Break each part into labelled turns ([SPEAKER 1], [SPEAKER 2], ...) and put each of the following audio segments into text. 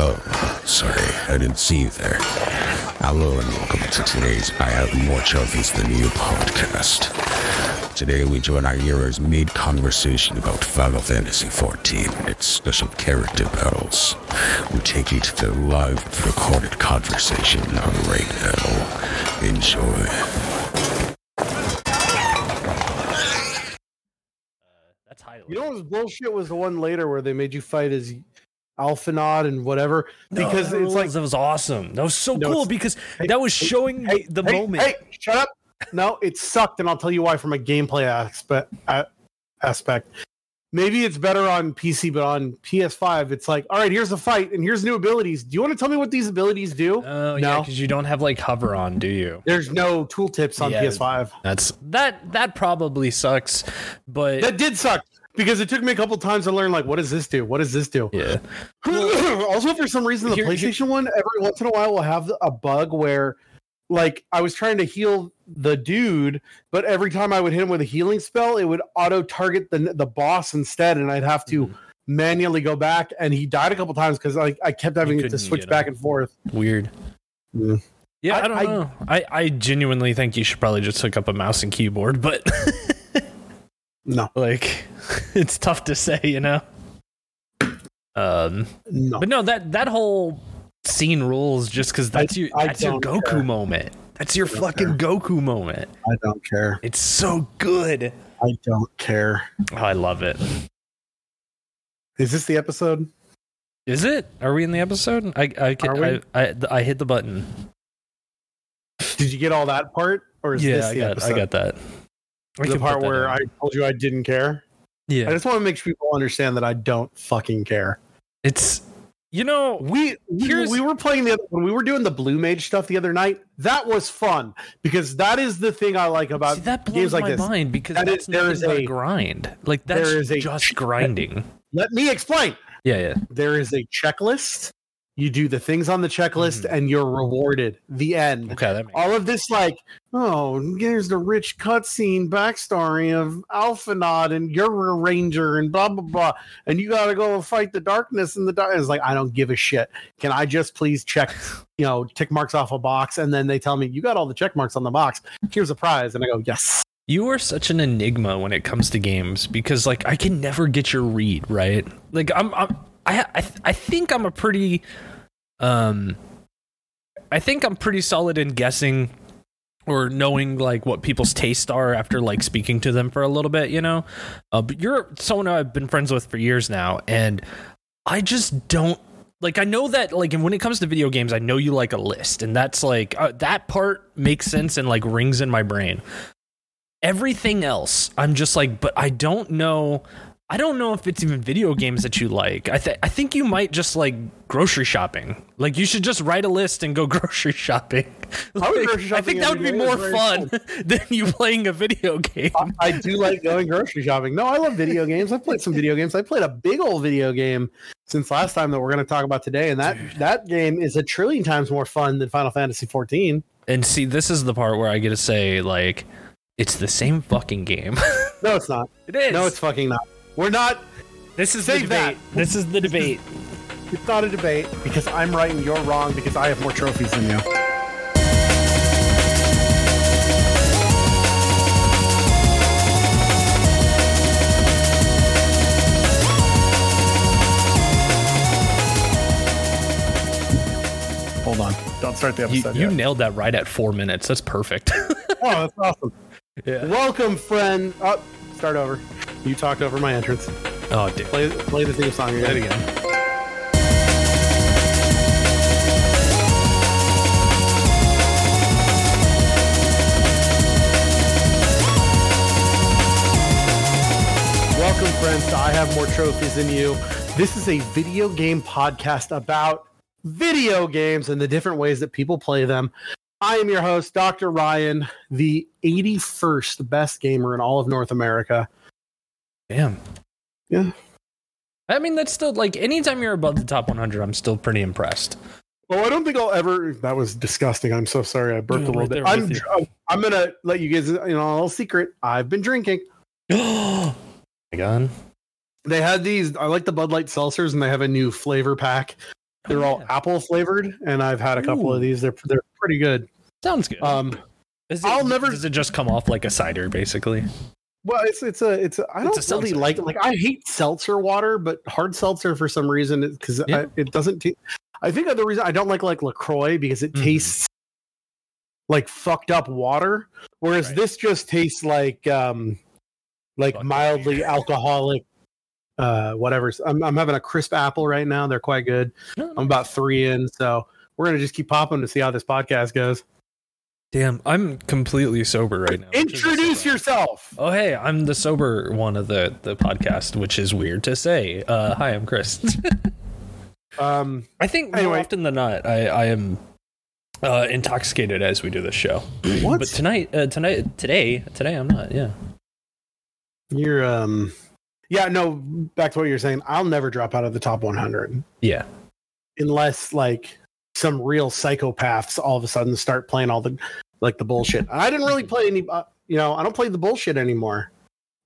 [SPEAKER 1] Oh, sorry, I didn't see you there. Hello and welcome to today's I Have More Trophies Than You podcast. Today we join our heroes mid conversation about Final Fantasy XIV and its special character battles. We take you to the live recorded conversation right now. Enjoy.
[SPEAKER 2] Uh, that's highly.
[SPEAKER 3] You know what was bullshit was the one later where they made you fight as Alphinaud and whatever because it's like
[SPEAKER 2] that was awesome. That was so
[SPEAKER 3] No,
[SPEAKER 2] cool because
[SPEAKER 3] hey,
[SPEAKER 2] that was showing
[SPEAKER 3] hey,
[SPEAKER 2] me the
[SPEAKER 3] hey,
[SPEAKER 2] moment.
[SPEAKER 3] Hey, shut up! No, it sucked, and I'll tell you why from a gameplay aspect. Aspect. Maybe it's better on PC, but on PS5, it's like, all right, here's the fight, and here's new abilities. Do you want to tell me what these abilities do?
[SPEAKER 2] Oh yeah,
[SPEAKER 3] No.
[SPEAKER 2] because you don't have like hover on, do you?
[SPEAKER 3] There's no tooltips on
[SPEAKER 2] Yeah.
[SPEAKER 3] PS5.
[SPEAKER 2] That's that. That probably sucks, but
[SPEAKER 3] That did suck because it took me a couple times to learn, like, what does this do? What does this do?
[SPEAKER 2] yeah.
[SPEAKER 3] also, for some reason, the
[SPEAKER 2] Here- here-
[SPEAKER 3] PlayStation one every once in a while will have a bug where, like, I was trying to heal the dude, but every time I would hit him with a healing spell, it would auto target the the boss instead, and I'd have to
[SPEAKER 2] Mhm.
[SPEAKER 3] manually go back. And he died a couple times because I, I kept having to switch back and forth.
[SPEAKER 2] Weird.
[SPEAKER 3] Yeah.
[SPEAKER 2] Yeah, I,
[SPEAKER 3] I-
[SPEAKER 2] don't
[SPEAKER 3] I-
[SPEAKER 2] know. I, I genuinely think you should probably just hook up a mouse and keyboard, but
[SPEAKER 3] No,
[SPEAKER 2] like it's tough to say, you know. Um,
[SPEAKER 3] no.
[SPEAKER 2] but no, that that whole scene rules just because that's
[SPEAKER 3] I-
[SPEAKER 2] your
[SPEAKER 3] I
[SPEAKER 2] that's your Goku
[SPEAKER 3] care.
[SPEAKER 2] moment. That's your fucking Goku moment.
[SPEAKER 3] I don't care.
[SPEAKER 2] It's so good.
[SPEAKER 3] I don't care.
[SPEAKER 2] Oh, I love it.
[SPEAKER 3] Is this the episode?
[SPEAKER 2] Is it? Are we in the episode? I I can. I, I I hit the button.
[SPEAKER 3] Did you get all that part, or is
[SPEAKER 2] Yeah,
[SPEAKER 3] this
[SPEAKER 2] I
[SPEAKER 3] the
[SPEAKER 2] got
[SPEAKER 3] episode?
[SPEAKER 2] I got that.
[SPEAKER 3] The part where. I told you I didn't care. I just want to make sure people understand that I don't fucking care.
[SPEAKER 2] it's you know
[SPEAKER 3] We we, we were playing the when we were doing the blue mage stuff the other night. That was fun because that is the thing I like about
[SPEAKER 2] See, that blows
[SPEAKER 3] games like
[SPEAKER 2] my
[SPEAKER 3] this.
[SPEAKER 2] mind because
[SPEAKER 3] That is-
[SPEAKER 2] that's
[SPEAKER 3] is a-
[SPEAKER 2] grind. Like that's
[SPEAKER 3] there is a-
[SPEAKER 2] just grinding.
[SPEAKER 3] Let me explain.
[SPEAKER 2] Yeah, yeah.
[SPEAKER 3] There is a checklist. You do the things on the checklist,
[SPEAKER 2] Mhm.
[SPEAKER 3] and you're rewarded. The end.
[SPEAKER 2] Okay,
[SPEAKER 3] All of this, like, oh, here's the rich cutscene backstory of Alphinaud, and you're a ranger, and blah blah blah, and you got to go fight the darkness and the dark. It's like I don't give a shit. Can I just please check, you know, tick marks off a box, and then they tell me you got all the check marks on the box. Here's a prize, and I go yes.
[SPEAKER 2] You are such an enigma when it comes to games because like I can never get your read, right? Like I'm, I'm I I I think I'm a pretty um I think I'm pretty solid in guessing or knowing like what people's tastes are after like speaking to them for a little bit, you know. Uh, but you're someone I've been friends with for years now, and I just don't like. I know that like, and when it comes to video games, I know you like a list, and that's like uh, that part makes sense and like rings in my brain. Everything else, I'm just like, but I don't know. I don't know if it's even video games that you like. I th- I think you might just like grocery shopping. Like you should just write a list and go grocery shopping. Like,
[SPEAKER 3] grocery
[SPEAKER 2] I think that would be more fun than you playing a video game.
[SPEAKER 3] I, I do like going grocery shopping. No, I love video games. I've played some video games. I played a big old video game since last time that we're going to talk about today, and that that game is a trillion times more fun than Final Fantasy 14.
[SPEAKER 2] And see, this is the part where I get to say like, it's the same fucking game.
[SPEAKER 3] No, it's not.
[SPEAKER 2] it is.
[SPEAKER 3] No, it's fucking not. We're not.
[SPEAKER 2] this is the
[SPEAKER 3] save that.
[SPEAKER 2] debate. This is the debate.
[SPEAKER 3] It's not a debate because I'm right and you're wrong because I have more trophies than you. Hold on. Don't start the
[SPEAKER 2] You,
[SPEAKER 3] episode.
[SPEAKER 2] you
[SPEAKER 3] yet.
[SPEAKER 2] nailed that right at four minutes. That's perfect.
[SPEAKER 3] Oh, that's awesome.
[SPEAKER 2] yeah.
[SPEAKER 3] Welcome, friend. Oh, start over. You talked over my entrance.
[SPEAKER 2] Oh, dude.
[SPEAKER 3] Play, play the theme song again.
[SPEAKER 2] again.
[SPEAKER 3] Welcome, friends, to I Have More Trophies Than You. This is a video game podcast about video games and the different ways that people play them. I am your host, Dr. Ryan, the 81st best gamer in all of North America.
[SPEAKER 2] Damn.
[SPEAKER 3] Yeah.
[SPEAKER 2] I mean, that's still like anytime you're above the top 100, I'm still pretty impressed.
[SPEAKER 3] Well, I don't think I'll ever. That was disgusting. I'm so sorry. I burped
[SPEAKER 2] Yeah,
[SPEAKER 3] a little bit. I'm,
[SPEAKER 2] with you.
[SPEAKER 3] dr- I'm gonna let you guys, you know, a little secret. I've been drinking.
[SPEAKER 2] oh my god.
[SPEAKER 3] They had these. I like the Bud Light seltzers, and they have a new flavor pack. They're all
[SPEAKER 2] yeah.
[SPEAKER 3] apple flavored, and I've had a couple
[SPEAKER 2] Ooh.
[SPEAKER 3] of these. They're they're pretty good.
[SPEAKER 2] Sounds good.
[SPEAKER 3] Um,
[SPEAKER 2] Is it,
[SPEAKER 3] I'll never-
[SPEAKER 2] Does it just come off like a cider, basically?
[SPEAKER 3] Well, it's it's a it's a, I don't
[SPEAKER 2] It's a
[SPEAKER 3] really
[SPEAKER 2] seltzer.
[SPEAKER 3] like like I hate seltzer water, but hard seltzer for some reason because
[SPEAKER 2] Yeah.
[SPEAKER 3] it doesn't. ta- I think the reason I don't like like Lacroix because it
[SPEAKER 2] Mhm.
[SPEAKER 3] tastes like fucked up water, whereas
[SPEAKER 2] Right.
[SPEAKER 3] this just tastes like um like
[SPEAKER 2] Fuck
[SPEAKER 3] mildly alcoholic. Uh, whatever. I'm I'm having a crisp apple right now. They're quite good.
[SPEAKER 2] No,
[SPEAKER 3] I'm about three in, so we're gonna just keep popping to see how this podcast goes.
[SPEAKER 2] Damn, I'm completely sober right now. which is a
[SPEAKER 3] Introduce yourself.
[SPEAKER 2] Oh hey, I'm the sober one of the the podcast, which is weird to say. Uh, hi, I'm Chris.
[SPEAKER 3] Um,
[SPEAKER 2] I think more
[SPEAKER 3] Anyway.
[SPEAKER 2] often than not, I I am uh, intoxicated as we do this show.
[SPEAKER 3] What?
[SPEAKER 2] But tonight, uh, tonight, today, today, I'm not. Yeah.
[SPEAKER 3] you're um, yeah, no. Back to what you're saying. I'll never drop out of the top 100
[SPEAKER 2] Yeah.
[SPEAKER 3] unless like some real psychopaths all of a sudden start playing all the like the bullshit. I didn't really play any. Uh, you know, I don't play the bullshit anymore.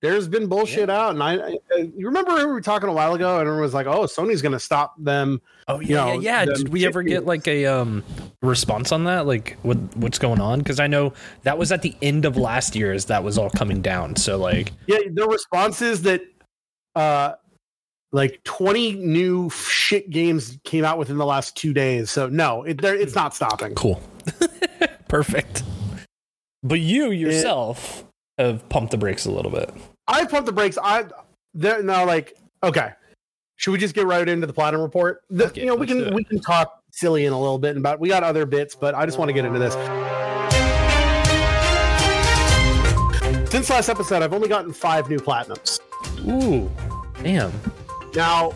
[SPEAKER 3] There's been bullshit out, and I, I you remember we were talking a while ago, and everyone was like, "Oh, Sony's going to stop them."
[SPEAKER 2] Oh
[SPEAKER 3] You
[SPEAKER 2] yeah,
[SPEAKER 3] know,
[SPEAKER 2] yeah. yeah. Did we ever get like a um response on that? Like what what's going on? Because I know that was at the end of last year as that was all coming down. So like,
[SPEAKER 3] Yeah, the response is that uh like 20 new shit games came out within the last two days. So no, it, it's not stopping.
[SPEAKER 2] cool, perfect. But you yourself have pumped the brakes a little bit.
[SPEAKER 3] I pumped the brakes. I there now like okay. Should we just get right into the platinum report? The,
[SPEAKER 2] Okay,
[SPEAKER 3] you know, we can we can talk silly in a little bit about we got other bits, but I just want to get into this. Since last episode, I've only gotten five new platinums.
[SPEAKER 2] Ooh, damn.
[SPEAKER 3] Now,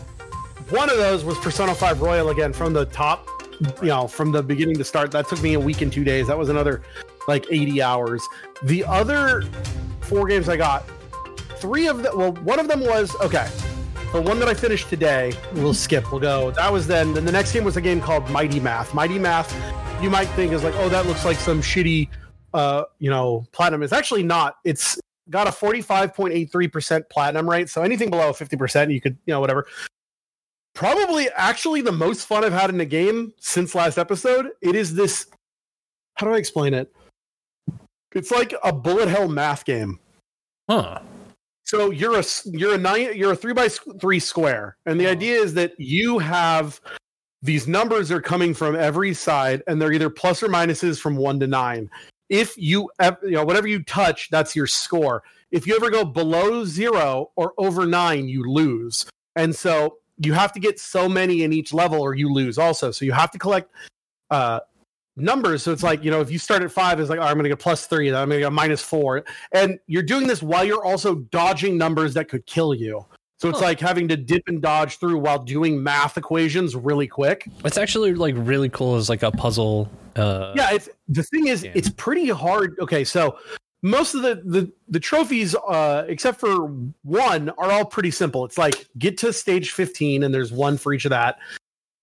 [SPEAKER 3] one of those was Persona 5 Royal again from the top, you know, from the beginning to start. That took me a week and two days. That was another like 80 hours. The other four games I got, three of them, well, one of them was, okay, the one that I finished today, we'll skip, we'll go. That was then, then the next game was a game called Mighty Math. Mighty Math, you might think is like, oh, that looks like some shitty, uh, you know, platinum. It's actually not. It's got a 45.83% platinum rate. So anything below 50%, you could, you know, whatever. Probably actually the most fun I've had in a game since last episode. It is this, how do I explain it? It's like a bullet hell math game.
[SPEAKER 2] Huh.
[SPEAKER 3] So you're a you're a nine you're a three by three square, and the
[SPEAKER 2] Oh.
[SPEAKER 3] idea is that you have these numbers are coming from every side, and they're either plus or minuses from one to nine. If you ev- you know whatever you touch, that's your score. If you ever go below zero or over nine, you lose, and so you have to get so many in each level, or you lose also. So you have to collect uh, numbers. So it's like you know if you start at five, it's like oh, I'm going to get plus three, then I'm going to get minus four, and you're doing this while you're also dodging numbers that could kill you. So it's
[SPEAKER 2] Huh.
[SPEAKER 3] like having to dip and dodge through while doing math equations really quick.
[SPEAKER 2] It's actually like really cool as like a puzzle. Uh,
[SPEAKER 3] yeah, it's the thing is
[SPEAKER 2] Yeah.
[SPEAKER 3] it's pretty hard. Okay, so most of the the, the trophies, uh, except for one, are all pretty simple. It's like get to stage 15, and there's one for each of that.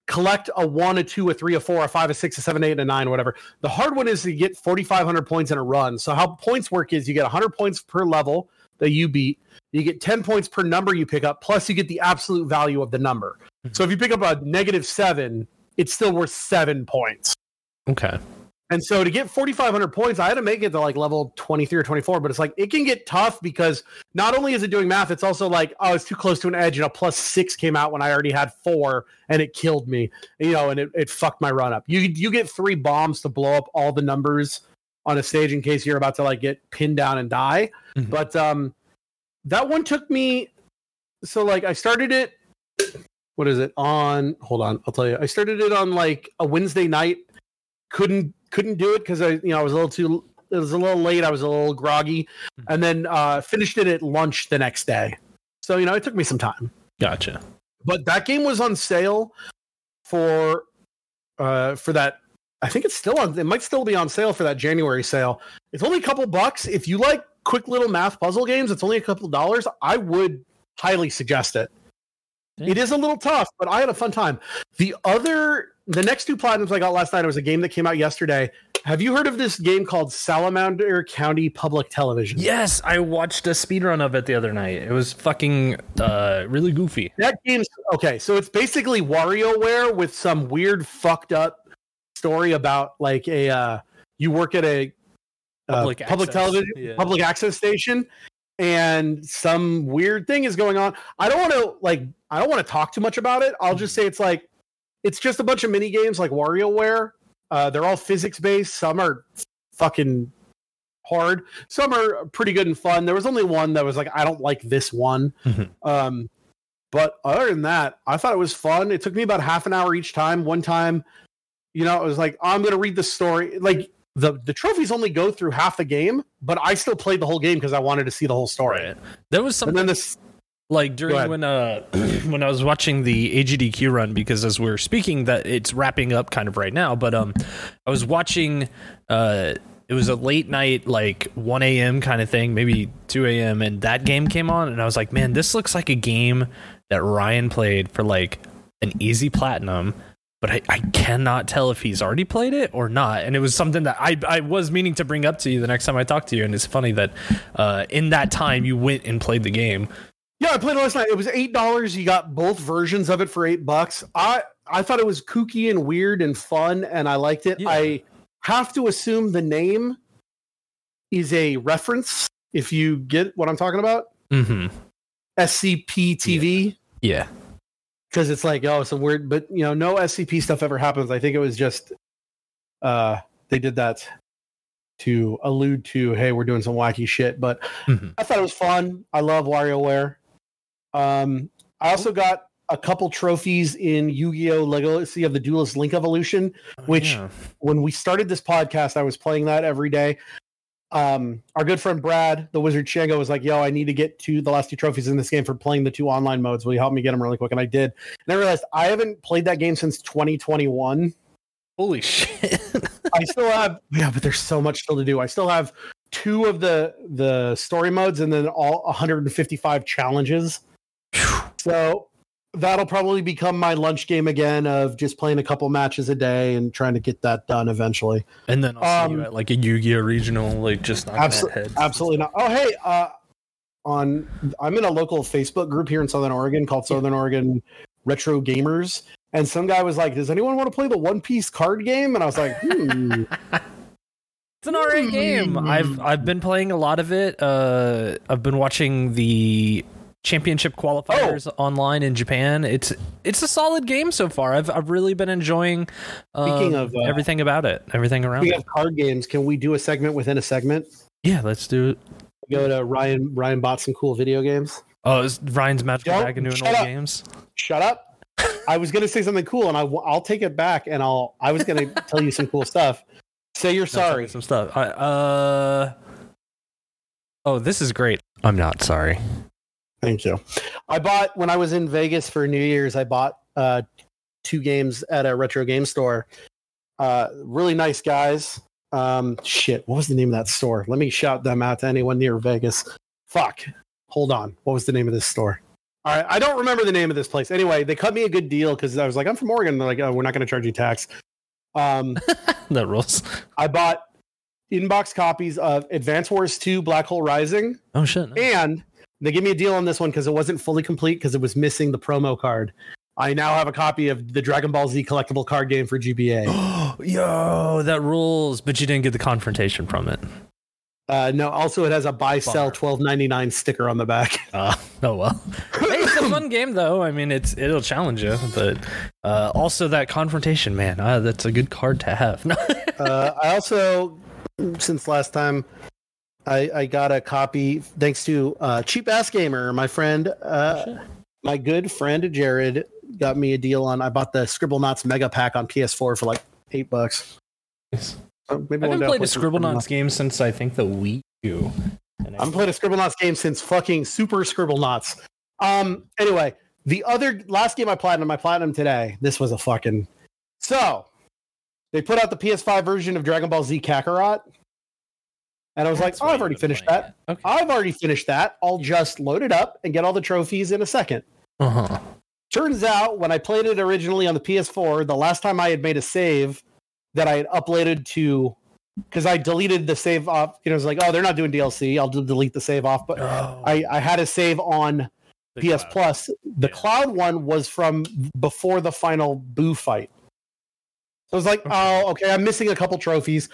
[SPEAKER 3] Collect a one, a two, a three, a four, a five, a six, a seven, eight, and a nine, whatever. The hard one is to get 4,500 points in a run. So how points work is you get 100 points per level that you beat. You get 10 points per number you pick up, plus you get the absolute value of the number. So if you pick up a negative seven, it's still worth seven points.
[SPEAKER 2] Okay.
[SPEAKER 3] And so to get 4,500 points, I had to make it to like level 23 or 24. But it's like, it can get tough because not only is it doing math, it's also like, oh, it's too close to an edge. You know, plus six came out when I already had four and it killed me, you know, and it, it fucked my run up. You, you get three bombs to blow up all the numbers on a stage in case you're about to like get pinned down and die.
[SPEAKER 2] Mhm.
[SPEAKER 3] But um, that one took me. So like, I started it. What is it on? Hold on, I'll tell you. I started it on like a Wednesday night couldn't couldn't do it because I you know I was a little too it was a little late I was a little groggy. And then uh finished it at lunch the next day. So you know it took me some time.
[SPEAKER 2] Gotcha.
[SPEAKER 3] but that game was on sale for uh for that I think it's still on it might still be on sale for that January sale. It's only a couple bucks. If you like quick little math puzzle games it's only a couple dollars. I would highly suggest it
[SPEAKER 2] Yeah.
[SPEAKER 3] it is a little tough, but I had a fun time. The other, the next two platinums I got last night it was a game that came out yesterday. Have you heard of this game called Salamander County Public Television?
[SPEAKER 2] Yes, I watched a speedrun of it the other night. It was fucking uh, really goofy.
[SPEAKER 3] That game's okay. So it's basically WarioWare with some weird, fucked up story about like a uh, you work at a uh,
[SPEAKER 2] Public
[SPEAKER 3] public, television,
[SPEAKER 2] yeah.
[SPEAKER 3] public access station, and some weird thing is going on. I don't want to like. I don't want to talk too much about it. I'll just say it's like it's just a bunch of mini games like WarioWare. Uh, they're all physics based. Some are fucking hard. Some are pretty good and fun. There was only one that was like, I don't like this one.
[SPEAKER 2] Mhm.
[SPEAKER 3] Um, but other than that, I thought it was fun. It took me about half an hour each time. One time, you know, it was like, I'm gonna read the story. Like the the trophies only go through half the game, but I still played the whole game because I wanted to see the whole story.
[SPEAKER 2] Right. There was
[SPEAKER 3] And
[SPEAKER 2] something
[SPEAKER 3] then this,
[SPEAKER 2] like during when uh when I was watching the AGDQ run because as we're speaking that it's wrapping up kind of right now, but um I was watching uh it was a late night like 1 a.m kind of thing maybe 2 a.m and that game came on and i was like man this looks like a game that ryan played for like an easy platinum but I, I cannot tell if he's already played it or not. And it was something that I, I was meaning to bring up to you the next time i talk to you and it's funny that uh, in that time you went and played the game
[SPEAKER 3] yeah, I played it last night. It was eight dollars. You got both versions of it for eight bucks. I I thought it was kooky and weird and fun, and I liked it.
[SPEAKER 2] Yeah.
[SPEAKER 3] I have to assume the name is a reference. If you get what I'm talking about,
[SPEAKER 2] mm-hmm
[SPEAKER 3] SCP TV.
[SPEAKER 2] yeah
[SPEAKER 3] because it's like oh some weird but you know no scp stuff ever happens i think it was just uh they did that to allude to hey we're doing some wacky shit but
[SPEAKER 2] Mhm.
[SPEAKER 3] i thought it was fun i love warioware um i also got a couple trophies in yu-gi-oh! Legacy of the duelist link evolution Which-
[SPEAKER 2] Yeah.
[SPEAKER 3] when we started this podcast i was playing that every day. Um our good friend brad the wizard shango was like yo i need to get to the last two trophies in this game for playing the two online modes. Will you help me get them really quick? And i did. And i realized i haven't played that game since 2021
[SPEAKER 2] holy shit.
[SPEAKER 3] I still have yeah but there's so much still to do. I still have two of the the story modes and then all 155 challenges so that'll probably become my lunch game again of just playing a couple matches a day and trying to get that done eventually
[SPEAKER 2] and then i'll see you
[SPEAKER 3] Um,
[SPEAKER 2] at like a yu-gi-oh regional like just knocking
[SPEAKER 3] Abso-
[SPEAKER 2] at
[SPEAKER 3] Absolutely not. Oh, hey, uh, on I'm in a local Facebook group here in Southern Oregon called Southern Oregon Retro Gamers, and some guy was like, "Does anyone want to play the One Piece card game?" And I was like, hmm.
[SPEAKER 2] It's an alright game. I've I've been playing a lot of it. Uh, I've been watching the championship qualifiers
[SPEAKER 3] Oh.
[SPEAKER 2] online in Japan. It's it's a solid game so far. I've I've really been enjoying. Uh,
[SPEAKER 3] Speaking of, uh,
[SPEAKER 2] everything about it, everything around
[SPEAKER 3] we have card games. Can we do a segment within a segment?
[SPEAKER 2] Yeah, let's do it.
[SPEAKER 3] Go to Ryan. Ryan bought some cool video games.
[SPEAKER 2] Oh, is Ryan's magical
[SPEAKER 3] Don't-
[SPEAKER 2] bag of new and
[SPEAKER 3] shut
[SPEAKER 2] old
[SPEAKER 3] up.
[SPEAKER 2] games.
[SPEAKER 3] Shut up. I was gonna say something cool, and I will take it back, and I'll. I was gonna tell you some cool stuff. Say you're sorry.
[SPEAKER 2] Some stuff. I, uh. Oh, this is great. I'm not sorry.
[SPEAKER 3] Thank you. I bought when I was in Vegas for New Year's. I bought uh, two games at a retro game store. Uh, really nice guys. Um, shit, what was the name of that store? Let me shout them out to anyone near Vegas. Fuck. Hold on. What was the name of this store? All right, I don't remember the name of this place. Anyway, they cut me a good deal because I was like, I'm from Oregon. They're like, oh, we're not going to charge you tax. Um,
[SPEAKER 2] That rules.
[SPEAKER 3] I bought inbox copies of Advance Wars 2 Black Hole Rising.
[SPEAKER 2] Oh shit. no.
[SPEAKER 3] And they gave me a deal on this one because it wasn't fully complete because it was missing the promo card. I now have a copy of the Dragon Ball Z collectible card game for GBA.
[SPEAKER 2] Yo, that rules. But you didn't get the confrontation from it.
[SPEAKER 3] Uh, no, also it has a buy sell twelve ninety nine sticker on the back.
[SPEAKER 2] Uh, oh well. hey, it's a fun game though. I mean, it's it'll challenge you, but uh, also that confrontation, man. Uh, that's a good card to have.
[SPEAKER 3] uh, I also, since last time, I, I got a copy thanks to uh, Cheap Ass Gamer, my friend, uh, my good friend Jared got me a deal on. I bought the Scribblenauts Mega Pack on PS4 for like eight bucks. Uh, maybe
[SPEAKER 2] I haven't played a Scribble
[SPEAKER 3] Scribblenauts.
[SPEAKER 2] Knots game since I think the Wii U. And I-
[SPEAKER 3] I'm playing a Scribblenauts game since fucking Super Scribblenauts. Um. Anyway, the other last game I platinum, I platinum today. This was a fucking so. They put out the PS5 version of Dragon Ball Z Kakarot, and I was
[SPEAKER 2] That's
[SPEAKER 3] like, oh, I've already finished that.
[SPEAKER 2] Okay.
[SPEAKER 3] I've already finished that. I'll just load it up and get all the trophies in a second.
[SPEAKER 2] Uh-huh.
[SPEAKER 3] Turns out, when I played it originally on the PS4, the last time I had made a save that I had uploaded to because I deleted the save off. You know, it's like, oh, they're not doing DLC. I'll delete the save off. But
[SPEAKER 2] Oh,
[SPEAKER 3] I, I had a save on
[SPEAKER 2] the
[SPEAKER 3] PS
[SPEAKER 2] cloud.
[SPEAKER 3] Plus. The
[SPEAKER 2] Yeah.
[SPEAKER 3] cloud one was from before the final Buu fight. So I was like,
[SPEAKER 2] Okay.
[SPEAKER 3] oh, okay, I'm missing a couple trophies.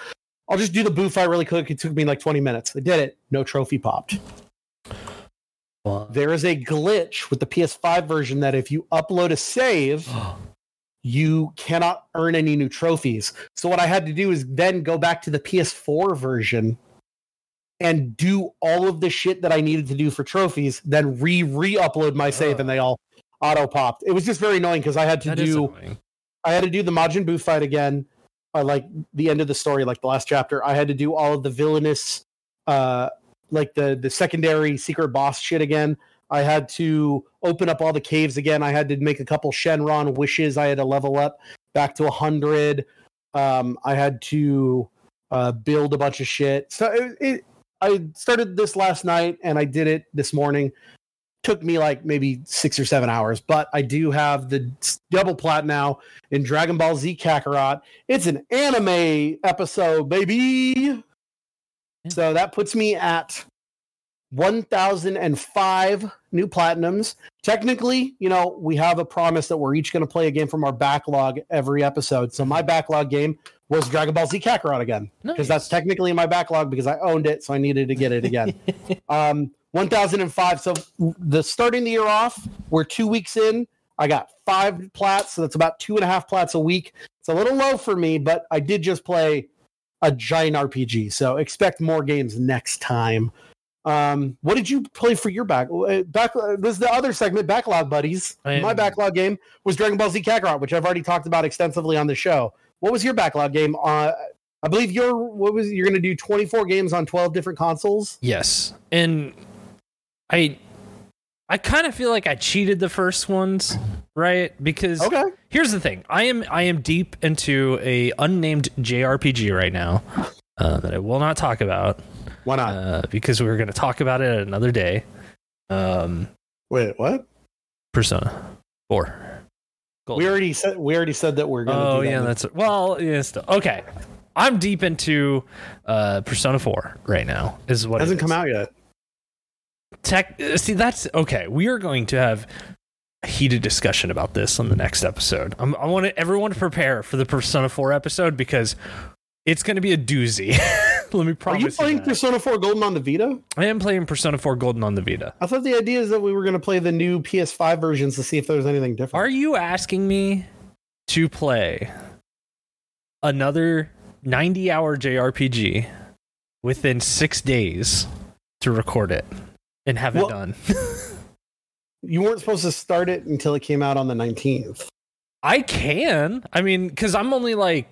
[SPEAKER 3] I'll just do the Buu fight really quick. It took me like 20 minutes. I did it. No trophy popped. There is a glitch with the PS5 version that if you upload a save, you cannot earn any new trophies. So what I had to do is then go back to the PS4 version and do all of the shit that I needed to do for trophies, then re re upload my save,
[SPEAKER 2] Oh.
[SPEAKER 3] and they all auto popped. It was just very annoying because I had to
[SPEAKER 2] That
[SPEAKER 3] do. I had to do the Majin Buu fight again, uh, like the end of the story, like the last chapter. I had to do all of the villainous, uh, like the the secondary secret boss shit again. I had to open up all the caves again. I had to make a couple Shenron wishes. I had to level up back to hundred. Um, I had to uh, build a bunch of shit. So it, it, I started this last night and I did it this morning. Took me like maybe six or seven hours, but I do have the double plat now in Dragon Ball Z Kakarot. It's an anime episode, baby. So that puts me at 1005 new platinums. Technically, you know, we have a promise that we're each going to play a game from our backlog every episode. So my backlog game was Dragon Ball Z Kakarot again because that's technically in my backlog because I owned it, so I needed to get it again. um, 1005. So the starting the year off, we're two weeks in. I got five plats, so that's about two and a half plats a week. It's a little low for me, but I did just play a giant RPG, so expect more games next time. Um, what did you play for your back? uh, Back uh, this is the other segment, backlog buddies. My backlog game was Dragon Ball Z Kakarot, which I've already talked about extensively on the show. What was your backlog game? Uh, I believe you're what was you're going to do 24 games on 12 different consoles.
[SPEAKER 2] Yes, and I, I kind of feel like I cheated the first ones, right? Because
[SPEAKER 3] Okay.
[SPEAKER 2] here's the thing: I am I am deep into a unnamed JRPG right now uh, that I will not talk about
[SPEAKER 3] Why not?
[SPEAKER 2] uh, because we were going to talk about it another day. Um,
[SPEAKER 3] Wait, what?
[SPEAKER 2] Persona Four.
[SPEAKER 3] We already said we already said that we're going to
[SPEAKER 2] Oh
[SPEAKER 3] that.
[SPEAKER 2] yeah, that's well. Yeah, still okay. I'm deep into uh, Persona Four right now. Is what it
[SPEAKER 3] hasn't come out yet.
[SPEAKER 2] Tech. See, that's okay. We are going to have a heated discussion about this on the next episode. I'm, I want everyone to prepare for the Persona Four episode because it's going to be a doozy. Let me promise Are
[SPEAKER 3] you playing
[SPEAKER 2] that.
[SPEAKER 3] Persona 4 Golden on the Vita?
[SPEAKER 2] I am playing Persona Four Golden on the Vita.
[SPEAKER 3] I thought the idea is that we were going to play the new PS5 versions to see if there was anything different.
[SPEAKER 2] Are you asking me to play another 90 hour JRPG within six days to record it and have it done?
[SPEAKER 3] you weren't supposed to start it until it came out on the 19th.
[SPEAKER 2] I can. I mean, because I'm only like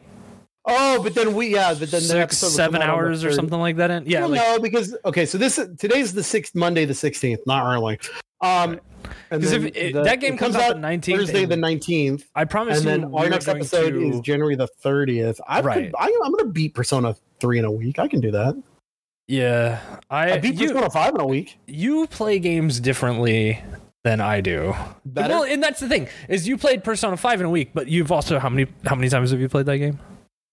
[SPEAKER 3] Oh, but then we yeah, but then the
[SPEAKER 2] six,
[SPEAKER 3] will
[SPEAKER 2] seven
[SPEAKER 3] come out on the
[SPEAKER 2] hours or something like that. In. Yeah,
[SPEAKER 3] Well,
[SPEAKER 2] like,
[SPEAKER 3] no, because okay, so this today's the sixth Monday the 16th, not early. Um,
[SPEAKER 2] because if it,
[SPEAKER 3] the-
[SPEAKER 2] that game
[SPEAKER 3] it
[SPEAKER 2] comes, out the 19th,
[SPEAKER 3] Thursday the 19th,
[SPEAKER 2] I promise
[SPEAKER 3] and then
[SPEAKER 2] we
[SPEAKER 3] our next episode
[SPEAKER 2] to-
[SPEAKER 3] is January the 30th. I
[SPEAKER 2] Right.
[SPEAKER 3] could, I, I'm going to beat Persona 3 in a week. I can do that.
[SPEAKER 2] Yeah, I,
[SPEAKER 3] I beat
[SPEAKER 2] you,
[SPEAKER 3] Persona 5 in a week.
[SPEAKER 2] you play games differently than I do.
[SPEAKER 3] Better?
[SPEAKER 2] Well, and that's the thing is you played Persona Five in a week, but you've also how many how many times have you played that game,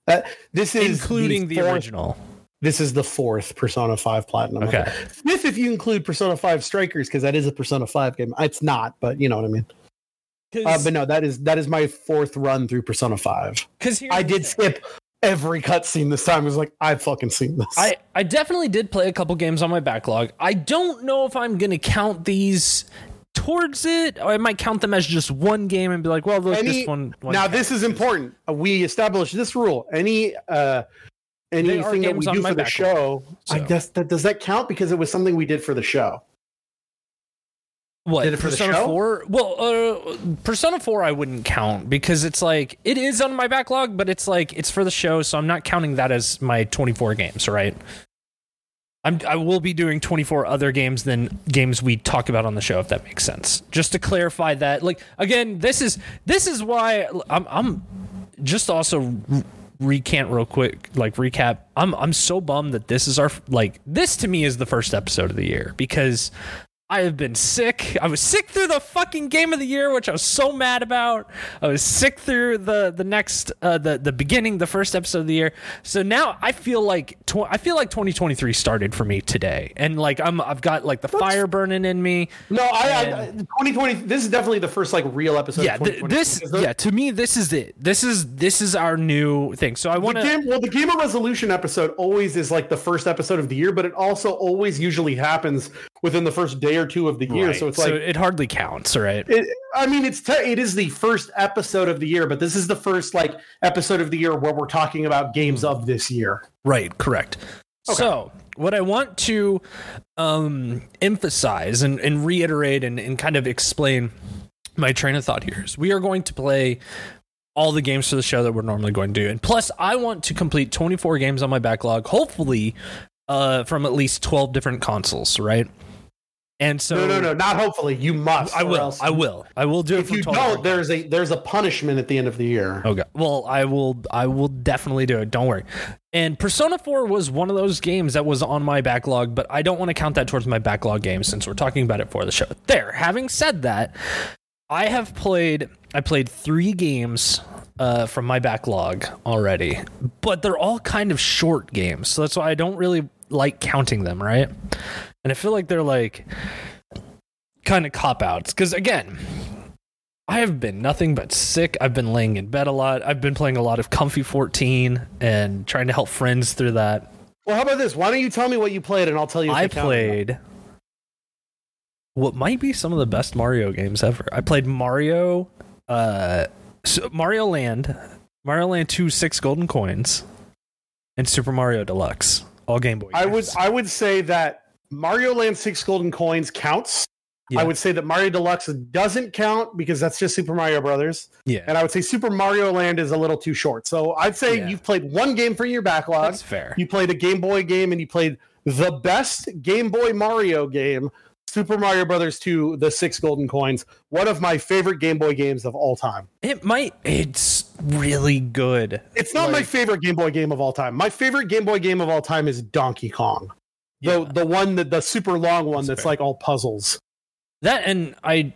[SPEAKER 3] That, this is
[SPEAKER 2] including the,
[SPEAKER 3] fourth-
[SPEAKER 2] original?
[SPEAKER 3] This is the fourth Persona 5 Platinum.
[SPEAKER 2] Okay,
[SPEAKER 3] Fifth if you include Persona 5 Strikers, because that is a Persona 5 game. It's not, but you know what I mean. Uh, but no, that is that is my fourth run through Persona 5.
[SPEAKER 2] because
[SPEAKER 3] I did skip every cutscene this time. Was like, I've fucking seen this.
[SPEAKER 2] I, I definitely did play a couple games on my backlog. I don't know if I'm gonna count these towards it, or I might count them as just one game and be like, well, look,
[SPEAKER 3] Any-
[SPEAKER 2] this one. one
[SPEAKER 3] now this is important. Uh, We established this rule. Any uh anything that we do for the
[SPEAKER 2] backlog,
[SPEAKER 3] show, I guess that does that count because it was something we did for the show.
[SPEAKER 2] What
[SPEAKER 3] Did it for the
[SPEAKER 2] Persona? Four? Well, uh, Persona Four I wouldn't count because it's like it is on my backlog, but it's like it's for the show, so I'm not counting that as my 24 games, right? I'm I will be doing 24 other games than games we talk about on the show, if that makes sense. Just to clarify that, like again, this is this is why I'm I'm just also recant real quick, like recap. I'm I'm so bummed that this is our like this to me is the first episode of the year because I have been sick. I was sick through the fucking game of the year, which I was so mad about. I was sick through the the next uh, the the beginning, the first episode of the year. So now I feel like tw- I feel like 2023 started for me today, and like I'm I've got like the fire burning in me.
[SPEAKER 3] No, I, I 2020. This is definitely the first like real episode.
[SPEAKER 2] Yeah,
[SPEAKER 3] of
[SPEAKER 2] th-
[SPEAKER 3] 2020,
[SPEAKER 2] this yeah to me this is it. This is this is our new thing. So I want to
[SPEAKER 3] well, the game of resolution episode always is like the first episode of the year, but it also always usually happens within the first day or two of the year. So it's like,
[SPEAKER 2] it hardly counts, right?
[SPEAKER 3] it, I mean, it's te- it is the first episode of the year, but this is the first like episode of the year where we're talking about games of this year.
[SPEAKER 2] Right, correct. So, what I want to um, emphasize and, and reiterate and, and kind of explain my train of thought here is we are going to play all the games for the show that we're normally going to do. And plus, I want to complete 24 games on my backlog, hopefully uh, from at least 12 different consoles, right? And so
[SPEAKER 3] No, no, no, not hopefully. You must.
[SPEAKER 2] I will.
[SPEAKER 3] else-
[SPEAKER 2] I will. I will do it
[SPEAKER 3] If you
[SPEAKER 2] 12
[SPEAKER 3] don't, there's a there's a punishment at the end of the year.
[SPEAKER 2] Okay. Well, I will. I will definitely do it. Don't worry. And Persona 4 was one of those games that was on my backlog, but I don't want to count that towards my backlog game since we're talking about it for the show. There. Having said that, I have played. I played three games uh, from my backlog already, but they're all kind of short games, so that's why I don't really like counting them. Right. And I feel like they're like kind of cop outs because again I have been nothing but sick. I've been laying in bed a lot. I've been playing a lot of Comfy 14 and trying to help friends through that.
[SPEAKER 3] Well, how about this? Why don't you tell me what you played, and I'll tell you. if
[SPEAKER 2] I played what might be some of the best Mario games ever. I played Mario, uh, so Mario Land, Mario Land 2 Six Golden Coins, and Super Mario Deluxe. All Game Boy.
[SPEAKER 3] I would. I would say that Mario Land Six Golden Coins counts.
[SPEAKER 2] Yeah.
[SPEAKER 3] I would say that Mario Deluxe doesn't count because that's just Super Mario Brothers,
[SPEAKER 2] yeah,
[SPEAKER 3] and I would say Super Mario Land is a little too short. So I'd say
[SPEAKER 2] Yeah.
[SPEAKER 3] you've played one game for your backlog.
[SPEAKER 2] that's fair.
[SPEAKER 3] You played a Game Boy game, and you played the best Game Boy Mario game, Super Mario Brothers 2: The Six Golden Coins. One of my favorite Game Boy games of all time.
[SPEAKER 2] It might. It's really good.
[SPEAKER 3] It's not my favorite Game Boy game of all time. My favorite Game Boy game of all time is Donkey Kong. The
[SPEAKER 2] Yeah.
[SPEAKER 3] the one that the super long one
[SPEAKER 2] That's
[SPEAKER 3] that's like all puzzles.
[SPEAKER 2] That and I,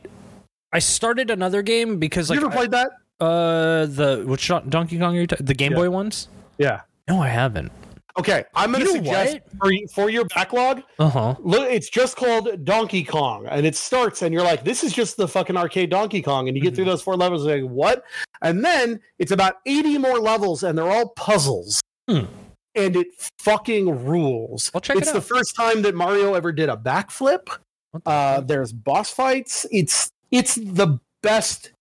[SPEAKER 2] I started another game because like
[SPEAKER 3] you ever
[SPEAKER 2] I-
[SPEAKER 3] played that?
[SPEAKER 2] Uh, the which Don- Donkey Kong? Are you ta- the Game
[SPEAKER 3] Yeah.
[SPEAKER 2] Boy ones?
[SPEAKER 3] Yeah.
[SPEAKER 2] No, I haven't.
[SPEAKER 3] Okay, I'm going to
[SPEAKER 2] You know
[SPEAKER 3] suggest for, for your backlog,
[SPEAKER 2] Uh huh.
[SPEAKER 3] look, it's just called Donkey Kong, and it starts, and you're like, "This is just the fucking arcade Donkey Kong," and you get through
[SPEAKER 2] Mm-hmm.
[SPEAKER 3] those four levels, and you're like, "What?" And then it's about 80 more levels, and they're all puzzles,
[SPEAKER 2] Hmm.
[SPEAKER 3] And it fucking rules.
[SPEAKER 2] I'll check it
[SPEAKER 3] it's the first time that Mario ever did a backflip. Uh, there's boss fights. It's it's the best.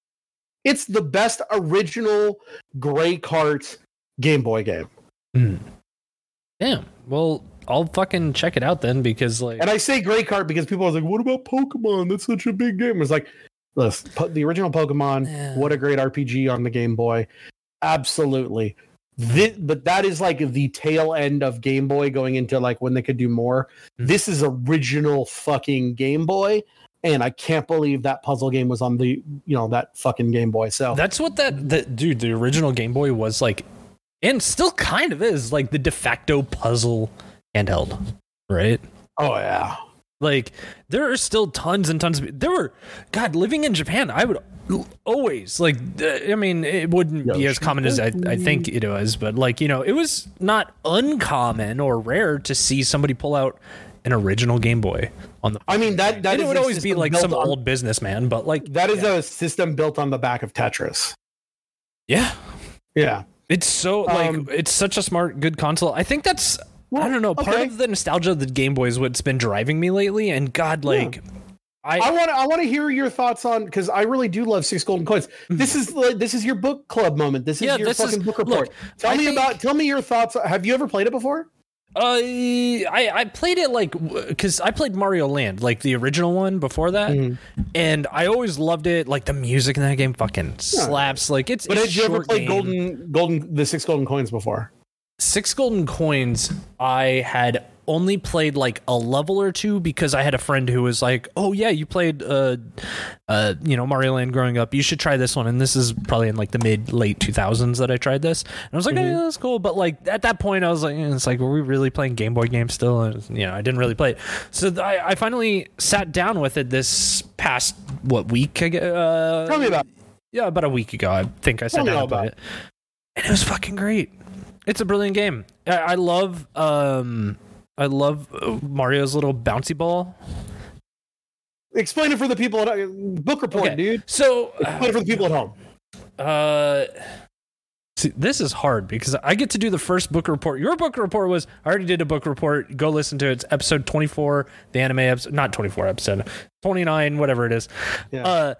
[SPEAKER 3] It's the best original Gray Kart Game Boy game.
[SPEAKER 2] Damn. Well, I'll fucking check it out then because like
[SPEAKER 3] And I say Gray Kart because people are like, "What about Pokemon? That's such a big game." It's like, listen, the original Pokemon.
[SPEAKER 2] Yeah.
[SPEAKER 3] What a great RPG on the Game Boy. Absolutely. Thi- but that is like the tail end of Game Boy going into like when they could do more.
[SPEAKER 2] Mhm.
[SPEAKER 3] This is original fucking Game Boy, and I can't believe that puzzle game was on the you know that fucking Game Boy. So
[SPEAKER 2] that's what that that dude. The original Game Boy was like, and still kind of is like the de facto puzzle handheld, right?
[SPEAKER 3] oh yeah,
[SPEAKER 2] Like there are still tons and tons of there were God living in Japan I would always like I mean it wouldn't be as common as I, I think it was but like you know it was not uncommon or rare to see somebody pull out an original Game Boy on the
[SPEAKER 3] I mean that that
[SPEAKER 2] would always be like some
[SPEAKER 3] on-
[SPEAKER 2] old businessman but like
[SPEAKER 3] That is a system built on the back of Tetris.
[SPEAKER 2] yeah
[SPEAKER 3] Yeah.
[SPEAKER 2] it's so like
[SPEAKER 3] Um,
[SPEAKER 2] it's such a smart good console I think that's I don't know part
[SPEAKER 3] okay.
[SPEAKER 2] of the nostalgia of the Game Boy is what's been driving me lately and God like I,
[SPEAKER 3] I want to I want to hear your thoughts on because I really do love Six Golden Coins. This is like, this is your book club moment. This is
[SPEAKER 2] Yeah,
[SPEAKER 3] your
[SPEAKER 2] this is-
[SPEAKER 3] fucking book
[SPEAKER 2] look,
[SPEAKER 3] report. tell
[SPEAKER 2] I
[SPEAKER 3] me
[SPEAKER 2] think-
[SPEAKER 3] about tell me your thoughts. Have you ever played it before?
[SPEAKER 2] Uh, I I played it like because I played Mario Land, like the original one before that,
[SPEAKER 3] Mm-hmm.
[SPEAKER 2] and I always loved it. Like the music in that game fucking slaps. Like it's.
[SPEAKER 3] But
[SPEAKER 2] it's
[SPEAKER 3] did you ever play
[SPEAKER 2] game.
[SPEAKER 3] Golden Golden the Six Golden Coins before?
[SPEAKER 2] Six golden coins? I had only played like a level or two because I had a friend who was like, "Oh yeah, you played uh uh you know Mario Land growing up. You should try this one." And this is probably in like the mid late 2000s that I tried this. And I was like,
[SPEAKER 3] Mm-hmm.
[SPEAKER 2] "Yeah, that's cool." But like at that point I was like, it's like were we really playing Game Boy games still? And, you know, I didn't really play it. So th- I, I finally sat down with it this past what week uh
[SPEAKER 3] Tell me about. it.
[SPEAKER 2] yeah, about a week ago, I think I sat
[SPEAKER 3] Tell
[SPEAKER 2] down about it, and it was fucking great. It's a brilliant game. I, I love, um, I love uh, Mario's little bouncy ball.
[SPEAKER 3] Explain it for the people at book report,
[SPEAKER 2] Okay.
[SPEAKER 3] dude.
[SPEAKER 2] So,
[SPEAKER 3] Explain it for the people at home.
[SPEAKER 2] uh, see, this is hard because I get to do the first book report. Your book report was I already did a book report. Go listen to it. It's episode twenty four, the anime episode, not twenty four episode, twenty nine, whatever it is.
[SPEAKER 3] Yeah.
[SPEAKER 2] Uh,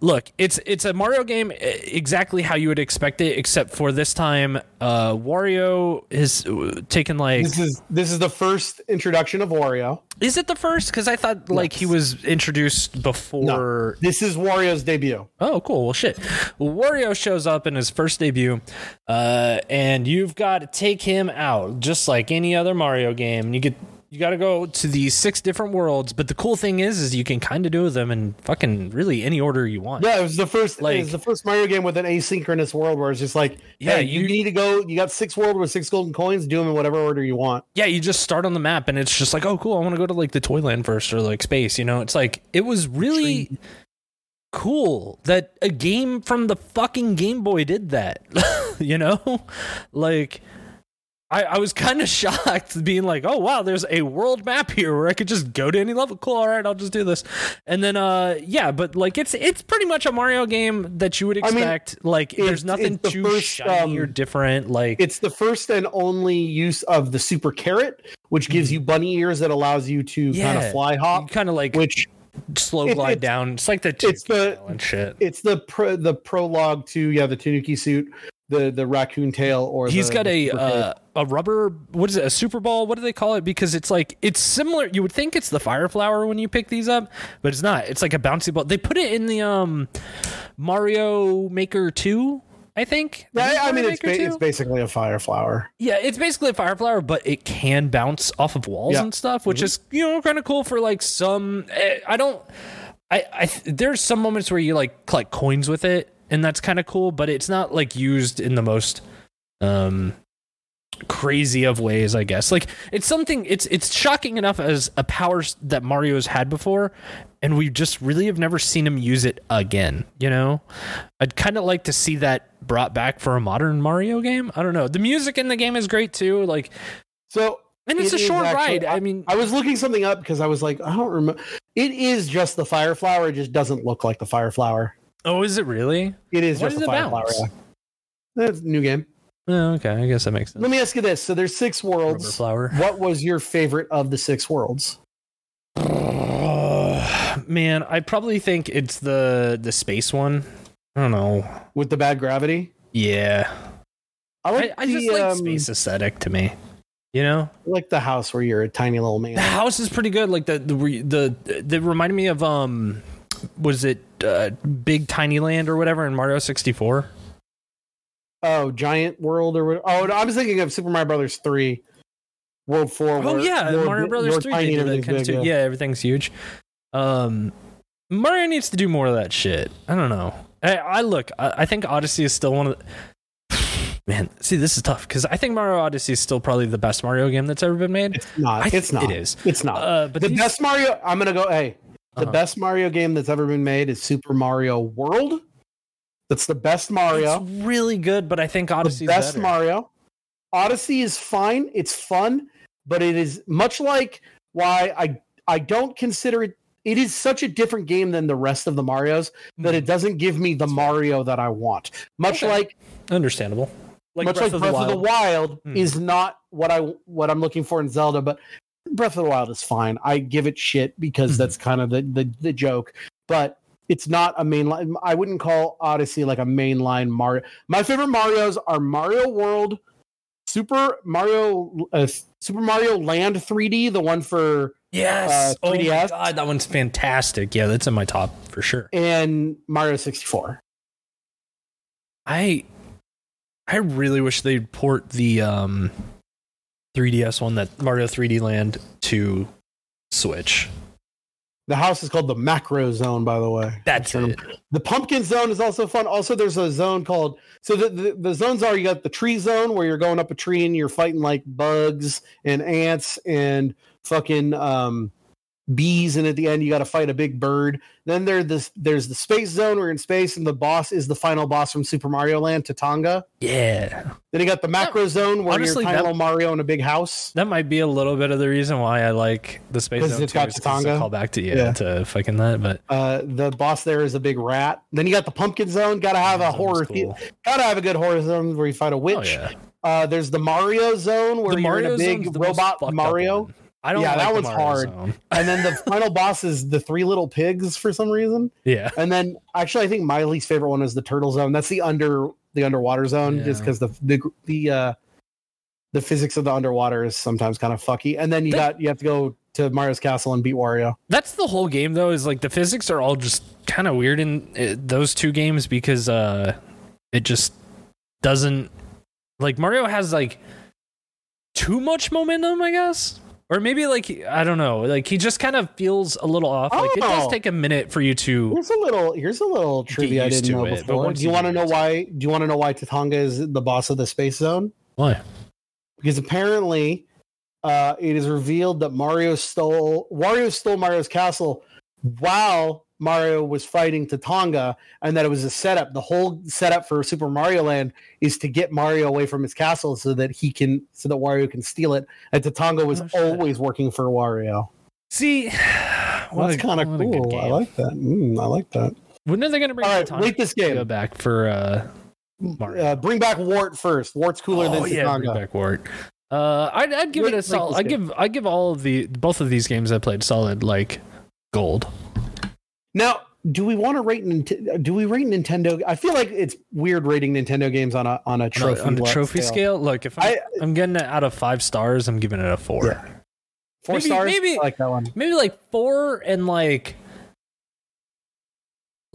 [SPEAKER 2] look, it's it's a Mario game eh, exactly how you would expect it, except for this time, uh, Wario is uh, taken like.
[SPEAKER 3] This is this is the first introduction of Wario.
[SPEAKER 2] Is it the first? Because I thought like he was introduced before.
[SPEAKER 3] This is Wario's debut.
[SPEAKER 2] Oh, cool. Well, shit. Wario shows up in his first debut, uh, and you've got to take him out just like any other Mario game. You get you got to go to these six different worlds, but the cool thing is, is you can kind of do them in fucking really any order you want.
[SPEAKER 3] Yeah, it was the first.
[SPEAKER 2] Like-
[SPEAKER 3] it was the first Mario game with an asynchronous world where it's just like,
[SPEAKER 2] Yeah,
[SPEAKER 3] you,
[SPEAKER 2] you-
[SPEAKER 3] need to go. You got six world with six golden coins. Do them in whatever order you want.
[SPEAKER 2] yeah, you just start on the map and it's just like, oh, cool. I want to go to like the Toyland first or like space. You know, it's like it was really cool that a game from the fucking Game Boy did that. you know, like. I, I was kind of shocked being like, oh wow, there's a world map here where I could just go to any level. Cool, all right, I'll just do this. And then uh yeah, but like it's it's pretty much a Mario game that you would
[SPEAKER 3] I mean,
[SPEAKER 2] expect. like there's nothing
[SPEAKER 3] the
[SPEAKER 2] too
[SPEAKER 3] first,
[SPEAKER 2] shiny or
[SPEAKER 3] um,
[SPEAKER 2] different. Like
[SPEAKER 3] It's the first and only use of the super carrot, which gives you bunny ears that allows you to kind
[SPEAKER 2] Mm-hmm.
[SPEAKER 3] Of fly hop.
[SPEAKER 2] kind of like
[SPEAKER 3] Which
[SPEAKER 2] slow glide
[SPEAKER 3] it's-
[SPEAKER 2] down. It's like the
[SPEAKER 3] it's the-
[SPEAKER 2] and shit.
[SPEAKER 3] it's the pro, the prologue to yeah the Tanuki suit, the the raccoon tail, or
[SPEAKER 2] He's
[SPEAKER 3] the-
[SPEAKER 2] got a uh, a rubber. What is it? A super ball? What do they call it? Because it's like it's similar. You would think it's the fire flower when you pick these up, but it's not. It's like a bouncy ball. They put it in the um Mario Maker Two. I think.
[SPEAKER 3] Yeah, I mean it's ba- it's basically a fire flower.
[SPEAKER 2] Yeah, it's basically a fire flower, but it can bounce off of walls
[SPEAKER 3] Yeah.
[SPEAKER 2] and stuff, which is you know kind of cool for like some. eh, I don't. I I there's some moments where you like collect coins with it, and that's kind of cool, but it's not like used in the most um crazy of ways i guess like it's something it's it's shocking enough as a power that mario's had before and we just really have never seen him use it again you know i'd kind of like to see that brought back for a modern mario game i don't know the music in the game is great too like
[SPEAKER 3] So
[SPEAKER 2] and it's
[SPEAKER 3] it
[SPEAKER 2] a short
[SPEAKER 3] actually-
[SPEAKER 2] ride i mean
[SPEAKER 3] I was looking something up because I was like, I don't remember. It is just the fire flower. It just doesn't look like the fire flower.
[SPEAKER 2] oh is it really
[SPEAKER 3] It is
[SPEAKER 2] Why
[SPEAKER 3] just
[SPEAKER 2] does
[SPEAKER 3] the fire flower. Yeah. That's a new game.
[SPEAKER 2] Oh, okay i guess that makes sense
[SPEAKER 3] Let me ask you this: So there's six worlds.
[SPEAKER 2] flower
[SPEAKER 3] What was your favorite of the six worlds?
[SPEAKER 2] man i probably think it's the the space one i don't know
[SPEAKER 3] With the bad gravity?
[SPEAKER 2] yeah
[SPEAKER 3] I
[SPEAKER 2] I,
[SPEAKER 3] like
[SPEAKER 2] I
[SPEAKER 3] the,
[SPEAKER 2] just like
[SPEAKER 3] um,
[SPEAKER 2] space aesthetic to me. You know,
[SPEAKER 3] I like the house where you're a tiny little man.
[SPEAKER 2] the house is pretty good. Like the the re- the reminded me of um, was it uh, Big Tiny Land or whatever in Mario sixty four?
[SPEAKER 3] Oh, Giant World or what? Oh, no, I was thinking of Super Mario Brothers three, World Four.
[SPEAKER 2] Oh
[SPEAKER 3] where
[SPEAKER 2] yeah,
[SPEAKER 3] you're-
[SPEAKER 2] Mario Brothers three
[SPEAKER 3] tiny
[SPEAKER 2] that kind of
[SPEAKER 3] big,
[SPEAKER 2] too. Yeah, everything's huge. Um, Mario needs to do more of that shit. I don't know. I, I look. I, I think Odyssey is still one of the. Man, see, this is tough because I think Mario Odyssey is still probably the best Mario game that's ever been made.
[SPEAKER 3] It's not. It's not.
[SPEAKER 2] it is.
[SPEAKER 3] It's not.
[SPEAKER 2] Uh, but
[SPEAKER 3] the
[SPEAKER 2] these-
[SPEAKER 3] best Mario. I'm gonna go. Hey, the
[SPEAKER 2] Uh-huh.
[SPEAKER 3] best Mario game that's ever been made is Super Mario World. That's the best Mario.
[SPEAKER 2] It's really good, but I think Odyssey
[SPEAKER 3] the
[SPEAKER 2] is
[SPEAKER 3] best
[SPEAKER 2] better.
[SPEAKER 3] Mario. Odyssey is fine. It's fun, but it is much like why I I don't consider it. It is such a different game than the rest of the Mario's that it doesn't give me the Mario that I want. Much
[SPEAKER 2] Okay.
[SPEAKER 3] like
[SPEAKER 2] Understandable. Like
[SPEAKER 3] much
[SPEAKER 2] Breath
[SPEAKER 3] like
[SPEAKER 2] of
[SPEAKER 3] Breath
[SPEAKER 2] the
[SPEAKER 3] of the
[SPEAKER 2] Wild. Hmm.
[SPEAKER 3] is not what I what I'm looking for in Zelda, but Breath of the Wild is fine. I give it shit because
[SPEAKER 2] Mhm.
[SPEAKER 3] that's kind of the, the the joke, but it's not a mainline. I wouldn't call Odyssey like a mainline Mario. My favorite Mario's are Mario World, Super Mario, uh, Super Mario Land 3D, the one for
[SPEAKER 2] Yes.
[SPEAKER 3] uh,
[SPEAKER 2] oh my
[SPEAKER 3] 3DS.
[SPEAKER 2] god, that one's fantastic. Yeah, that's in my top for sure.
[SPEAKER 3] and Mario 64.
[SPEAKER 2] I I really wish they'd port the um 3DS one that Mario 3D Land to Switch.
[SPEAKER 3] The house is called the Macro Zone, by the way.
[SPEAKER 2] That's it.
[SPEAKER 3] The Pumpkin Zone is also fun. Also, there's a zone called so the, the the zones are you got the tree zone where you're going up a tree and you're fighting like bugs and ants and fucking um bees and at the end you got to fight a big bird then there this there's the space zone where you're in space and the boss is the final boss from super mario land Tatanga.
[SPEAKER 2] Yeah.
[SPEAKER 3] then you got the macro zone where
[SPEAKER 2] honestly,
[SPEAKER 3] you're tiny
[SPEAKER 2] that-
[SPEAKER 3] little mario in a big house
[SPEAKER 2] That might be a little bit of the reason why I like the space Zone
[SPEAKER 3] it's
[SPEAKER 2] 2
[SPEAKER 3] got
[SPEAKER 2] is 'cause it's a
[SPEAKER 3] Tatanga?
[SPEAKER 2] call back to yeah,
[SPEAKER 3] Yeah.
[SPEAKER 2] to fucking that, but
[SPEAKER 3] uh the boss there is a big rat then you got the pumpkin zone gotta have a horror
[SPEAKER 2] cool.
[SPEAKER 3] the- gotta have a good horror zone where you fight a witch
[SPEAKER 2] Oh yeah.
[SPEAKER 3] uh there's the mario zone where
[SPEAKER 2] The
[SPEAKER 3] you're in
[SPEAKER 2] Mario
[SPEAKER 3] a big
[SPEAKER 2] zone's the most
[SPEAKER 3] robot
[SPEAKER 2] fucked up
[SPEAKER 3] mario
[SPEAKER 2] one. I don't
[SPEAKER 3] Yeah,
[SPEAKER 2] like
[SPEAKER 3] that one's hard.
[SPEAKER 2] zone.
[SPEAKER 3] and then the final boss is the three little pigs for some reason
[SPEAKER 2] Yeah.
[SPEAKER 3] and then actually i think my least favorite one is the turtle zone that's the under the underwater zone just because the the the uh the physics of the underwater is sometimes kind of fucky and then you
[SPEAKER 2] That-
[SPEAKER 3] got you have to go to mario's castle and beat wario
[SPEAKER 2] That's the whole game though. Is like the physics are all just kind of weird in uh, those two games because uh, it just doesn't like Mario has like too much momentum, I guess, or maybe like I don't know, like he just kind of feels a little off. Like it does
[SPEAKER 3] Oh.
[SPEAKER 2] take a minute for you to.
[SPEAKER 3] here's a little here's a little trivia i didn't know
[SPEAKER 2] it,
[SPEAKER 3] before do you
[SPEAKER 2] you
[SPEAKER 3] want to know why do you want to know why tatanga is the boss of the space zone
[SPEAKER 2] Why?
[SPEAKER 3] because apparently uh, it is revealed that Mario stole Wario stole Mario's castle while Mario was fighting Tatanga, and that it was a setup. The whole setup for Super Mario Land is to get Mario away from his castle so that he can so that Wario can steal it. And Tatanga was
[SPEAKER 2] Oh,
[SPEAKER 3] always working for Wario.
[SPEAKER 2] See,
[SPEAKER 3] Well, that's kind of cool. I like that. Mm, I like that.
[SPEAKER 2] When are they going to bring
[SPEAKER 3] All right,
[SPEAKER 2] Tatanga
[SPEAKER 3] rate this
[SPEAKER 2] go
[SPEAKER 3] game.
[SPEAKER 2] back for uh, Mario?
[SPEAKER 3] Uh, bring back Wart first. Wart's cooler than
[SPEAKER 2] oh yeah, bring back Wart. Uh, I'd, I'd give
[SPEAKER 3] Rate-
[SPEAKER 2] it a solid. I
[SPEAKER 3] game.
[SPEAKER 2] give I give all of the both of these games I played solid like gold.
[SPEAKER 3] Now, do we want to rate? Do we rate Nintendo? I feel like it's weird rating Nintendo games on a on a trophy
[SPEAKER 2] on the
[SPEAKER 3] le-
[SPEAKER 2] trophy scale. Look, if I'm,
[SPEAKER 3] I-
[SPEAKER 2] I, am getting it out of five stars, I'm giving it a four.
[SPEAKER 3] Yeah. Four
[SPEAKER 2] Maybe-
[SPEAKER 3] stars.
[SPEAKER 2] maybe-
[SPEAKER 3] I like that one.
[SPEAKER 2] Maybe like four and like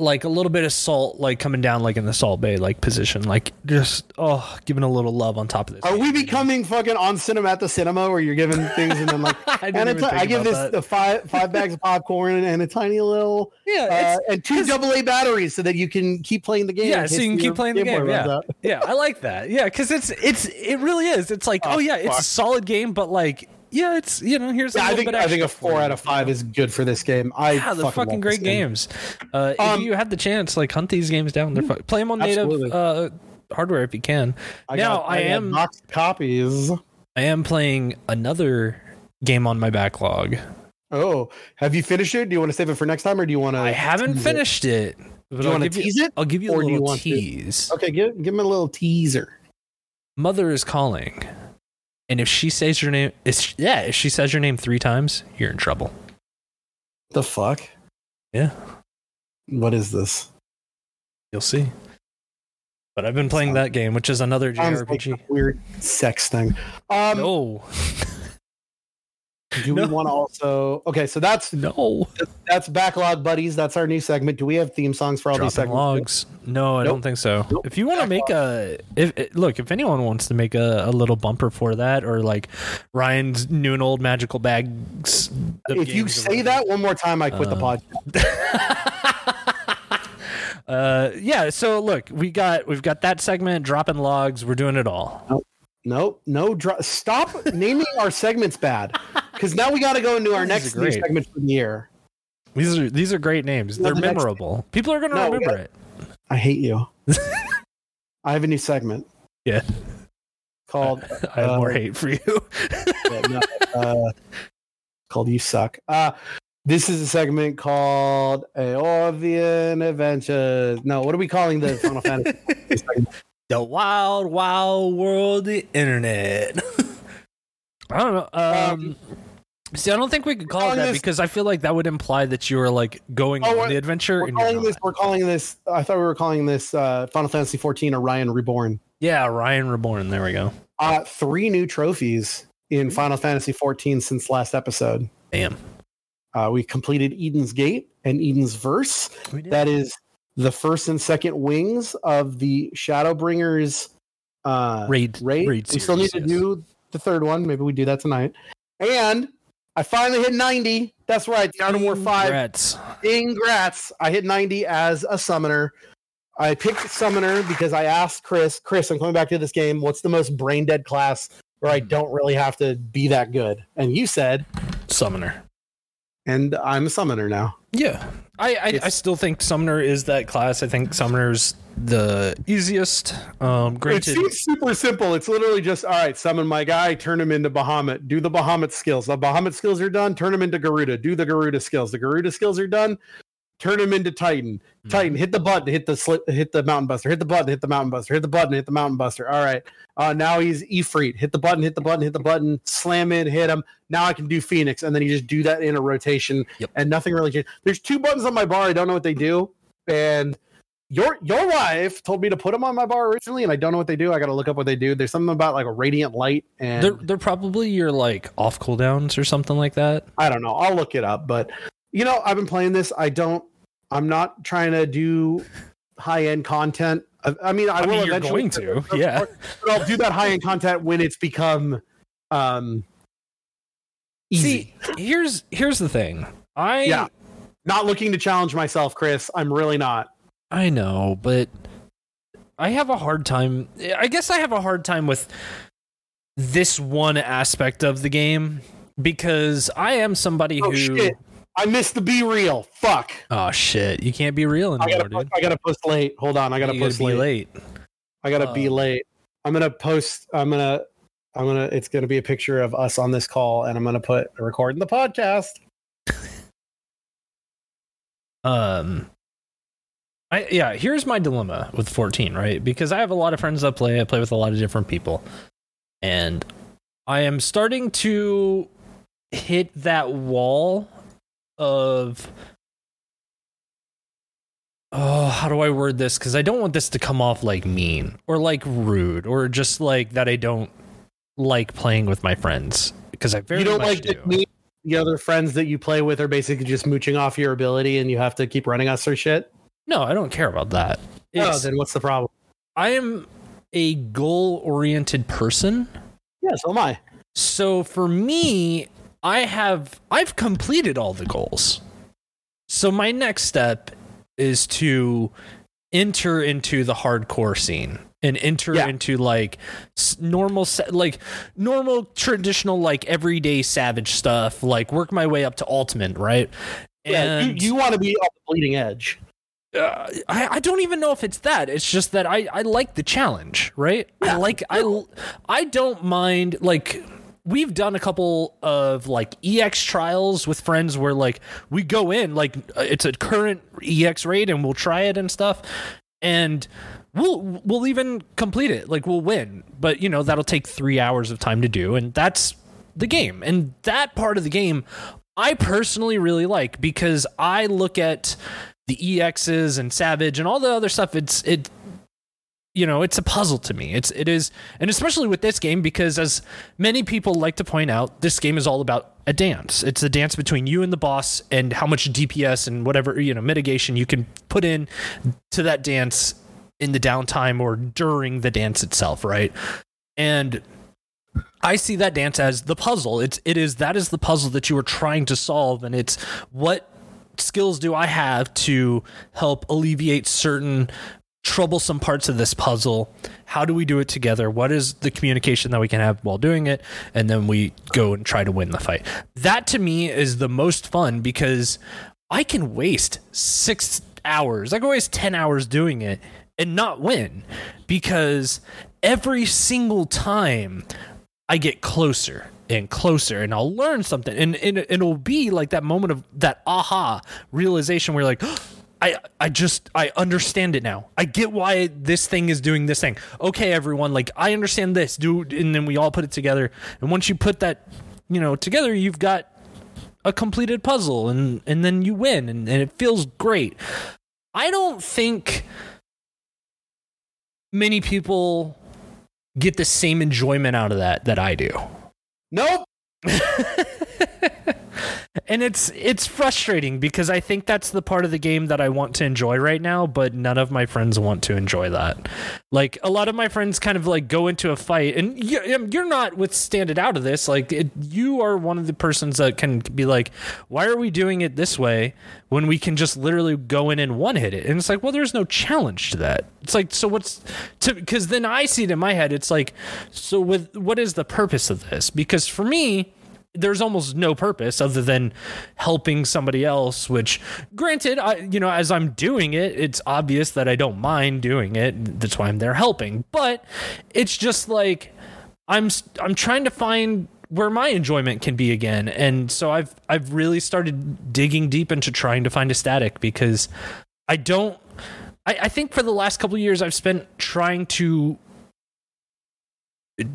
[SPEAKER 2] like a little bit of salt, like coming down like in the salt bay like position, like just oh, giving a little love on top of this.
[SPEAKER 3] Are we becoming fucking on cinema at the cinema where you're giving things and then like
[SPEAKER 2] I,
[SPEAKER 3] and a
[SPEAKER 2] even
[SPEAKER 3] ti-
[SPEAKER 2] think
[SPEAKER 3] I give this
[SPEAKER 2] that.
[SPEAKER 3] the five five bags of popcorn and a tiny little
[SPEAKER 2] yeah,
[SPEAKER 3] uh, and two double A batteries so that you can keep playing the game.
[SPEAKER 2] Yeah, so you can keep playing the game, yeah. yeah, I like that. Yeah, because it's it's it really is. It's like oh,
[SPEAKER 3] Oh,
[SPEAKER 2] yeah, it's a solid game, but like yeah, it's you know here's a
[SPEAKER 3] Yeah, I think I think a four out of five is good for this game. I
[SPEAKER 2] Yeah, they're fucking,
[SPEAKER 3] love
[SPEAKER 2] great
[SPEAKER 3] game.
[SPEAKER 2] games. Uh,
[SPEAKER 3] Um,
[SPEAKER 2] if you had the chance, like hunt these games down. They're fu- play them on native uh, hardware if you can.
[SPEAKER 3] I
[SPEAKER 2] Now,
[SPEAKER 3] got,
[SPEAKER 2] I
[SPEAKER 3] got
[SPEAKER 2] am-
[SPEAKER 3] boxed copies.
[SPEAKER 2] I am playing another game on my backlog.
[SPEAKER 3] Oh, have you finished it? Do you want to save it for next time, or do you want to?
[SPEAKER 2] I haven't finished it. But
[SPEAKER 3] Do you want to
[SPEAKER 2] give you,
[SPEAKER 3] tease it?
[SPEAKER 2] I'll give you a
[SPEAKER 3] do you
[SPEAKER 2] little
[SPEAKER 3] to-
[SPEAKER 2] tease.
[SPEAKER 3] Okay, give give me a little teaser.
[SPEAKER 2] Mother is calling, and if she says your name, is yeah, if she says your name three times, you're in trouble.
[SPEAKER 3] The fuck?
[SPEAKER 2] Yeah.
[SPEAKER 3] What is this?
[SPEAKER 2] You'll see. But I've been playing that game, which is another
[SPEAKER 3] like
[SPEAKER 2] JRPG.
[SPEAKER 3] a weird sex thing. Um,
[SPEAKER 2] no,
[SPEAKER 3] do we want to also? Okay, so that's
[SPEAKER 2] no.
[SPEAKER 3] that's backlog buddies. That's our new segment. Do we have theme songs for all these segments?
[SPEAKER 2] logs. No, I
[SPEAKER 3] Nope.
[SPEAKER 2] don't think so.
[SPEAKER 3] Nope.
[SPEAKER 2] If you want to make a, if look, if anyone wants to make a, a little bumper for that, or like Ryan's new and old magical bags.
[SPEAKER 3] If you say that one more time, I quit the
[SPEAKER 2] Uh,
[SPEAKER 3] podcast.
[SPEAKER 2] uh, yeah. So look, we got we've got that segment, dropping logs. We're doing it all.
[SPEAKER 3] Nope, no. Dro- Stop naming our segments bad, because now we got to go into our next segment for the year.
[SPEAKER 2] These are these are great names. They're
[SPEAKER 3] the
[SPEAKER 2] memorable. People are gonna
[SPEAKER 3] No,
[SPEAKER 2] remember
[SPEAKER 3] got-
[SPEAKER 2] it.
[SPEAKER 3] I hate you. I have a new segment.
[SPEAKER 2] Yeah.
[SPEAKER 3] Called
[SPEAKER 2] I have more
[SPEAKER 3] Uh,
[SPEAKER 2] hate for you.
[SPEAKER 3] Yeah, no, uh, called "You Suck." Uh, this is a segment called "Aorvian Adventures." No, what are we calling the Final Fantasy?
[SPEAKER 2] the wild, wild world, the internet. I don't know. Um, see, I don't think we could call it that
[SPEAKER 3] this-
[SPEAKER 2] because I feel like that would imply that you were like going
[SPEAKER 3] Oh,
[SPEAKER 2] on the adventure.
[SPEAKER 3] We're calling this. We're calling this. I thought we were calling this uh, Final Fantasy XIV Orion Reborn.
[SPEAKER 2] Yeah, Ryan Reborn. There we go.
[SPEAKER 3] Uh, three new trophies in Final Fantasy XIV since last episode.
[SPEAKER 2] Damn.
[SPEAKER 3] Uh, we completed Eden's Gate and Eden's Verse.
[SPEAKER 2] We did.
[SPEAKER 3] That is the first and second wings of the Shadowbringers uh,
[SPEAKER 2] raid
[SPEAKER 3] raid.
[SPEAKER 2] raid
[SPEAKER 3] we still need to
[SPEAKER 2] yes.
[SPEAKER 3] do the third one. Maybe we do that tonight. And I finally hit 90. That's right. Of War 5.
[SPEAKER 2] Congrats.
[SPEAKER 3] Congrats. I hit 90 as a summoner. I picked summoner because I asked Chris, Chris, I'm coming back to this game. What's the most brain dead class where I don't really have to be that good? And you said,
[SPEAKER 2] Summoner.
[SPEAKER 3] and I'm a summoner now.
[SPEAKER 2] Yeah. I, I, I still think Summoner is that class. I think Summoner's the easiest. Um,
[SPEAKER 3] It
[SPEAKER 2] granted,
[SPEAKER 3] seems super simple. It's literally just all right, summon my guy, turn him into Bahamut, do the Bahamut skills. The Bahamut skills are done, turn him into Garuda, do the Garuda skills. The Garuda skills are done, turn him into Titan. Titan, hit the button, hit the slip, hit the Mountain Buster, hit the button, hit the Mountain Buster, hit the button, hit the Mountain Buster. All right. Uh, now he's Ifrit. Hit the button, hit the button, hit the button, slam in, hit him. Now I can do Phoenix, and then you just do that in a rotation,
[SPEAKER 2] Yep.
[SPEAKER 3] and nothing really changes. There's two buttons on my bar. I don't know what they do, and your your wife told me to put them on my bar originally, and I don't know what they do. I got to look up what they do. There's something about like a radiant light, and
[SPEAKER 2] they're, they're probably your like off cooldowns or something like that.
[SPEAKER 3] I don't know. I'll look it up. But you know, I've been playing this. I don't. I'm not trying to do high end content. I, I mean, I,
[SPEAKER 2] I
[SPEAKER 3] will
[SPEAKER 2] mean,
[SPEAKER 3] eventually.
[SPEAKER 2] going to, yeah.
[SPEAKER 3] But I'll do that high end content when it's become um easy.
[SPEAKER 2] See, here's here's the thing. I
[SPEAKER 3] Yeah. not looking to challenge myself, Chris. I'm really not.
[SPEAKER 2] I know, but I have a hard time. I guess I have a hard time with this one aspect of the game because I am somebody
[SPEAKER 3] Oh
[SPEAKER 2] who.
[SPEAKER 3] shit! I missed the be real. Fuck.
[SPEAKER 2] Oh shit! You can't be real
[SPEAKER 3] I
[SPEAKER 2] anymore,
[SPEAKER 3] gotta.
[SPEAKER 2] dude.
[SPEAKER 3] I gotta post late. Hold on. I gotta
[SPEAKER 2] you
[SPEAKER 3] post
[SPEAKER 2] gotta be
[SPEAKER 3] late.
[SPEAKER 2] late.
[SPEAKER 3] I gotta be
[SPEAKER 2] Um,
[SPEAKER 3] late. I'm gonna post. I'm gonna. I'm gonna. It's gonna be a picture of us on this call, and I'm gonna put a recording the podcast.
[SPEAKER 2] Um, I yeah. Here's my dilemma with 14, right? Because I have a lot of friends that play. I play with a lot of different people, and I am starting to hit that wall of oh how do i word this because i don't want this to come off like mean or like rude or just like that i don't like playing with my friends because i very
[SPEAKER 3] you don't like
[SPEAKER 2] do.
[SPEAKER 3] that me. The other friends that you play with are basically just mooching off your ability, and you have to keep running us or shit.
[SPEAKER 2] no i don't care about that
[SPEAKER 3] Oh, then what's the problem?
[SPEAKER 2] i am a goal oriented person
[SPEAKER 3] Yeah, so am I.
[SPEAKER 2] So for me, I have I've completed all the goals. So my next step is to enter into the hardcore scene and enter
[SPEAKER 3] Yeah.
[SPEAKER 2] into like normal like normal traditional like everyday savage stuff like work my way up to ultimate right
[SPEAKER 3] Yeah, you,
[SPEAKER 2] And-
[SPEAKER 3] you want to be on the bleeding edge.
[SPEAKER 2] uh, I, I don't even know if it's that. It's just that I, I like the challenge, right? I like I I don't mind like we've done a couple of like EX trials with friends where like we go in like uh, it's a current EX raid and we'll try it and stuff. And we'll we'll even complete it. Like we'll win. But you know that'll take 3 hours of time to do. And that's the game. And that part of the game I personally really like because I look at the EXs and Savage and all the other stuff. It's it, you know, it's a puzzle to me. It's it is, and especially with this game because as many people like to point out, this game is all about a dance. It's a dance between you and the boss and how much DPS and whatever you know mitigation you can put in to that dance in the downtime or during the dance itself, right? And I see that dance as the puzzle. It's it is that is the puzzle that you are trying to solve, and it's what skills do I have to help alleviate certain troublesome parts of this puzzle? How do we do it together? What is the communication that we can have while doing it? And then we go and try to win the fight. That to me is the most fun because I can waste six hours, I can waste 10 hours doing it and not win because every single time I get closer and closer and I'll learn something and, and it'll be like that moment of that aha realization where you're like I, I just I understand it now. I get why this thing is doing this thing. Okay, everyone, like I understand this. Do and then we all put it together. And once you put that, you know, together, you've got a completed puzzle and and then you win and, and it feels great. I don't think many people get the same enjoyment out of that that I do.
[SPEAKER 3] Nope.
[SPEAKER 2] and it's it's frustrating because I think that's the part of the game that I want to enjoy right now, but none of my friends want to enjoy that. Like a lot of my friends kind of like go into a fight, and you- you're not withstanded out of this. Like it, you are one of the persons that can be like, "Why are we doing it this way when we can just literally go in and one hit it?" And it's like, well, there's no challenge to that. It's like, so what's to? Because then I see it in my head. It's like, so with what is the purpose of this? Because for me there's almost no purpose other than helping somebody else which granted i you know as i'm doing it it's obvious that i don't mind doing it. That's why i'm there helping. But it's just like i'm i'm trying to find where my enjoyment can be again. And so i've i've really started digging deep into trying to find a static because i don't i, I think for the last couple years i've spent trying to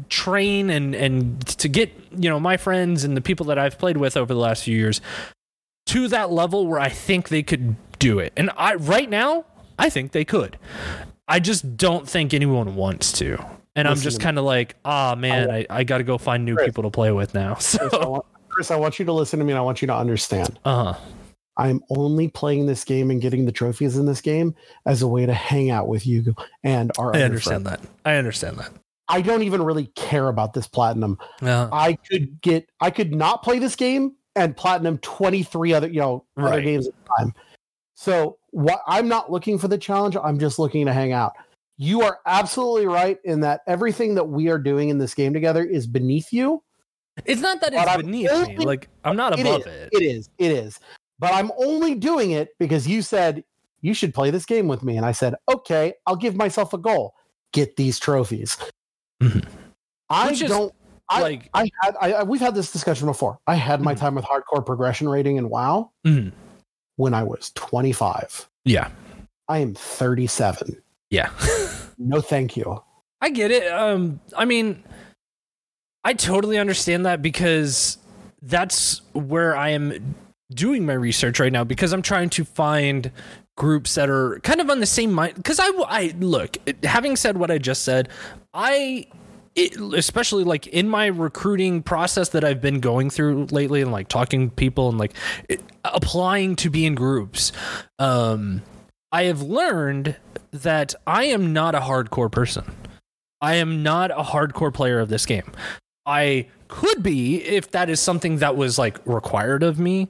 [SPEAKER 2] train and and to get you know my friends and the people that I've played with over the last few years to that level where I think they could do it. And I right now I think they could. I just don't think anyone wants to. And I'm just kind of like, ah man, I, I got to go find new
[SPEAKER 3] Chris.
[SPEAKER 2] people to play with now.
[SPEAKER 3] Chris, I
[SPEAKER 2] So,
[SPEAKER 3] want, Chris, I want you to listen to me and I want you to understand.
[SPEAKER 2] uh huh.
[SPEAKER 3] I'm only playing this game and getting the trophies in this game as a way to hang out with you and our
[SPEAKER 2] I understand
[SPEAKER 3] friends.
[SPEAKER 2] that. I understand that.
[SPEAKER 3] I don't even really care about this platinum.
[SPEAKER 2] Yeah.
[SPEAKER 3] I could get I could not play this game and platinum 23 other, you know, other
[SPEAKER 2] Right.
[SPEAKER 3] games at the time. So what I'm not looking for the challenge, I'm just looking to hang out. You are absolutely right in that everything that we are doing in this game together is beneath you.
[SPEAKER 2] It's not that it's
[SPEAKER 3] I'm
[SPEAKER 2] beneath me. Like I'm not above
[SPEAKER 3] is.
[SPEAKER 2] it.
[SPEAKER 3] It is. It is. But I'm only doing it because you said you should play this game with me. And I said, okay, I'll give myself a goal. Get these trophies.
[SPEAKER 2] Mhm.
[SPEAKER 3] I
[SPEAKER 2] is,
[SPEAKER 3] don't I,
[SPEAKER 2] like-
[SPEAKER 3] I had I, I- we've had this discussion before. I had my
[SPEAKER 2] Mhm.
[SPEAKER 3] time with hardcore progression rating and WoW
[SPEAKER 2] Mhm.
[SPEAKER 3] when I was 25.
[SPEAKER 2] Yeah.
[SPEAKER 3] I am 37.
[SPEAKER 2] Yeah.
[SPEAKER 3] No, thank you.
[SPEAKER 2] I get it. Um, I mean, I totally understand that because that's where I am doing my research right now because I'm trying to find groups that are kind of on the same mind. Because I, I look, having said what I just said, I. It, especially like in my recruiting process that I've been going through lately and like talking to people and like it, applying to be in groups um I have learned that I am not a hardcore person. I am not a hardcore player of this game. I could be if that is something that was like required of me.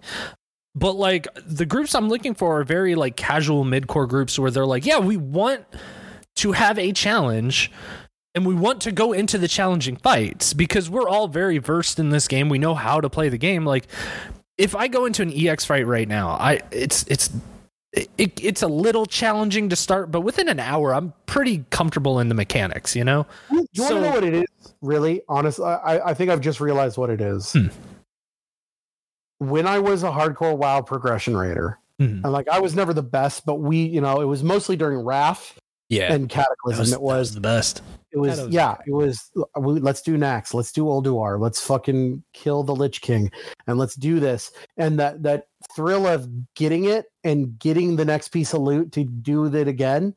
[SPEAKER 2] But like the groups I'm looking for are very like casual mid-core groups where they're like, yeah, we want to have a challenge and we want to go into the challenging fights because we're all very versed in this game. We know how to play the game. Like if I go into an EX fight right now, I it's it's it, it's a little challenging to start, but within an hour, I'm pretty comfortable in the mechanics. You know,
[SPEAKER 3] You want
[SPEAKER 2] So-
[SPEAKER 3] to know what it is? Really, honestly, I, I think I've just realized what it is.
[SPEAKER 2] Hmm.
[SPEAKER 3] When I was a hardcore WoW progression raider,
[SPEAKER 2] Mhm.
[SPEAKER 3] and like I was never the best, but we, you know, it was mostly during Wrath
[SPEAKER 2] yeah,
[SPEAKER 3] and Cataclysm. it was,
[SPEAKER 2] the best.
[SPEAKER 3] it was,
[SPEAKER 2] was
[SPEAKER 3] yeah, it was. We, let's do Naxx, let's do Ulduar, let's fucking kill the Lich King, and let's do this. And that that thrill of getting it and getting the next piece of loot to do it again,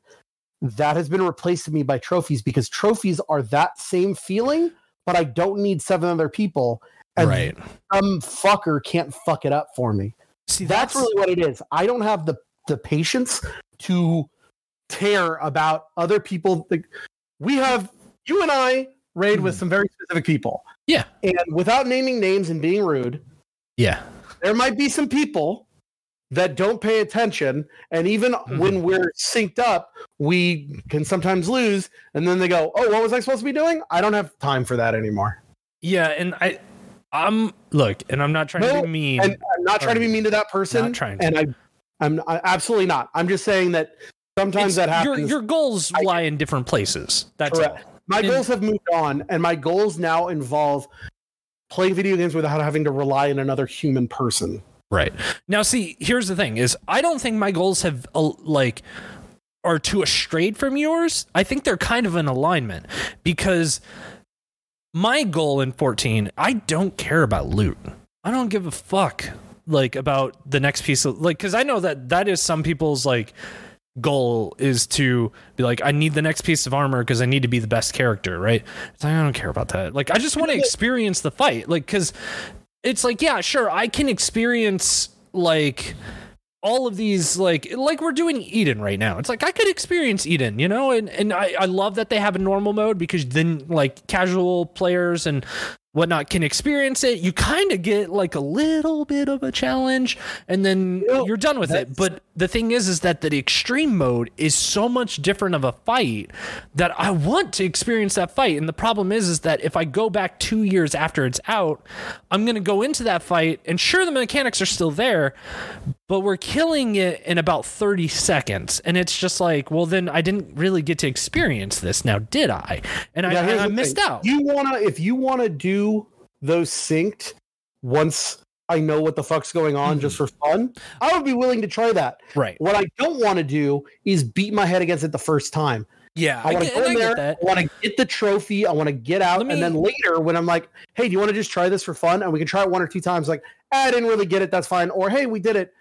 [SPEAKER 3] that has been replaced to me by trophies because trophies are that same feeling, but I don't need seven other people. And
[SPEAKER 2] right.
[SPEAKER 3] some fucker can't fuck it up for me.
[SPEAKER 2] See,
[SPEAKER 3] That's, really what it is. I don't have the the patience to care about other people. We have you and I raid with
[SPEAKER 2] Mhm.
[SPEAKER 3] some very specific people.
[SPEAKER 2] Yeah.
[SPEAKER 3] And without naming names and being rude,
[SPEAKER 2] yeah,
[SPEAKER 3] there might be some people that don't pay attention. And even
[SPEAKER 2] Mhm.
[SPEAKER 3] when we're synced up, we can sometimes lose. And then they go, Oh, what was I supposed to be doing? I don't have time for that anymore.
[SPEAKER 2] yeah, and I, I'm look, and I'm not trying
[SPEAKER 3] No,
[SPEAKER 2] to be mean.
[SPEAKER 3] I'm not trying to be mean to that person.
[SPEAKER 2] Not trying to.
[SPEAKER 3] And I, I'm I, absolutely not. I'm just saying that sometimes
[SPEAKER 2] It's-
[SPEAKER 3] that happens.
[SPEAKER 2] Your your goals
[SPEAKER 3] I-
[SPEAKER 2] lie in different places. That's
[SPEAKER 3] Correct.
[SPEAKER 2] all.
[SPEAKER 3] my
[SPEAKER 2] and-
[SPEAKER 3] goals have moved on, and my goals now involve playing video games without having to rely on another human person.
[SPEAKER 2] Right. Now see, here's the thing is I don't think my goals have uh, like are too strayed from yours. I think they're kind of in alignment because my goal in 14, I don't care about loot. I don't give a fuck like about the next piece of like cuz I know that that is some people's like goal is to be like I need the next piece of armor because I need to be the best character, right? It's like I don't care about that. Like I just want to experience the fight. Like cuz it's like yeah sure i can experience like all of these like like we're doing eden right now. It's like i could experience eden you know? And and i, I love that they have a normal mode because then like casual players and whatnot can experience it. You kind of get like a little bit of a challenge and then
[SPEAKER 3] know,
[SPEAKER 2] you're done with it. but the thing is is that the extreme mode is so much different of a fight that i want to experience that fight. And the problem is is that if i go back two years after it's out i'm going to go into that fight and sure the mechanics are still there but we're killing it in about 30 seconds and it's just like well then i didn't really get to experience this now did i and
[SPEAKER 3] Now,
[SPEAKER 2] i,
[SPEAKER 3] here's
[SPEAKER 2] I missed
[SPEAKER 3] thing.
[SPEAKER 2] out
[SPEAKER 3] You wanna if you wanna do those synced once I know what the fuck's going on
[SPEAKER 2] Mm-hmm.
[SPEAKER 3] just for fun, I would be willing to try that.
[SPEAKER 2] right
[SPEAKER 3] What I don't want to do is beat my head against it the first time.
[SPEAKER 2] yeah
[SPEAKER 3] I want to
[SPEAKER 2] get-
[SPEAKER 3] go in
[SPEAKER 2] I
[SPEAKER 3] there. I want to get the trophy. I want to get out,
[SPEAKER 2] me-
[SPEAKER 3] and then later, when I'm like, "Hey, do you want to just try this for fun?" and we can try it one or two times, like, "Ah, "I didn't really get it. That's fine." Or, "Hey, we did it.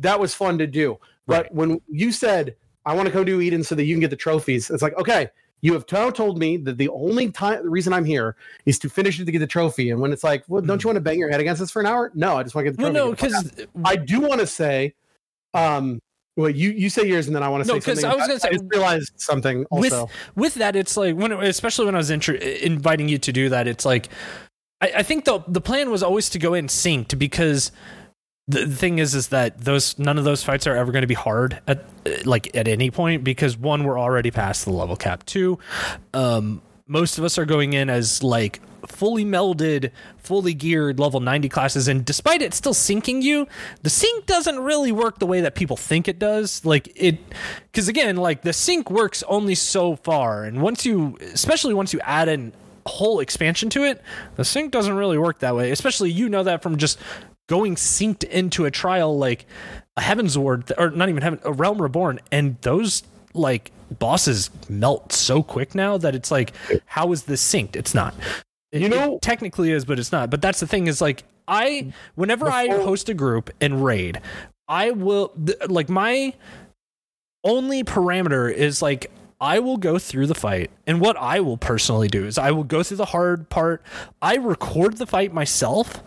[SPEAKER 3] That was fun to do." But
[SPEAKER 2] Right.
[SPEAKER 3] when you said, "I want to come do Eden so that you can get the trophies," it's like, okay, you have now told me that the only time the reason I'm here is to finish it to get the trophy. And when it's like, well, don't you want to bang your head against this for an hour? No, I just want to get the
[SPEAKER 2] well
[SPEAKER 3] trophy.
[SPEAKER 2] no
[SPEAKER 3] fuck out.
[SPEAKER 2] because
[SPEAKER 3] I do want to say, um, well, you you say yours, and then I want to
[SPEAKER 2] No,
[SPEAKER 3] say something.
[SPEAKER 2] I was gonna say-
[SPEAKER 3] I realized something also.
[SPEAKER 2] with with that it's like when especially when i was intro- inviting you to do that it's like I, I think the the plan was always to go in synced because the thing is is that those none of those fights are ever going to be hard at like at any point because one we're already past the level cap. Two um most of us are going in as like fully melded fully geared level 90 classes and despite it still syncing you the sync doesn't really work the way that people think it does. Like it because again like the sync works only so far and once you especially once you add in whole expansion to it the sync doesn't really work that way especially you know that from just going synced into a trial like a Heavensward or not even heaven a realm reborn and those like bosses melt so quick now that it's like how is this synced? It's not. It-
[SPEAKER 3] You know-
[SPEAKER 2] technically is but it's not. But that's the thing is like i whenever i host a group and raid i will like my only parameter is like I will go through the fight, and what I will personally do is I will go through the hard part. I record the fight myself,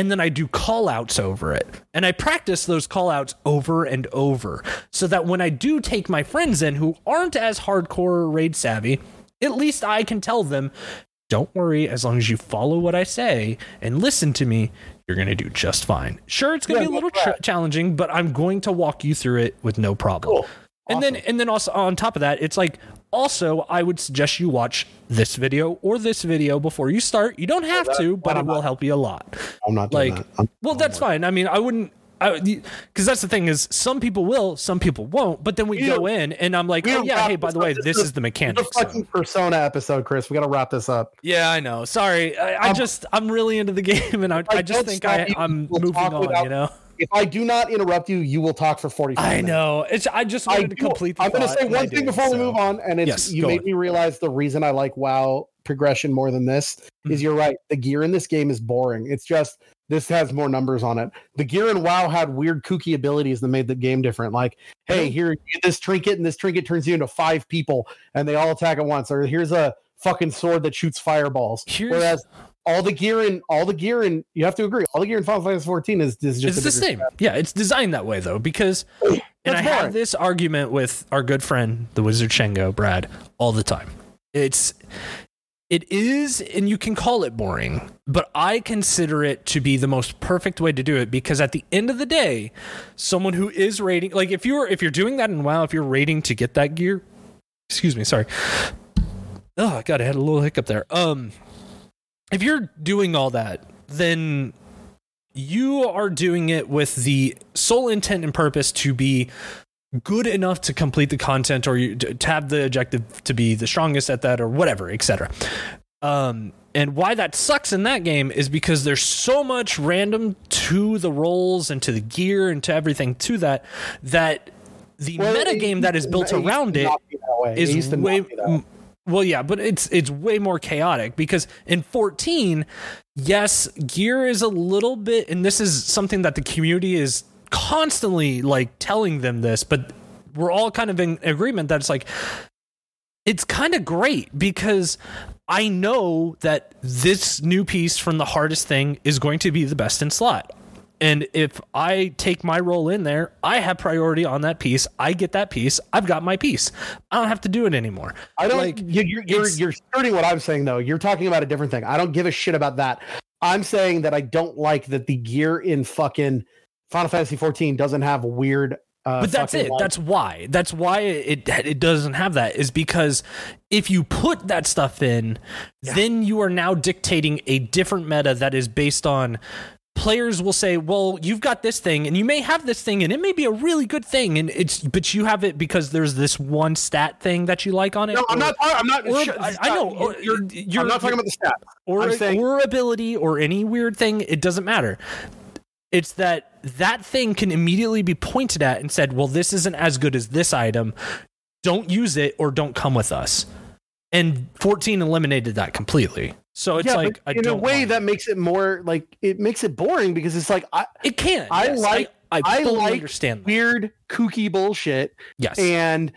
[SPEAKER 2] and then I do call outs over it. And I practice those call outs over and over so that when I do take my friends in who aren't as hardcore raid savvy, at least I can tell them, don't worry, as long as you follow what I say and listen to me, you're going to do just fine. Sure, it's going to
[SPEAKER 3] Yeah,
[SPEAKER 2] be a little ch- challenging, but I'm going to walk you through it with no problem.
[SPEAKER 3] Cool.
[SPEAKER 2] And then and then also on top of that, it's like also I would suggest you watch this video or this video before you start. You don't have to, but it will
[SPEAKER 3] not-
[SPEAKER 2] help you a lot.
[SPEAKER 3] I'm not doing
[SPEAKER 2] Like,
[SPEAKER 3] that. I'm-
[SPEAKER 2] well, that's fine. I mean, I wouldn't. Because that's the thing is, some people will, some people won't. But then we
[SPEAKER 3] We
[SPEAKER 2] go in, and I'm like, oh yeah, hey, by the way,
[SPEAKER 3] This
[SPEAKER 2] this
[SPEAKER 3] is
[SPEAKER 2] is the
[SPEAKER 3] the
[SPEAKER 2] mechanics.
[SPEAKER 3] fucking persona episode, Chris. We got to wrap this up.
[SPEAKER 2] yeah, I know. Sorry, I, I just I'm really into the game, and I, I,
[SPEAKER 3] I
[SPEAKER 2] just think I, I'm
[SPEAKER 3] we'll
[SPEAKER 2] moving on.
[SPEAKER 3] without-
[SPEAKER 2] You know.
[SPEAKER 3] If I do not interrupt you, you will talk for 45
[SPEAKER 2] I
[SPEAKER 3] minutes.
[SPEAKER 2] know. It's I just
[SPEAKER 3] I
[SPEAKER 2] wanted to
[SPEAKER 3] do-
[SPEAKER 2] complete. The
[SPEAKER 3] I'm going to say one thing
[SPEAKER 2] did,
[SPEAKER 3] before we move on, and it's
[SPEAKER 2] Yes,
[SPEAKER 3] you made
[SPEAKER 2] on.
[SPEAKER 3] me realize the reason I like WoW progression more than this
[SPEAKER 2] Mm-hmm.
[SPEAKER 3] is you're right. The gear in this game is boring. It's just this has more numbers on it. The gear in WoW had weird kooky abilities that made the game different. Like, hey, here this trinket, and this trinket turns you into five people, and they all attack at once. Or here's a fucking sword that shoots fireballs.
[SPEAKER 2] Here's-
[SPEAKER 3] Whereas all the gear in all the gear in you have to agree, all the gear in Final Fantasy 14 is, is just
[SPEAKER 2] it's the same. Yeah, it's designed that way though, because and
[SPEAKER 3] That's
[SPEAKER 2] I have this argument with our good friend, the Wizard Shengo, Brad, all the time. It's it is, and you can call it boring, but I consider it to be the most perfect way to do it because at the end of the day, someone who is rating like if you're if you're doing that in WoW, if you're rating to get that gear, excuse me, sorry. Oh god, I had a little hiccup there. Um if you're doing all that, then you are doing it with the sole intent and purpose to be good enough to complete the content or you, to have the objective to be the strongest at that or whatever etc um and why that sucks in that game is because there's so much random to the rolls and to the gear and to everything to that that the
[SPEAKER 3] Well,
[SPEAKER 2] meta game that is built around it
[SPEAKER 3] not be that way. It
[SPEAKER 2] is way well yeah but it's it's way more chaotic because in 14 yes gear is a little bit and this is something that the community is constantly like telling them this but we're all kind of in agreement that it's like it's kind of great because I know that this new piece from the hardest thing is going to be the best in slot. And if I take my role in there, I have priority on that piece. I get that piece. I've got my piece. I don't have to do it anymore.
[SPEAKER 3] I don't.
[SPEAKER 2] Like,
[SPEAKER 3] you- you're you're,
[SPEAKER 2] it's-
[SPEAKER 3] you're skirting what I'm saying though. You're talking about a different thing. I don't give a shit about that. I'm saying that I don't like that the gear in fucking Final Fantasy 14 doesn't have weird. Uh,
[SPEAKER 2] but that's it.
[SPEAKER 3] like-
[SPEAKER 2] That's why. That's why it it doesn't have that is because if you put that stuff in, then you are now dictating a different meta that is based on players will say, "Well, you've got this thing and you may have this thing and it may be a really good thing and it's but you have it because there's this one stat thing that you like on it."
[SPEAKER 3] No, I'm
[SPEAKER 2] or-
[SPEAKER 3] not. I'm not.
[SPEAKER 2] or- I, I know. or
[SPEAKER 3] You're,
[SPEAKER 2] you're,
[SPEAKER 3] I'm not talking about the stat.
[SPEAKER 2] or,
[SPEAKER 3] saying-
[SPEAKER 2] or ability or any weird thing it doesn't matter it's that that thing can immediately be pointed at and said well this isn't as good as this item don't use it or don't come with us and 14 eliminated that completely so it's
[SPEAKER 3] yeah,
[SPEAKER 2] like I
[SPEAKER 3] in a way that makes it more like it makes it boring because it's like I
[SPEAKER 2] it can't
[SPEAKER 3] I
[SPEAKER 2] yes,
[SPEAKER 3] like-
[SPEAKER 2] I, I,
[SPEAKER 3] I like
[SPEAKER 2] understand that.
[SPEAKER 3] weird kooky bullshit
[SPEAKER 2] yes
[SPEAKER 3] and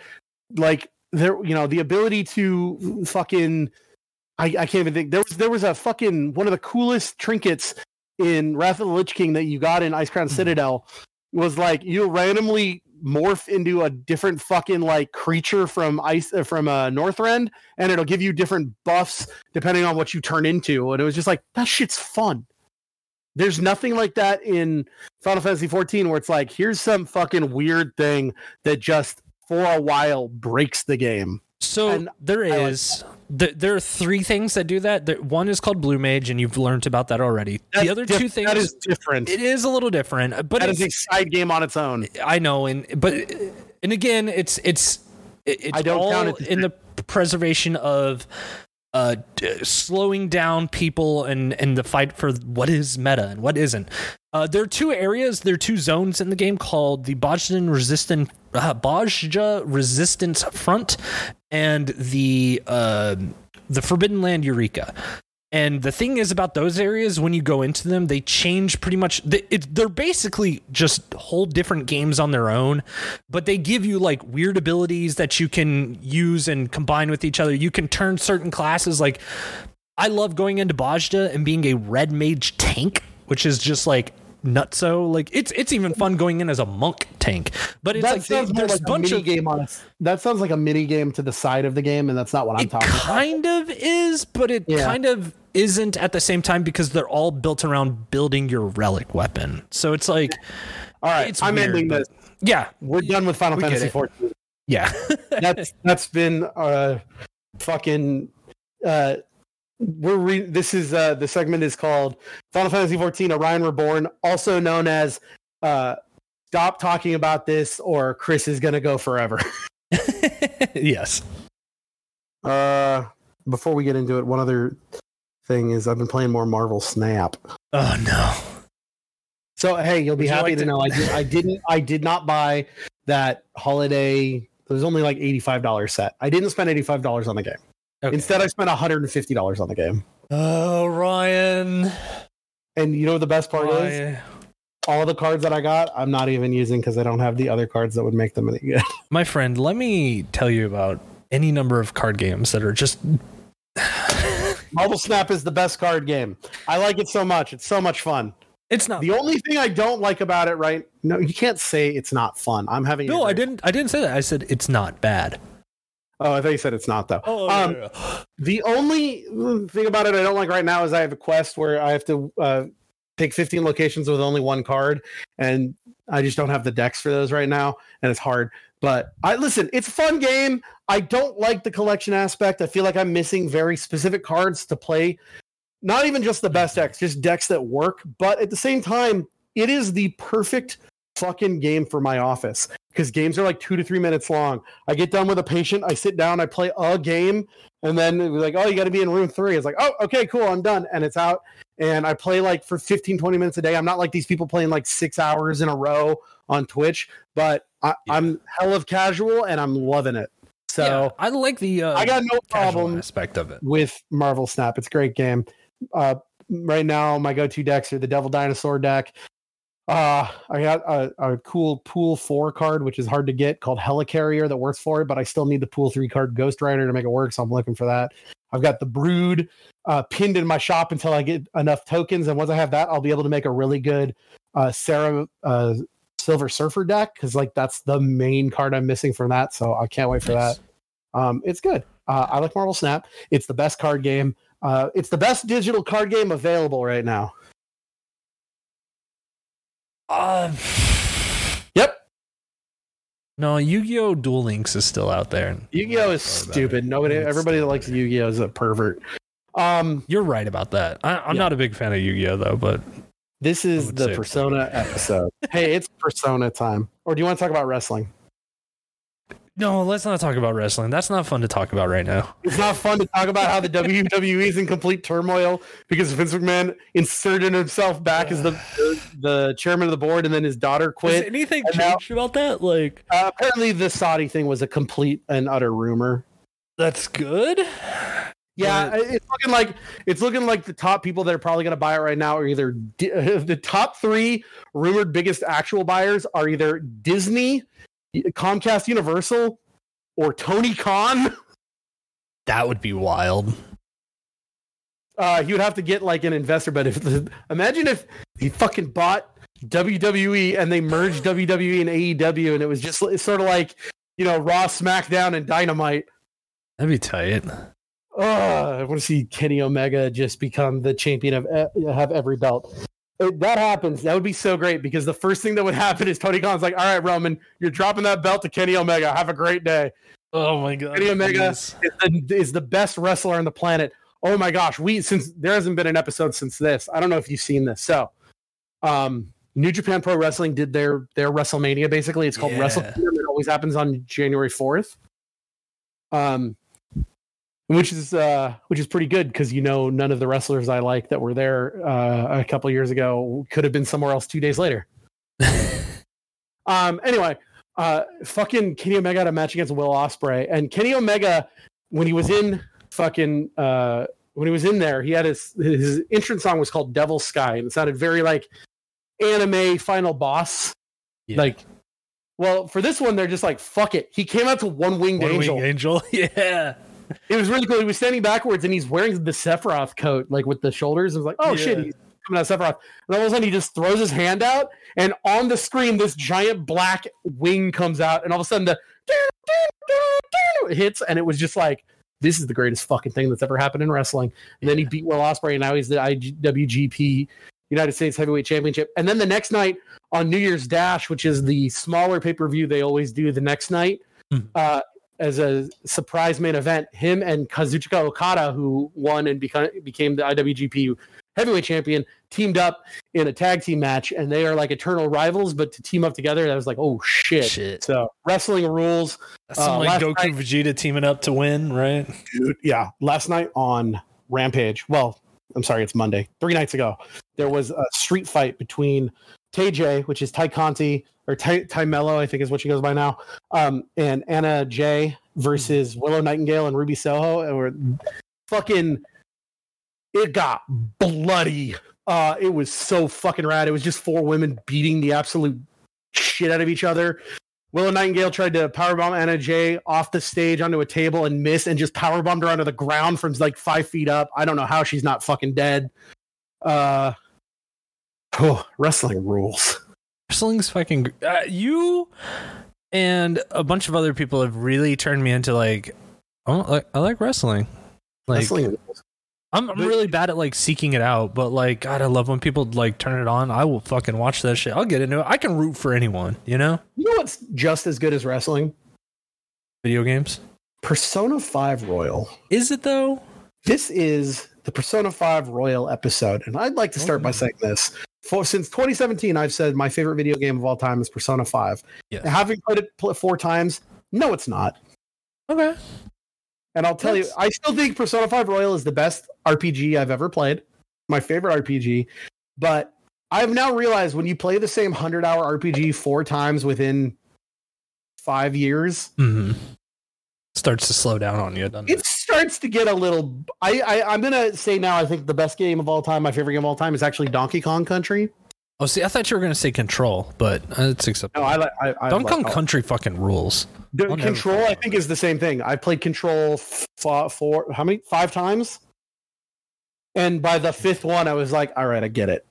[SPEAKER 3] like there you know the ability to fucking I, I can't even think there was there was a fucking one of the coolest trinkets in Wrath of the Lich King that you got in Icecrown
[SPEAKER 2] Mhm.
[SPEAKER 3] Citadel was like you randomly morph into a different fucking like creature from ice uh, from uh, Northrend and it'll give you different buffs depending on what you turn into and it was just like that shit's fun there's nothing like that in Final Fantasy 14 where it's like here's some fucking weird thing that just for a while breaks the game.
[SPEAKER 2] So
[SPEAKER 3] And
[SPEAKER 2] there is th- there are three things that do that. There, one is called Blue Mage, and you've learned about that already.
[SPEAKER 3] That's
[SPEAKER 2] the other
[SPEAKER 3] diff-
[SPEAKER 2] two things
[SPEAKER 3] that is different.
[SPEAKER 2] it is a little different, but
[SPEAKER 3] that
[SPEAKER 2] it's,
[SPEAKER 3] is a side game on its own.
[SPEAKER 2] I know, and but and again, it's it's it's
[SPEAKER 3] I don't
[SPEAKER 2] all
[SPEAKER 3] count it
[SPEAKER 2] in the preservation of uh d- slowing down people and and the fight for what is meta and what isn't. Uh, there are two areas, there are two zones in the game called the Bozjan Resistant uh, Bozja Resistance Front and the uh, the Forbidden Land Eureka. And the thing is about those areas, when you go into them, they change pretty much. They, it, they're basically just whole different games on their own, but they give you like weird abilities that you can use and combine with each other. You can turn certain classes. Like, I love going into Bozja and being a red mage tank, which is just like nutso. Like, it's it's even fun going in as a monk tank. But it's
[SPEAKER 3] that
[SPEAKER 2] like they,
[SPEAKER 3] more like
[SPEAKER 2] a
[SPEAKER 3] a
[SPEAKER 2] bunch
[SPEAKER 3] mini
[SPEAKER 2] of
[SPEAKER 3] game on its. That sounds like a mini game to the side of the game, and that's not what I'm talking about.
[SPEAKER 2] kind of is, but it
[SPEAKER 3] Yeah.
[SPEAKER 2] kind of isn't at the same time because they're all built around building your relic weapon. So it's like,
[SPEAKER 3] All right,
[SPEAKER 2] it's
[SPEAKER 3] I'm
[SPEAKER 2] weird,
[SPEAKER 3] ending this.
[SPEAKER 2] yeah,
[SPEAKER 3] We're done with Final Fantasy
[SPEAKER 2] it.
[SPEAKER 3] 14.
[SPEAKER 2] yeah,
[SPEAKER 3] That's that's been uh fucking uh we're re- this is uh the segment is called Final Fantasy 14 Orion Reborn, also known as uh stop talking about this or Chris is gonna go forever.
[SPEAKER 2] yes.
[SPEAKER 3] Uh before we get into it, one other thing is I've been playing more Marvel Snap.
[SPEAKER 2] Oh no.
[SPEAKER 3] So hey, you'll be
[SPEAKER 2] Would you
[SPEAKER 3] happy
[SPEAKER 2] like
[SPEAKER 3] to
[SPEAKER 2] to-
[SPEAKER 3] know I did I didn't I did not buy that holiday it was only like $85 set. I didn't spend $85 on the game.
[SPEAKER 2] Okay.
[SPEAKER 3] Instead I spent $150 on the game.
[SPEAKER 2] oh Ryan.
[SPEAKER 3] And you know what the best part is? All the cards that I got, I'm not even using because I don't have the other cards that would make them any good.
[SPEAKER 2] My friend, let me tell you about any number of card games that are just
[SPEAKER 3] Marvel Snap is the best card game. I like it so much. It's so much fun.
[SPEAKER 2] it's not
[SPEAKER 3] The only thing I don't like about it, right? No, you can't say it's not fun. I'm having.
[SPEAKER 2] No,
[SPEAKER 3] a-
[SPEAKER 2] I didn't I didn't say that. I said it's not bad.
[SPEAKER 3] Oh, I thought you said it's not though.
[SPEAKER 2] Oh,
[SPEAKER 3] um, The only thing about it I don't like right now is I have a quest where I have to uh, take 15 locations with only one card, and I just don't have the decks for those right now, and it's hard. But I listen, it's a fun game. I don't like the collection aspect. I feel like I'm missing very specific cards to play. Not even just the best decks, just decks that work. But at the same time, it is the perfect fucking game for my office because games are like two to three minutes long. I get done with a patient, I sit down, I play a game, and then it was like, oh, you got to be in room three. It's like, oh, okay, cool, I'm done. And it's out. And I play like for 15, 20 minutes a day. I'm not like these people playing like six hours in a row on Twitch, but I,
[SPEAKER 2] Yeah.
[SPEAKER 3] I'm hell of casual and I'm loving it. So
[SPEAKER 2] yeah, I like the uh,
[SPEAKER 3] I got no problem
[SPEAKER 2] aspect of it.
[SPEAKER 3] with Marvel Snap. It's a great game. Uh, right now, my go-to decks are the Devil Dinosaur deck, Uh, I got a, a cool Pool 4 card, which is hard to get, called Helicarrier that works for it, but I still need the Pool 3 card Ghost Rider to make it work, so I'm looking for that. I've got the Brood uh, pinned in my shop until I get enough tokens, and once I have that, I'll be able to make a really good uh, Sarah uh, Silver Surfer deck, because like that's the main card I'm missing from that, so I can't wait for
[SPEAKER 2] Nice.
[SPEAKER 3] that. Um, it's good. Uh, I like Marvel Snap. It's the best card game. Uh, it's the best digital card game available right now.
[SPEAKER 2] Uh,
[SPEAKER 3] Yep.
[SPEAKER 2] no, Yu-Gi-Oh! Duel Links is still out there.
[SPEAKER 3] Yu-Gi-Oh is stupid. Nobody,
[SPEAKER 2] It's
[SPEAKER 3] everybody that likes. Yu-Gi-Oh is a pervert. Um,
[SPEAKER 2] You're right about that. I, I'm
[SPEAKER 3] Yeah.
[SPEAKER 2] not a big fan of Yu-Gi-Oh though, but
[SPEAKER 3] this is the Persona episode. hey, it's Persona time. Or do you want to talk about wrestling?
[SPEAKER 2] No, let's not talk about wrestling. That's not fun to talk about right now.
[SPEAKER 3] It's not fun to talk about how the WWE is in complete turmoil because Vince McMahon inserted himself back as the, the chairman of the board, and then his daughter quit.
[SPEAKER 2] anything
[SPEAKER 3] And now-
[SPEAKER 2] changed about that? Like,
[SPEAKER 3] Uh, apparently, the Saudi thing was a complete and utter rumor.
[SPEAKER 2] that's good.
[SPEAKER 3] Yeah, it's looking like it's looking like the top people that are probably going to buy it right now are either Di- the top three rumored biggest actual buyers are either Disney, Comcast, Universal, or Tony Khan.
[SPEAKER 2] That would be wild.
[SPEAKER 3] Uh, he would have to get like an investor, but if imagine if he fucking bought WWE and they merged WWE and AEW, and it was just sort of like you know Raw, SmackDown, and Dynamite.
[SPEAKER 2] That'd be tight.
[SPEAKER 3] Ugh, I want to see Kenny Omega just become the champion of have every belt. If that happens, that would be so great because the first thing that would happen is Tony Khan's like, "All right, Roman, you're dropping that belt to Kenny Omega. Have a great day."
[SPEAKER 2] Oh my god.
[SPEAKER 3] Kenny Omega is the, is the best wrestler on the planet. Oh my gosh, we since there hasn't been an episode since this. I don't know if you've seen this. So, um, New Japan Pro Wrestling did their their WrestleMania. Basically, it's called
[SPEAKER 2] Yeah.
[SPEAKER 3] Wrestle It always happens on January fourth. Um, which is uh, which is pretty good because you know none of the wrestlers I like that were there uh, a couple years ago could have been somewhere else two days later. Um. Anyway, uh, fucking Kenny Omega had a match against Will Ospreay, and Kenny Omega, when he was in fucking uh, when he was in there, he had his his entrance song was called Devil Sky, and it sounded very like anime final boss.
[SPEAKER 2] Yeah.
[SPEAKER 3] Like, well, for this one, they're just like fuck it. He came out to one winged
[SPEAKER 2] One
[SPEAKER 3] angel.
[SPEAKER 2] Wing Angel. Yeah.
[SPEAKER 3] It was really cool. He was standing backwards, and he's wearing the Sephiroth coat, like with the shoulders. It was like, oh shit, he's coming out of Sephiroth. And all of a sudden, he just throws his hand out, and on the screen, this giant black wing comes out, and all of a sudden, the it hits, and it was just like, this is the greatest fucking thing that's ever happened in wrestling. And then he beat Will Ospreay, and now he's the IWGP United States Heavyweight Championship. And then the next night on New Year's Dash, which is the smaller pay per view they always do the next night,
[SPEAKER 2] Mhm.
[SPEAKER 3] uh, as a surprise main event, him and Kazuchika Okada, who won and become, became the IWGP Heavyweight Champion, teamed up in a tag team match, and they are like eternal rivals. But to team up together, that was like, oh shit!
[SPEAKER 2] Shit.
[SPEAKER 3] So wrestling rules,
[SPEAKER 2] That's
[SPEAKER 3] Uh,
[SPEAKER 2] some like Goku
[SPEAKER 3] night-
[SPEAKER 2] Vegeta teaming up to win, right?
[SPEAKER 3] dude. Yeah, last night on Rampage. Well, I'm sorry, it's Monday. Three nights ago, there was a street fight between TJ, which is Tay Conti or Ty, Tay Melo, I think is what she goes by now, um, and Anna Jay versus Willow Nightingale and Ruby Soho, and we're fucking. It got bloody. Uh, it was so fucking rad. It was just four women beating the absolute shit out of each other. Willow Nightingale tried to powerbomb Anna Jay off the stage onto a table and missed and just powerbombed her onto the ground from like five feet up. I don't know how she's not fucking dead. Uh, oh, wrestling rules.
[SPEAKER 2] Wrestling's fucking. Uh, you and a bunch of other people have really turned me into like, oh, like I like wrestling. Like
[SPEAKER 3] wrestling rules.
[SPEAKER 2] I'm, I'm really bad at like seeking it out, but like God, I love when people like turn it on. I will fucking watch that shit. I'll get into it. I can root for anyone, you know.
[SPEAKER 3] You know what's just as good as wrestling?
[SPEAKER 2] Video games.
[SPEAKER 3] Persona 5 Royal.
[SPEAKER 2] Is it though?
[SPEAKER 3] This is the Persona 5 Royal episode. And I'd like to start by
[SPEAKER 2] Oh.
[SPEAKER 3] saying this. For, since 2017, I've said my favorite video game of all time is Persona 5.
[SPEAKER 2] Yes.
[SPEAKER 3] Having played it four times, no, it's not.
[SPEAKER 2] Okay.
[SPEAKER 3] And I'll tell you, I still think Persona 5 Royal is the best RPG I've ever played. My favorite RPG. But I've now realized when you play the same 100 hour RPG four times within five years,
[SPEAKER 2] hmm Starts to slow down on you, doesn't it?
[SPEAKER 3] it starts to get a little. I, I, I'm going to say now, I think the best game of all time, my favorite game of all time, is actually Donkey Kong Country.
[SPEAKER 2] Oh, see, I thought you were gonna say Control, but uh, it's acceptable.
[SPEAKER 3] No, I. I, I
[SPEAKER 2] Donkey Kong
[SPEAKER 3] like,
[SPEAKER 2] Country fucking rules.
[SPEAKER 3] The
[SPEAKER 2] I'll
[SPEAKER 3] control, I think, is the same thing. I played Control f- four, how many? Five times. And by the fifth one, I was like, "All right, I get it."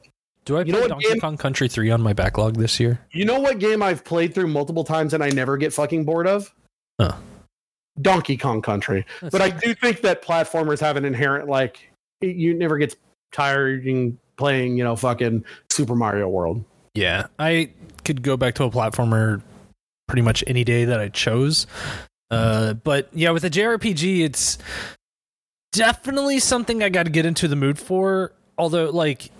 [SPEAKER 2] Do I
[SPEAKER 3] You
[SPEAKER 2] play Donkey
[SPEAKER 3] game-
[SPEAKER 2] Kong Country three on my backlog this year?
[SPEAKER 3] You know what game I've played through multiple times and I never get fucking bored of?
[SPEAKER 2] Huh.
[SPEAKER 3] Donkey Kong Country.
[SPEAKER 2] That's-
[SPEAKER 3] But I do think that platformers have an inherent like it- you never get tired in playing, you know, fucking Super Mario World.
[SPEAKER 2] Yeah, I could go back to a platformer pretty much any day that I chose. Uh, but yeah, with a JRPG, it's definitely something I got to get into the mood for. Although, like,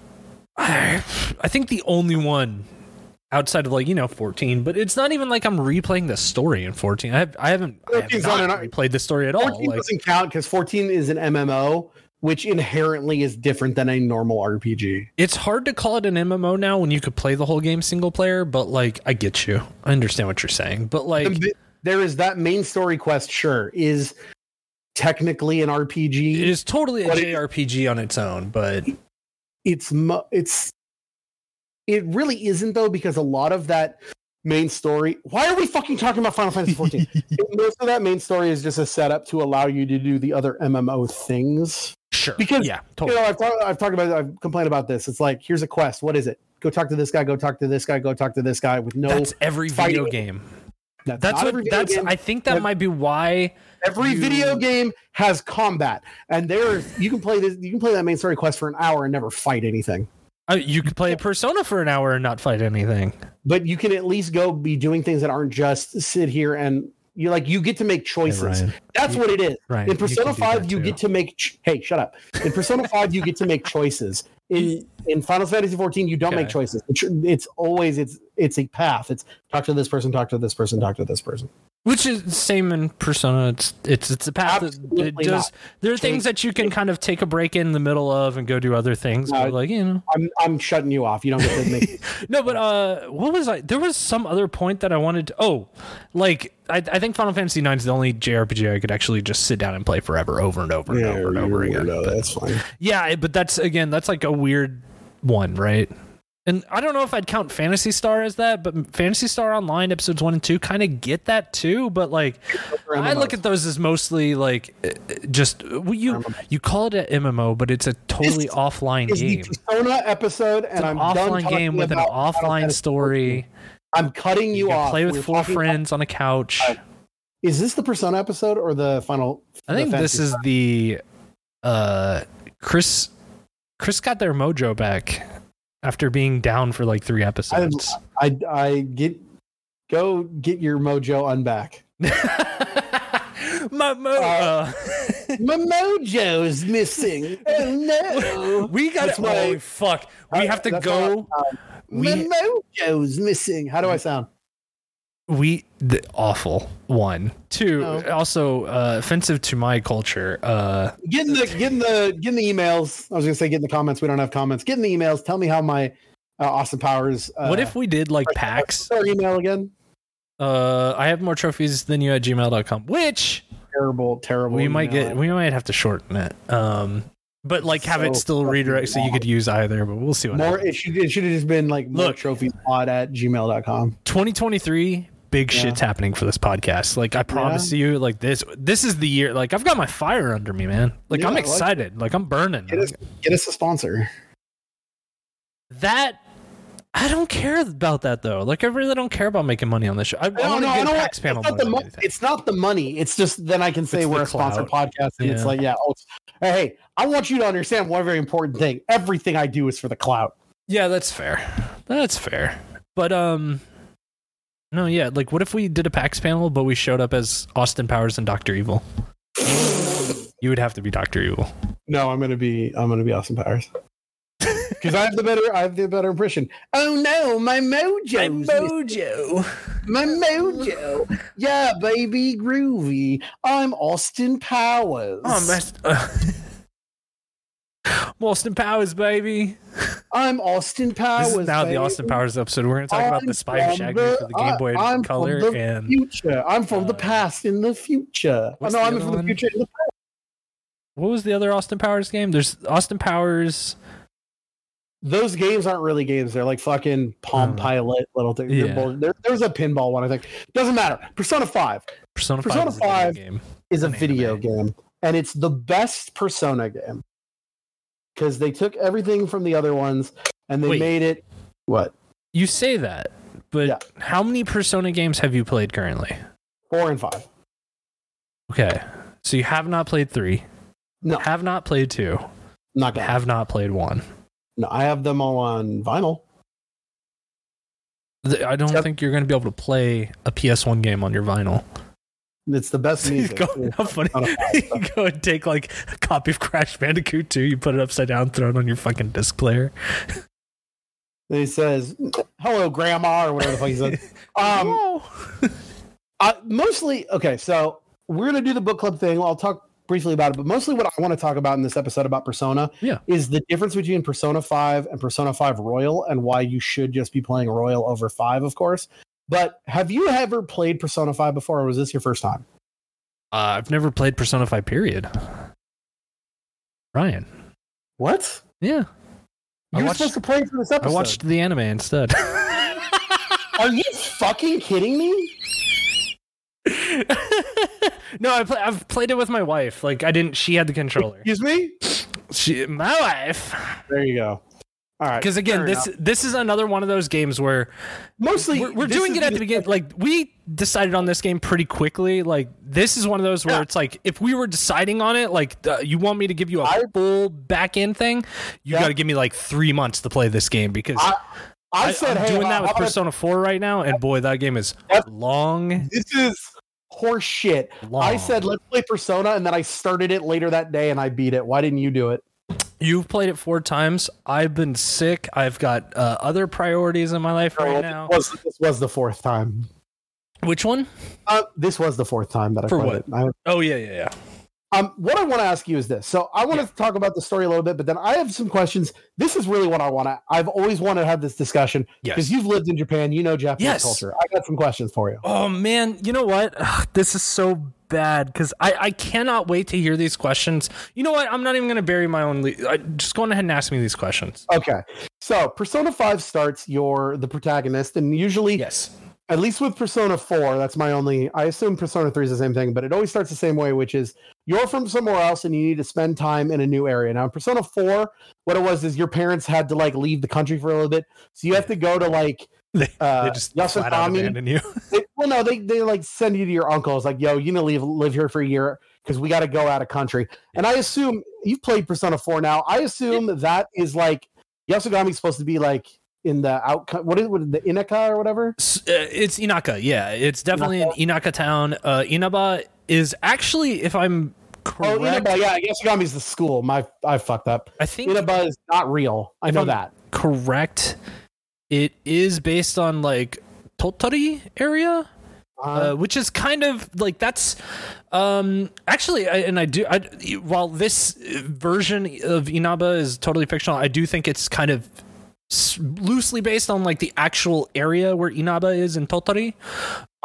[SPEAKER 2] I, I think the only one outside of like you know 14, but it's not even like I'm replaying the story in 14. I have, I haven't I have not
[SPEAKER 3] an-
[SPEAKER 2] replayed the story at all.
[SPEAKER 3] 14
[SPEAKER 2] Like,
[SPEAKER 3] doesn't count because 14 is an MMO, which inherently is different than a normal RPG.
[SPEAKER 2] it's hard to call it an MMO now when you could play the whole game single player. But like, I get you. I understand what you're saying. But like,
[SPEAKER 3] The- there is that main story quest, sure, is technically an RPG.
[SPEAKER 2] It is totally a
[SPEAKER 3] But it-
[SPEAKER 2] on its own, but
[SPEAKER 3] it's it's it really isn't though because a lot of that main story why are we fucking talking about final fantasy 14 most of that main story is just a setup to allow you to do the other mmo things
[SPEAKER 2] sure.
[SPEAKER 3] Because,
[SPEAKER 2] yeah, totally.
[SPEAKER 3] you know i've, talked I've talked about i've complained about this it's like here's a quest what is it go talk to this guy go talk to this guy go talk to this guy with no
[SPEAKER 2] that's every video
[SPEAKER 3] fighting.
[SPEAKER 2] game.
[SPEAKER 3] that's,
[SPEAKER 2] That's what. That's.
[SPEAKER 3] game.
[SPEAKER 2] I think that
[SPEAKER 3] That-
[SPEAKER 2] might be why.
[SPEAKER 3] every
[SPEAKER 2] you-
[SPEAKER 3] video game has combat and there's you can play this you can play that main story quest for an hour and never fight anything
[SPEAKER 2] Uh, you could play Persona for an hour and not fight anything.
[SPEAKER 3] but you can at least go be doing things that aren't just sit here and you like you get to make choices. That's
[SPEAKER 2] You-
[SPEAKER 3] what it is.
[SPEAKER 2] Right.
[SPEAKER 3] In Persona
[SPEAKER 2] do
[SPEAKER 3] Five, you get to make. Ch- hey, shut up. In Persona Five, you get to make choices. In in Final Fantasy 14, you don't make choices. It's, it's always it's it's a path. It's talk to this person, talk to this person, talk to this person.
[SPEAKER 2] Which is the same in Persona. It's it's it's a path. That, it
[SPEAKER 3] Absolutely
[SPEAKER 2] does. There are things that you can kind of take a break in the middle of and go do other things.
[SPEAKER 3] No,
[SPEAKER 2] but like you know,
[SPEAKER 3] I'm I'm shutting you off. You don't get to make.
[SPEAKER 2] no. But uh, what was I? There was some other point that I wanted. to... Oh, like I, I think Final Fantasy IX is the only JRPG I could actually just sit down and play forever, over and over and over and over again.
[SPEAKER 3] No,
[SPEAKER 2] But-
[SPEAKER 3] that's fine.
[SPEAKER 2] Yeah, but that's again, that's like a weird one, right? And I don't know if I'd count Phantasy Star as that, but Phantasy Star Online episodes one and two kind of get that too. But like, I look at those as mostly like uh, just well, you you call it an MMO, but it's a totally
[SPEAKER 3] This
[SPEAKER 2] offline
[SPEAKER 3] It's the
[SPEAKER 2] game.
[SPEAKER 3] Persona episode,
[SPEAKER 2] It's
[SPEAKER 3] and
[SPEAKER 2] an
[SPEAKER 3] I'm
[SPEAKER 2] offline game with an offline story.
[SPEAKER 3] I'm cutting you,
[SPEAKER 2] You
[SPEAKER 3] off.
[SPEAKER 2] play with
[SPEAKER 3] We're
[SPEAKER 2] four
[SPEAKER 3] talking about-
[SPEAKER 2] friends on a couch.
[SPEAKER 3] Is this the Persona episode or the final?
[SPEAKER 2] I think this is the uh Chris Chris got their mojo back after being down for like three episodes.
[SPEAKER 3] I I get go get your mojo unback.
[SPEAKER 2] My mo-
[SPEAKER 3] Uh,
[SPEAKER 2] uh,
[SPEAKER 3] My mojo's missing. Oh no!
[SPEAKER 2] we got to oh fuck. We have to go.
[SPEAKER 3] My mojo's missing. How do I sound?
[SPEAKER 2] We the awful one. Two also uh offensive to my culture. Uh
[SPEAKER 3] Get in the get in the get in the emails. I was gonna say get in the comments. We don't have comments. Get in the emails. Tell me how my uh, Austin Powers. Uh,
[SPEAKER 2] what if we did like
[SPEAKER 3] what's
[SPEAKER 2] packs?
[SPEAKER 3] our email again?
[SPEAKER 2] Uh I have more trophies than you at gmail.com, which
[SPEAKER 3] Terrible, terrible.
[SPEAKER 2] we might get we might have to shorten it. Um but like have it still
[SPEAKER 3] fucking
[SPEAKER 2] redirect so you could use either, but we'll see what
[SPEAKER 3] more.
[SPEAKER 2] happens.
[SPEAKER 3] It should it should have just been like more
[SPEAKER 2] Look.
[SPEAKER 3] trophies pod at gmail.com.
[SPEAKER 2] 2023 big
[SPEAKER 3] Yeah.
[SPEAKER 2] shit's happening for this podcast. Like i promise you like this this is the year like i've got my fire under me man. Like
[SPEAKER 3] Yeah,
[SPEAKER 2] i'm
[SPEAKER 3] I like
[SPEAKER 2] excited. Like i'm burning.
[SPEAKER 3] Get us get us a sponsor.
[SPEAKER 2] that i don't care about that though. Like i really don't care about making money on this show. I, I
[SPEAKER 3] No,
[SPEAKER 2] to
[SPEAKER 3] no, I don't want- it's not, the mo- it's not the money. It's just then I can say
[SPEAKER 2] It's
[SPEAKER 3] we're a sponsored podcast, and it's like, yeah, oh, it's, hey, hey, I want you to understand one very important thing. Everything I do is for the clout.
[SPEAKER 2] yeah that's fair. That's fair. But um no yeah like what if we did a pax panel but we showed up as austin powers and dr evil you would have to be dr evil
[SPEAKER 3] No, I'm gonna be, I'm gonna be Austin Powers. Because I have the better, I have the better impression. Oh no, my mojo,
[SPEAKER 2] mojo
[SPEAKER 3] my mojo. Yeah, baby, groovy. I'm Austin Powers.
[SPEAKER 2] Oh, messed. Austin Powers, baby.
[SPEAKER 3] I'm Austin Powers.
[SPEAKER 2] This is now the. Austin Powers episode. We're going to talk about
[SPEAKER 3] I'm
[SPEAKER 2] the Spy Who
[SPEAKER 3] from
[SPEAKER 2] Shagged Me for the Game Boy
[SPEAKER 3] I- I'm
[SPEAKER 2] Color
[SPEAKER 3] from the
[SPEAKER 2] and
[SPEAKER 3] future. I'm from the
[SPEAKER 2] uh,
[SPEAKER 3] past in the future. Oh, no,
[SPEAKER 2] the
[SPEAKER 3] I'm from the future in the past.
[SPEAKER 2] what was the other Austin Powers game? There's Austin Powers.
[SPEAKER 3] those games aren't really games. They're like fucking Palm
[SPEAKER 2] Oh.
[SPEAKER 3] Pilot little things.
[SPEAKER 2] Yeah.
[SPEAKER 3] there- there's a pinball one, I think. Doesn't matter. Persona 5
[SPEAKER 2] Persona,
[SPEAKER 3] Persona
[SPEAKER 2] 5 is a video
[SPEAKER 3] 5
[SPEAKER 2] game.
[SPEAKER 3] is a video game, and it's the best Persona game because they took everything from the other ones and they
[SPEAKER 2] Wait.
[SPEAKER 3] made it. What?
[SPEAKER 2] You say that, but
[SPEAKER 3] Yeah.
[SPEAKER 2] how many Persona games have you played currently?
[SPEAKER 3] Four and five.
[SPEAKER 2] Okay. So you have not played 3,
[SPEAKER 3] No,
[SPEAKER 2] have not played 2,
[SPEAKER 3] not gonna.
[SPEAKER 2] have not played 1.
[SPEAKER 3] No, I have them all on vinyl.
[SPEAKER 2] I don't
[SPEAKER 3] Yep.
[SPEAKER 2] think you're going to be able to play a PS1 game on your vinyl.
[SPEAKER 3] It's the best music.
[SPEAKER 2] go, how funny. You go and take like a copy of Crash Bandicoot 2, you put it upside down, throw it on your fucking disc player.
[SPEAKER 3] He says, "Hello, Grandma," or whatever the fuck he says. Um. Uh, mostly, okay, so we're gonna do the book club thing. I'll talk briefly about it, but mostly what I want to talk about in this episode about Persona
[SPEAKER 2] Yeah.
[SPEAKER 3] is the difference between Persona 5 and Persona 5 Royal and why you should just be playing Royal over 5, of course. But have you ever played Persona 5 before, or was this your first time?
[SPEAKER 2] Uh, I've never played Persona 5, period. Ryan.
[SPEAKER 3] What?
[SPEAKER 2] Yeah. I
[SPEAKER 3] You were supposed to play for this episode.
[SPEAKER 2] I watched the anime instead.
[SPEAKER 3] Are you fucking kidding me?
[SPEAKER 2] no, I play, I've played it with my wife. Like I didn't. She had the controller.
[SPEAKER 3] Excuse me?
[SPEAKER 2] She, my wife.
[SPEAKER 3] There you go. All right.
[SPEAKER 2] Because again, this
[SPEAKER 3] enough.
[SPEAKER 2] this is another one of those games where
[SPEAKER 3] mostly
[SPEAKER 2] we're, we're doing it at the beginning. Like we decided on this game pretty quickly. Like this is one of those where
[SPEAKER 3] Yeah.
[SPEAKER 2] it's like if we were deciding on it, like uh, you want me to give you a
[SPEAKER 3] I-
[SPEAKER 2] full back end thing, you
[SPEAKER 3] Yeah.
[SPEAKER 2] got to give me like three months to play this game because
[SPEAKER 3] I, I,
[SPEAKER 2] I,
[SPEAKER 3] said,
[SPEAKER 2] am
[SPEAKER 3] hey,
[SPEAKER 2] doing that with Persona 4 right now, and boy, that game is
[SPEAKER 3] Yep.
[SPEAKER 2] long.
[SPEAKER 3] This is horse shit.
[SPEAKER 2] long.
[SPEAKER 3] I said let's play Persona, and then I started it later that day, and I beat it. Why didn't you do it?
[SPEAKER 2] You've played it four times. I've been sick. I've got uh, other priorities in my life right now.
[SPEAKER 3] This was, this was the fourth time.
[SPEAKER 2] Which one?
[SPEAKER 3] Uh, this was the fourth time that I
[SPEAKER 2] For
[SPEAKER 3] played
[SPEAKER 2] what?
[SPEAKER 3] it. I-
[SPEAKER 2] Oh yeah, yeah, yeah.
[SPEAKER 3] Um, what I want to ask you is this. So I want to talk about the story a little bit, but then I have some questions. This is really what I want to. I've always wanted to have this discussion because
[SPEAKER 2] Yes.
[SPEAKER 3] you've lived in Japan. You know Japanese
[SPEAKER 2] Yes.
[SPEAKER 3] culture. I got some questions for you.
[SPEAKER 2] Oh man, you know what? Ugh, this is so bad because I, I cannot wait to hear these questions. You know what? I'm not even going to bury my own. Le- I, just go on ahead and ask me these questions.
[SPEAKER 3] Okay, so Persona Five starts. You're the protagonist, and usually
[SPEAKER 2] Yes.
[SPEAKER 3] at least with Persona 4, that's my only. I assume Persona 3 is the same thing, but it always starts the same way, which is you're from somewhere else and you need to spend time in a new area. Now, in Persona 4, what it was is your parents had to like leave the country for a little bit. So you have to go to like,
[SPEAKER 2] They,
[SPEAKER 3] uh,
[SPEAKER 2] they just flat out abandon you.
[SPEAKER 3] They, well, no, they, they like send you to your uncles, like, yo, you need to leave, live here for a year because we got to go out of country. And I assume you've played Persona 4 now. I assume that is like Yasogami's supposed to be like in the out, what is what, the Inaka or whatever?
[SPEAKER 2] Uh, it's Inaka. Yeah, it's definitely an Inaka town. Uh, Inaba is actually, if I'm
[SPEAKER 3] Oh,
[SPEAKER 2] correct,
[SPEAKER 3] Inaba, yeah, Yasogami's the school. My, I fucked up.
[SPEAKER 2] I think
[SPEAKER 3] Inaba is not real. I know that.
[SPEAKER 2] correct. It is based on like Tottori area.
[SPEAKER 3] Uh,
[SPEAKER 2] uh, which is kind of like that's um actually I, and i do I, while this version of inaba is totally fictional i do think it's kind of loosely based on like the actual area where inaba is in tottori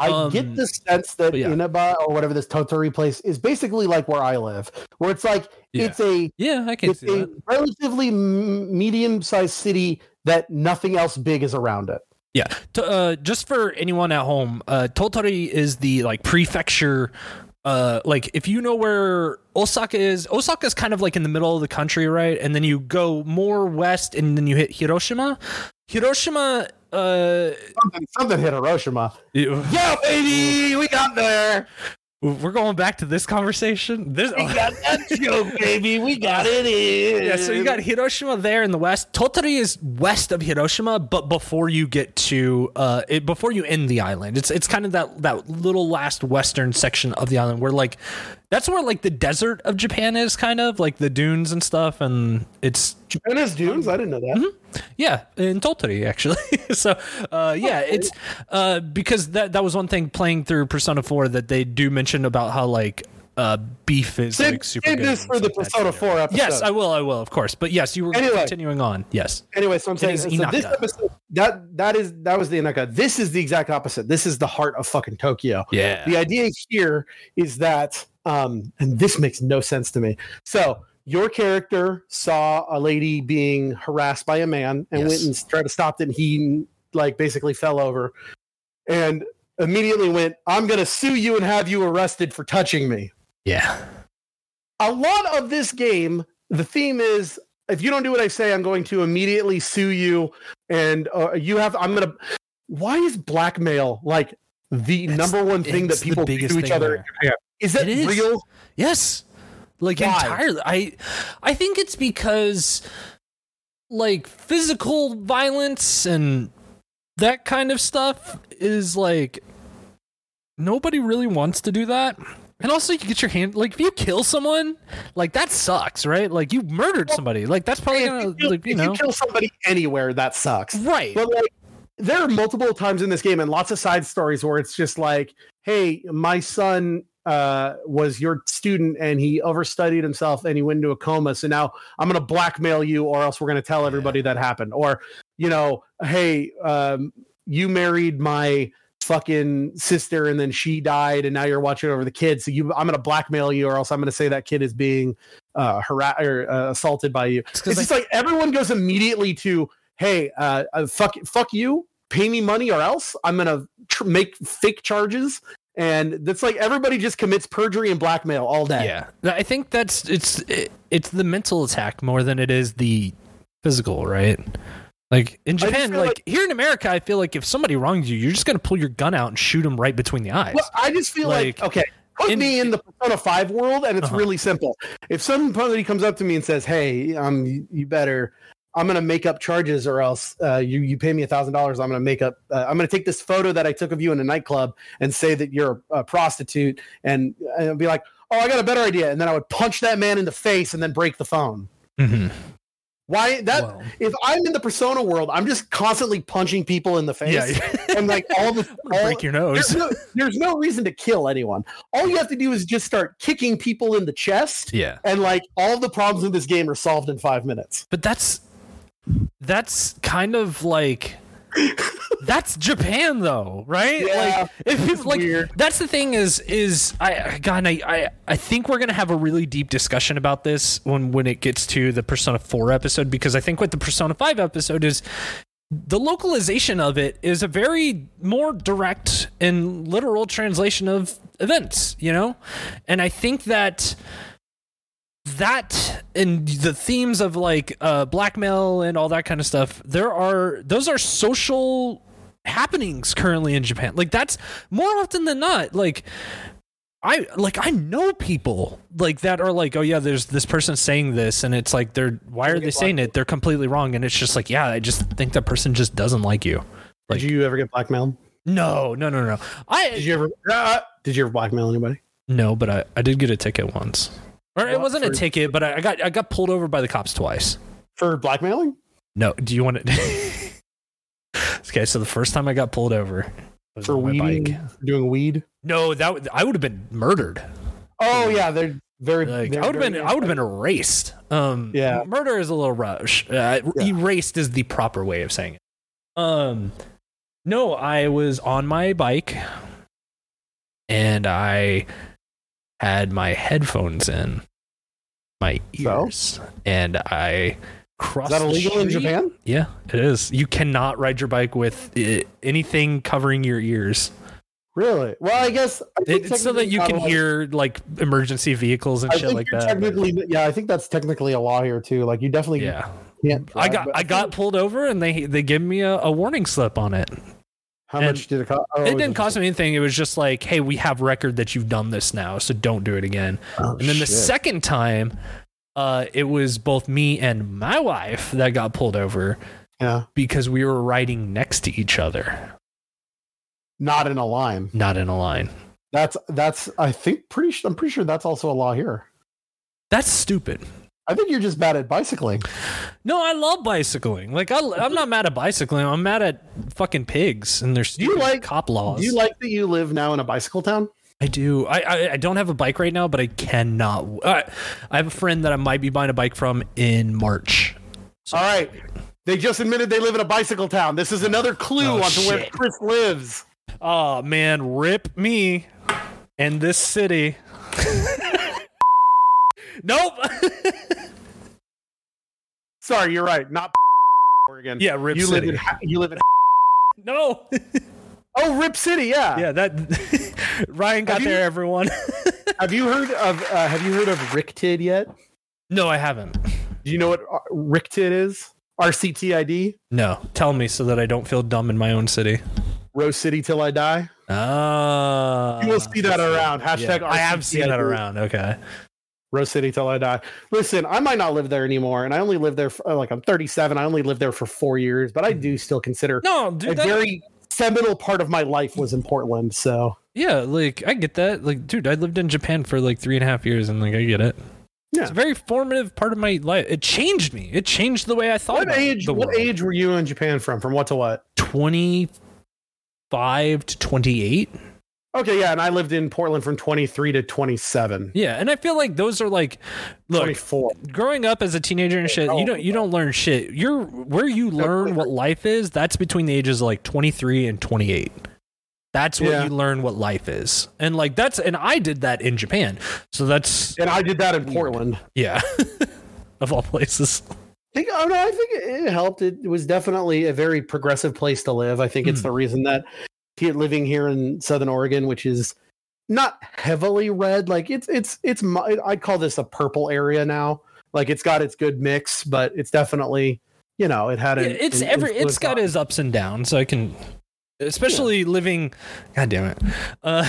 [SPEAKER 3] I
[SPEAKER 2] um,
[SPEAKER 3] get the sense that
[SPEAKER 2] yeah.
[SPEAKER 3] Inaba or whatever this Tottori place is basically like where I live, where it's like
[SPEAKER 2] Yeah.
[SPEAKER 3] it's a
[SPEAKER 2] yeah i can
[SPEAKER 3] it's
[SPEAKER 2] see
[SPEAKER 3] a
[SPEAKER 2] that
[SPEAKER 3] relatively medium sized city that nothing else big is around it.
[SPEAKER 2] yeah uh just for anyone at home uh tottori is the like prefecture uh like if you know where osaka is osaka is kind of like in the middle of the country right and then you go more west and then you hit hiroshima hiroshima uh
[SPEAKER 3] Something, something hit Hiroshima. Yeah, baby, we got there.
[SPEAKER 2] We're going back to this conversation this
[SPEAKER 3] We got that joke, baby. We got it in.
[SPEAKER 2] yeah so you got hiroshima there in the west tottori is west of hiroshima but before you get to uh it, before you end the island it's it's kind of that that little last western section of the island where like that's where like the desert of japan is kind of like the dunes and stuff and it's
[SPEAKER 3] Japan has dunes. I didn't know that.
[SPEAKER 2] Mm-hmm. Yeah, in Tottori actually. so, uh, yeah, it's uh, because that that was one thing playing through Persona Four that they do mention about how like uh, beef is
[SPEAKER 3] Save,
[SPEAKER 2] like super
[SPEAKER 3] save
[SPEAKER 2] good
[SPEAKER 3] this for the
[SPEAKER 2] stuff like that.
[SPEAKER 3] Persona 4 episode.
[SPEAKER 2] Yes, I will. I will, of course. But yes, you were
[SPEAKER 3] Anyway.
[SPEAKER 2] continuing on. Yes.
[SPEAKER 3] Anyway, so I'm saying so this episode that that is that was the Inaka. This is the exact opposite. This is the heart of fucking Tokyo.
[SPEAKER 2] Yeah.
[SPEAKER 3] The idea here is that um and this makes no sense to me. So your character saw a lady being harassed by a man and
[SPEAKER 2] Yes.
[SPEAKER 3] went and tried to stop it. And he like basically fell over and immediately went, I'm going to sue you and have you arrested for touching me.
[SPEAKER 2] Yeah.
[SPEAKER 3] A lot of this game, the theme is if you don't do what I say, I'm going to immediately sue you. And uh, you have, I'm going to, why is blackmail like the number one thing that people do to each other
[SPEAKER 2] there.
[SPEAKER 3] in Japan? Is that
[SPEAKER 2] is.
[SPEAKER 3] real?
[SPEAKER 2] Yes. Like
[SPEAKER 3] Why?
[SPEAKER 2] entirely. I I think it's because like physical violence and that kind of stuff is like nobody really wants to do that. And also you get your hand like if you kill someone, like that sucks, right? Like you murdered somebody. Like that's probably
[SPEAKER 3] If
[SPEAKER 2] gonna
[SPEAKER 3] you, kill,
[SPEAKER 2] like, you
[SPEAKER 3] if
[SPEAKER 2] know
[SPEAKER 3] you kill somebody anywhere, that sucks.
[SPEAKER 2] Right.
[SPEAKER 3] But like, there are multiple times in this game and lots of side stories where it's just like, "Hey, my son uh, was your student and he overstudied himself and he went into a coma. So now I'm going to blackmail you, or else we're going to tell everybody that happened." Or, you know, "Hey, um, you married my." fucking sister and then she died and now you're watching over the kid so you i'm going to blackmail you or else i'm going to say that kid is being uh harassed or uh, assaulted by you
[SPEAKER 2] It's
[SPEAKER 3] it's just like everyone goes immediately to, hey, uh, uh, fuck, fuck you, pay me money or else I'm gonna tr- make fake charges, and that's like everybody just commits perjury and blackmail all day.
[SPEAKER 2] Yeah, I think that's it's it, it's the mental attack more than it is the physical, right? Like in Japan, like,
[SPEAKER 3] like-
[SPEAKER 2] here in America, I feel like if somebody wrongs you, you're just gonna pull your gun out and shoot them right between the eyes.
[SPEAKER 3] Well, I just feel like,
[SPEAKER 2] Like,
[SPEAKER 3] okay, put
[SPEAKER 2] in-
[SPEAKER 3] me in the Persona Five world, and it's
[SPEAKER 2] Uh-huh.
[SPEAKER 3] really simple. If somebody comes up to me and says, "Hey, um, you better." I'm gonna make up charges, or else uh, you you pay me a thousand dollars. I'm gonna make up. Uh, I'm gonna take this photo that I took of you in a nightclub and say that you're a, a prostitute, and, and I'll be like, "Oh, I got a better idea," and then I would punch that man in the face and then break the phone.
[SPEAKER 2] Mhm.
[SPEAKER 3] Why that?
[SPEAKER 2] Well,
[SPEAKER 3] if I'm in the persona world, I'm just constantly punching people in the face,
[SPEAKER 2] yeah,
[SPEAKER 3] and like all the all,
[SPEAKER 2] break your nose.
[SPEAKER 3] there's no, there's no reason to kill anyone. All you have to do is just start kicking people in the chest,
[SPEAKER 2] Yeah,
[SPEAKER 3] and like all the problems in this game are solved in five minutes.
[SPEAKER 2] but that's that's kind of like that's Japan though, right?
[SPEAKER 3] Yeah,
[SPEAKER 2] like if people like
[SPEAKER 3] weird.
[SPEAKER 2] that's the thing is is I God I, I I think we're gonna have a really deep discussion about this when when it gets to the Persona 4 episode because I think what the Persona 5 episode is the localization of it is a very more direct and literal translation of events, you know? And I think that that and the themes of like uh blackmail and all that kind of stuff there are those are social happenings currently in Japan like that's more often than not like I like I know people like that are like oh yeah there's this person saying this and it's like they're why are they saying it they're completely wrong and it's just like yeah I just think that person just doesn't like you Like-
[SPEAKER 3] did you ever get blackmailed?
[SPEAKER 2] no no no no I did
[SPEAKER 3] you ever? Uh, did you ever blackmail anybody?
[SPEAKER 2] no but I I did get a ticket once or it wasn't a ticket but I, I got I got pulled over by the cops twice
[SPEAKER 3] For blackmailing?
[SPEAKER 2] No. Do you want to? okay, so the first time I got pulled over was
[SPEAKER 3] For weeding? Doing weed?
[SPEAKER 2] No, that would- I would have been murdered.
[SPEAKER 3] Oh yeah, they're very.
[SPEAKER 2] Like
[SPEAKER 3] they're
[SPEAKER 2] I would have been. I would have been erased. Um,
[SPEAKER 3] Yeah.
[SPEAKER 2] Murder is a little rush. Uh,
[SPEAKER 3] Yeah.
[SPEAKER 2] Erased is the proper way of saying it. Um, no, I was on my bike, and I had my headphones in my
[SPEAKER 3] So?
[SPEAKER 2] ears, and I
[SPEAKER 3] Is
[SPEAKER 2] crossed.
[SPEAKER 3] that
[SPEAKER 2] the
[SPEAKER 3] illegal in. Japan?
[SPEAKER 2] Yeah, it is. You cannot ride your bike with uh, anything covering your ears.
[SPEAKER 3] Really? Well, I guess I
[SPEAKER 2] It, it's so that you can
[SPEAKER 3] allowed-
[SPEAKER 2] hear like emergency vehicles and
[SPEAKER 3] I
[SPEAKER 2] shit like that.
[SPEAKER 3] technically, yeah, I think that's technically a law here too. Like you definitely
[SPEAKER 2] yeah,
[SPEAKER 3] can't.
[SPEAKER 2] I got
[SPEAKER 3] but
[SPEAKER 2] I got pulled over and they they gave me a, a warning slip on it.
[SPEAKER 3] How
[SPEAKER 2] and
[SPEAKER 3] much did it cost? Oh,
[SPEAKER 2] it didn't cost me anything. It was just like, hey, we have record that you've done this now, so don't do it again.
[SPEAKER 3] Oh,
[SPEAKER 2] And then the second time, uh, it was both me and my wife that got pulled over
[SPEAKER 3] yeah,
[SPEAKER 2] because we were riding next to each other,
[SPEAKER 3] not in a line.
[SPEAKER 2] not in a line.
[SPEAKER 3] That's that's. I think pretty. I'm pretty sure that's also a law here.
[SPEAKER 2] That's stupid.
[SPEAKER 3] I think you're just bad at bicycling.
[SPEAKER 2] No, I love bicycling. Like I, I'm not mad at bicycling. I'm mad at fucking pigs and their
[SPEAKER 3] Do you
[SPEAKER 2] stupid
[SPEAKER 3] like-
[SPEAKER 2] cop laws.
[SPEAKER 3] Do you like that you live now in a bicycle town?
[SPEAKER 2] I do. I, I I don't have a bike right now, but I cannot. Uh, I have a friend that I might be buying a bike from in March.
[SPEAKER 3] All right. They just admitted they live in a bicycle town. This is another clue
[SPEAKER 2] Oh,
[SPEAKER 3] onto where. Chris lives.
[SPEAKER 2] Oh man, rip me and this city. nope.
[SPEAKER 3] Sorry, you're right. Not Oregon.
[SPEAKER 2] yeah, Rip
[SPEAKER 3] you
[SPEAKER 2] City.
[SPEAKER 3] live in you live in
[SPEAKER 2] no.
[SPEAKER 3] Oh, Rip City. Yeah.
[SPEAKER 2] yeah, that Ryan got
[SPEAKER 3] you-
[SPEAKER 2] there. Everyone.
[SPEAKER 3] Have you heard of uh, Have you heard of Rictid yet?
[SPEAKER 2] no, I haven't.
[SPEAKER 3] Do you know what uh, Rictid is? RCTID.
[SPEAKER 2] No, tell me so that I don't feel dumb in my own city.
[SPEAKER 3] Rose City till I die.
[SPEAKER 2] Ah,
[SPEAKER 3] You will see that around. Hashtag
[SPEAKER 2] I have seen that around. Okay.
[SPEAKER 3] Rose City till I die. Listen, I might not live there anymore, and I only live there. For, uh, like I'm 37. I only lived there for four years, but I do mm-hmm. still consider
[SPEAKER 2] No,
[SPEAKER 3] a.
[SPEAKER 2] That,
[SPEAKER 3] very seminal part of my life was in Portland. So
[SPEAKER 2] yeah, like I get that. Like, dude, I lived in Japan for like three and a half years, and like I get it.
[SPEAKER 3] Yeah.
[SPEAKER 2] It's a very formative part of my life. It changed me. It changed the way I thought.
[SPEAKER 3] what
[SPEAKER 2] about
[SPEAKER 3] age? What age were you in Japan from? From what to what?
[SPEAKER 2] Twenty five to twenty eight.
[SPEAKER 3] Okay, yeah, and I lived in Portland from 23 to 27.
[SPEAKER 2] Yeah, and I feel like those are like, look,
[SPEAKER 3] 24.
[SPEAKER 2] growing up as a teenager and shit, you don't you don't learn shit. You're where you learn what life is. That's between the ages of like 23 and 28. That's where
[SPEAKER 3] Yeah.
[SPEAKER 2] you learn what life is, and like that's and I did that in Japan. So that's
[SPEAKER 3] And I did that in Portland.
[SPEAKER 2] yeah, of all places.
[SPEAKER 3] I think, oh no, I think it, helped. It, was definitely a very progressive place to live. I think it's
[SPEAKER 2] Hmm.
[SPEAKER 3] the reason that living here in Southern Oregon, which is not heavily red, like it's it's it's mi- I'd call this a purple area now. Like it's got its good mix, but it's definitely you know it had
[SPEAKER 2] Yeah,
[SPEAKER 3] an,
[SPEAKER 2] it's
[SPEAKER 3] an
[SPEAKER 2] every it's got
[SPEAKER 3] on-
[SPEAKER 2] its ups and downs. So I can especially living god damn it uh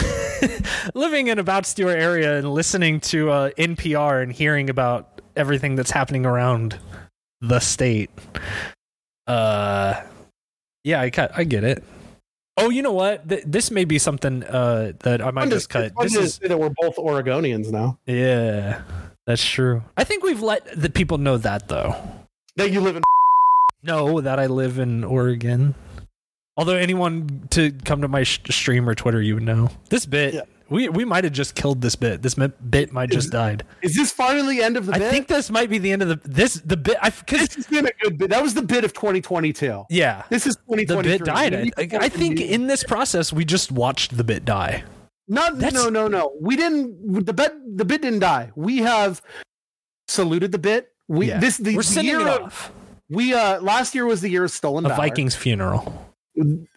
[SPEAKER 2] living in about Stewart area and listening to uh NPR and hearing about everything that's happening around the state uh yeah I cut I get it oh you know what Th- this may be something uh that I might
[SPEAKER 3] I'm
[SPEAKER 2] just cut this is
[SPEAKER 3] that we're both Oregonians now.
[SPEAKER 2] yeah that's true I think we've let the people know that though
[SPEAKER 3] That you live in.
[SPEAKER 2] No, that I live in Oregon. Although anyone to come to my sh- stream or Twitter, you would know this bit.
[SPEAKER 3] Yeah.
[SPEAKER 2] We we might have just killed this bit. This bit might just
[SPEAKER 3] Is-
[SPEAKER 2] died.
[SPEAKER 3] Is this finally the end of the
[SPEAKER 2] I
[SPEAKER 3] bit?
[SPEAKER 2] think this might be the end of the this the bit. I because
[SPEAKER 3] this has been a good bit. That was the bit of 2022.
[SPEAKER 2] yeah,
[SPEAKER 3] This is 2023.
[SPEAKER 2] the
[SPEAKER 3] 2023.
[SPEAKER 2] bit died. I,
[SPEAKER 3] We need to
[SPEAKER 2] I, think in this process we just watched the bit die.
[SPEAKER 3] Not
[SPEAKER 2] That's-
[SPEAKER 3] no no no. We didn't the bit the bit didn't die. We have saluted the bit. We
[SPEAKER 2] Yeah.
[SPEAKER 3] this the,
[SPEAKER 2] We're
[SPEAKER 3] the year
[SPEAKER 2] it
[SPEAKER 3] of-
[SPEAKER 2] off.
[SPEAKER 3] we uh last year was the year of stolen
[SPEAKER 2] A
[SPEAKER 3] valor.
[SPEAKER 2] Vikings funeral.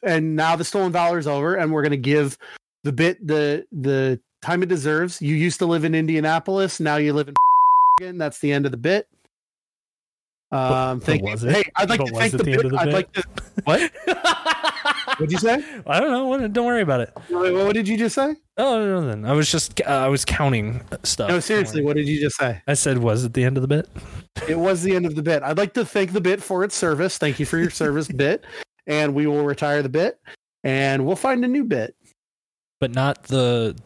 [SPEAKER 3] and now the stolen valor is over and we're going to give the bit the the time it deserves. You used to live in Indianapolis, now you live in Oregon. That's the end of the bit. Um
[SPEAKER 2] But
[SPEAKER 3] thank
[SPEAKER 2] was
[SPEAKER 3] you.
[SPEAKER 2] it?
[SPEAKER 3] Hey, I'd like
[SPEAKER 2] But
[SPEAKER 3] to thank the,
[SPEAKER 2] the end
[SPEAKER 3] bit.
[SPEAKER 2] of the
[SPEAKER 3] I'd
[SPEAKER 2] bit?
[SPEAKER 3] like to What? What'd you say?
[SPEAKER 2] I don't know. What, don't worry about it.
[SPEAKER 3] Wait, what did you just say?
[SPEAKER 2] Oh no, no, then I was just uh, I was counting stuff.
[SPEAKER 3] No, seriously, what did you just say?
[SPEAKER 2] I said was it the end of the bit?
[SPEAKER 3] It was the end of the bit. I'd like to thank the bit for its service. Thank you for your service, bit. And we will retire the bit and we'll find a new bit.
[SPEAKER 2] But not the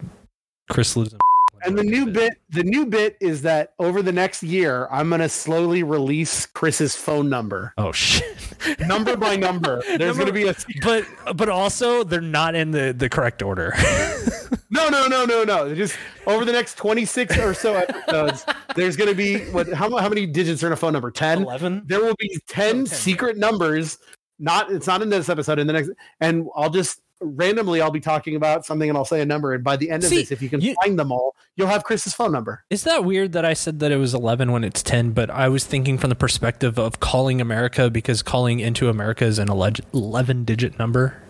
[SPEAKER 2] Chris lives in.
[SPEAKER 3] And the new bit, the new bit is that over the next year, I'm going to slowly release Chris's phone number,
[SPEAKER 2] Oh shit!
[SPEAKER 3] number by number. There's going to be a
[SPEAKER 2] but but also they're not in the the correct order.
[SPEAKER 3] no, no, no, no, no. Just over the next 26 or so episodes, there's going to be what? How, how many digits are in a phone number? 10.
[SPEAKER 2] Eleven.
[SPEAKER 3] There will be 10
[SPEAKER 2] 10.
[SPEAKER 3] secret numbers. Not it's not in this episode. In the next, and I'll just randomly I'll be talking about something and I'll say a number. And by the end of
[SPEAKER 2] See,
[SPEAKER 3] this, if you can
[SPEAKER 2] you-
[SPEAKER 3] find them all, you'll have Chris's phone number.
[SPEAKER 2] Is that weird that I said that it was eleven when it's ten? But I was thinking from the perspective of calling America because calling into America is an eleven digit number.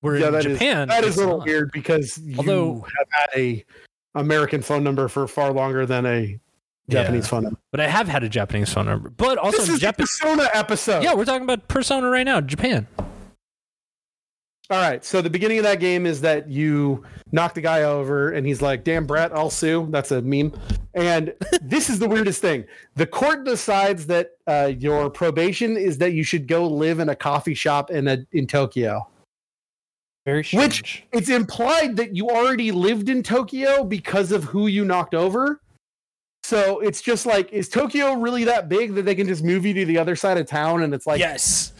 [SPEAKER 2] Where in
[SPEAKER 3] that is-
[SPEAKER 2] Japan,
[SPEAKER 3] that is a little
[SPEAKER 2] not.
[SPEAKER 3] weird because you
[SPEAKER 2] Although-
[SPEAKER 3] have had a American phone number for far longer than a Japanese
[SPEAKER 2] Yeah.
[SPEAKER 3] phone number.
[SPEAKER 2] But I have had a Japanese phone number. But also
[SPEAKER 3] this is the
[SPEAKER 2] Japan.
[SPEAKER 3] Persona episode.
[SPEAKER 2] Yeah, we're talking about Persona right now. Japan.
[SPEAKER 3] All right. So the beginning of that game is that you knock the guy over, and he's like, "Damn, Brett, I'll sue." That's a meme. And this is the weirdest thing: the court decides that uh, your probation is that you should go live in a coffee shop in a in Tokyo.
[SPEAKER 2] Very
[SPEAKER 3] Which it's implied that you already lived in Tokyo because of who you knocked over. So it's just like, is Tokyo really that big that they can just move you to the other side of town? And it's like,
[SPEAKER 2] yes,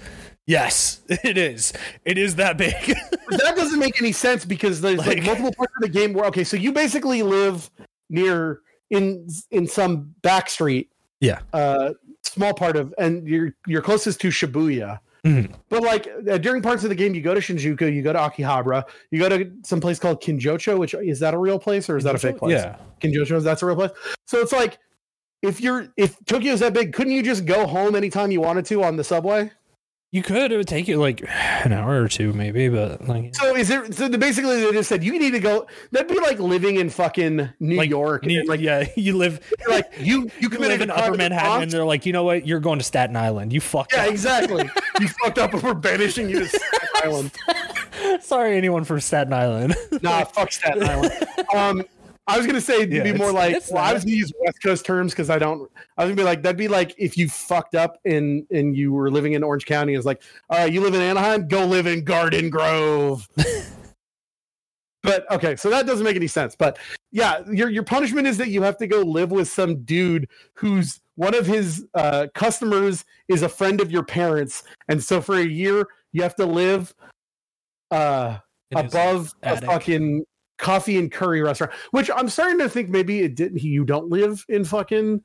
[SPEAKER 2] yes, it is. It is that big.
[SPEAKER 3] That doesn't make any sense because there's like,
[SPEAKER 2] Like-
[SPEAKER 3] multiple parts of the game where okay, so you basically live near in in some back street,
[SPEAKER 2] Yeah.
[SPEAKER 3] uh, small part of, and you're you're closest to Shibuya.
[SPEAKER 2] Mhm.
[SPEAKER 3] But like uh, during parts of the game, you go to Shinjuku, you go to Akihabara, you go to some place called Kinjocho, which is that a real place or is that a fake place?
[SPEAKER 2] Yeah.
[SPEAKER 3] Kinjocho, is that's a real place. So it's like if you're if Tokyo's that big, couldn't you just go home anytime you wanted to on the subway?
[SPEAKER 2] You could. It would take you like an hour or two, maybe. But like,
[SPEAKER 3] So is it? So basically, they just said you need to go. That'd be like living in fucking New
[SPEAKER 2] like
[SPEAKER 3] York.
[SPEAKER 2] New-
[SPEAKER 3] and, like
[SPEAKER 2] yeah, you live
[SPEAKER 3] like you you
[SPEAKER 2] you
[SPEAKER 3] committed
[SPEAKER 2] live in Upper Manhattan, and they're like, you know what? You're going to Staten Island. You fucked
[SPEAKER 3] Yeah,
[SPEAKER 2] up.
[SPEAKER 3] exactly. you fucked up and we're banishing you to Staten Island.
[SPEAKER 2] Sorry, anyone from Staten Island.
[SPEAKER 3] Nah, fuck Staten Island. Um, I was gonna say it'd
[SPEAKER 2] Yeah,
[SPEAKER 3] be more like well, I was gonna use West Coast terms because I don't. I was gonna be like that'd be like if you fucked up and and you were living in Orange County. It's like, all right, you live in Anaheim, go live in Garden Grove. but okay, so that doesn't make any sense. But yeah, your your punishment is that you have to go live with some dude who's one of his uh, customers is a friend of your parents, and so for a year you have to live. Uh, above a fucking coffee and curry restaurant, which I'm starting to think maybe it didn't. You don't live in fucking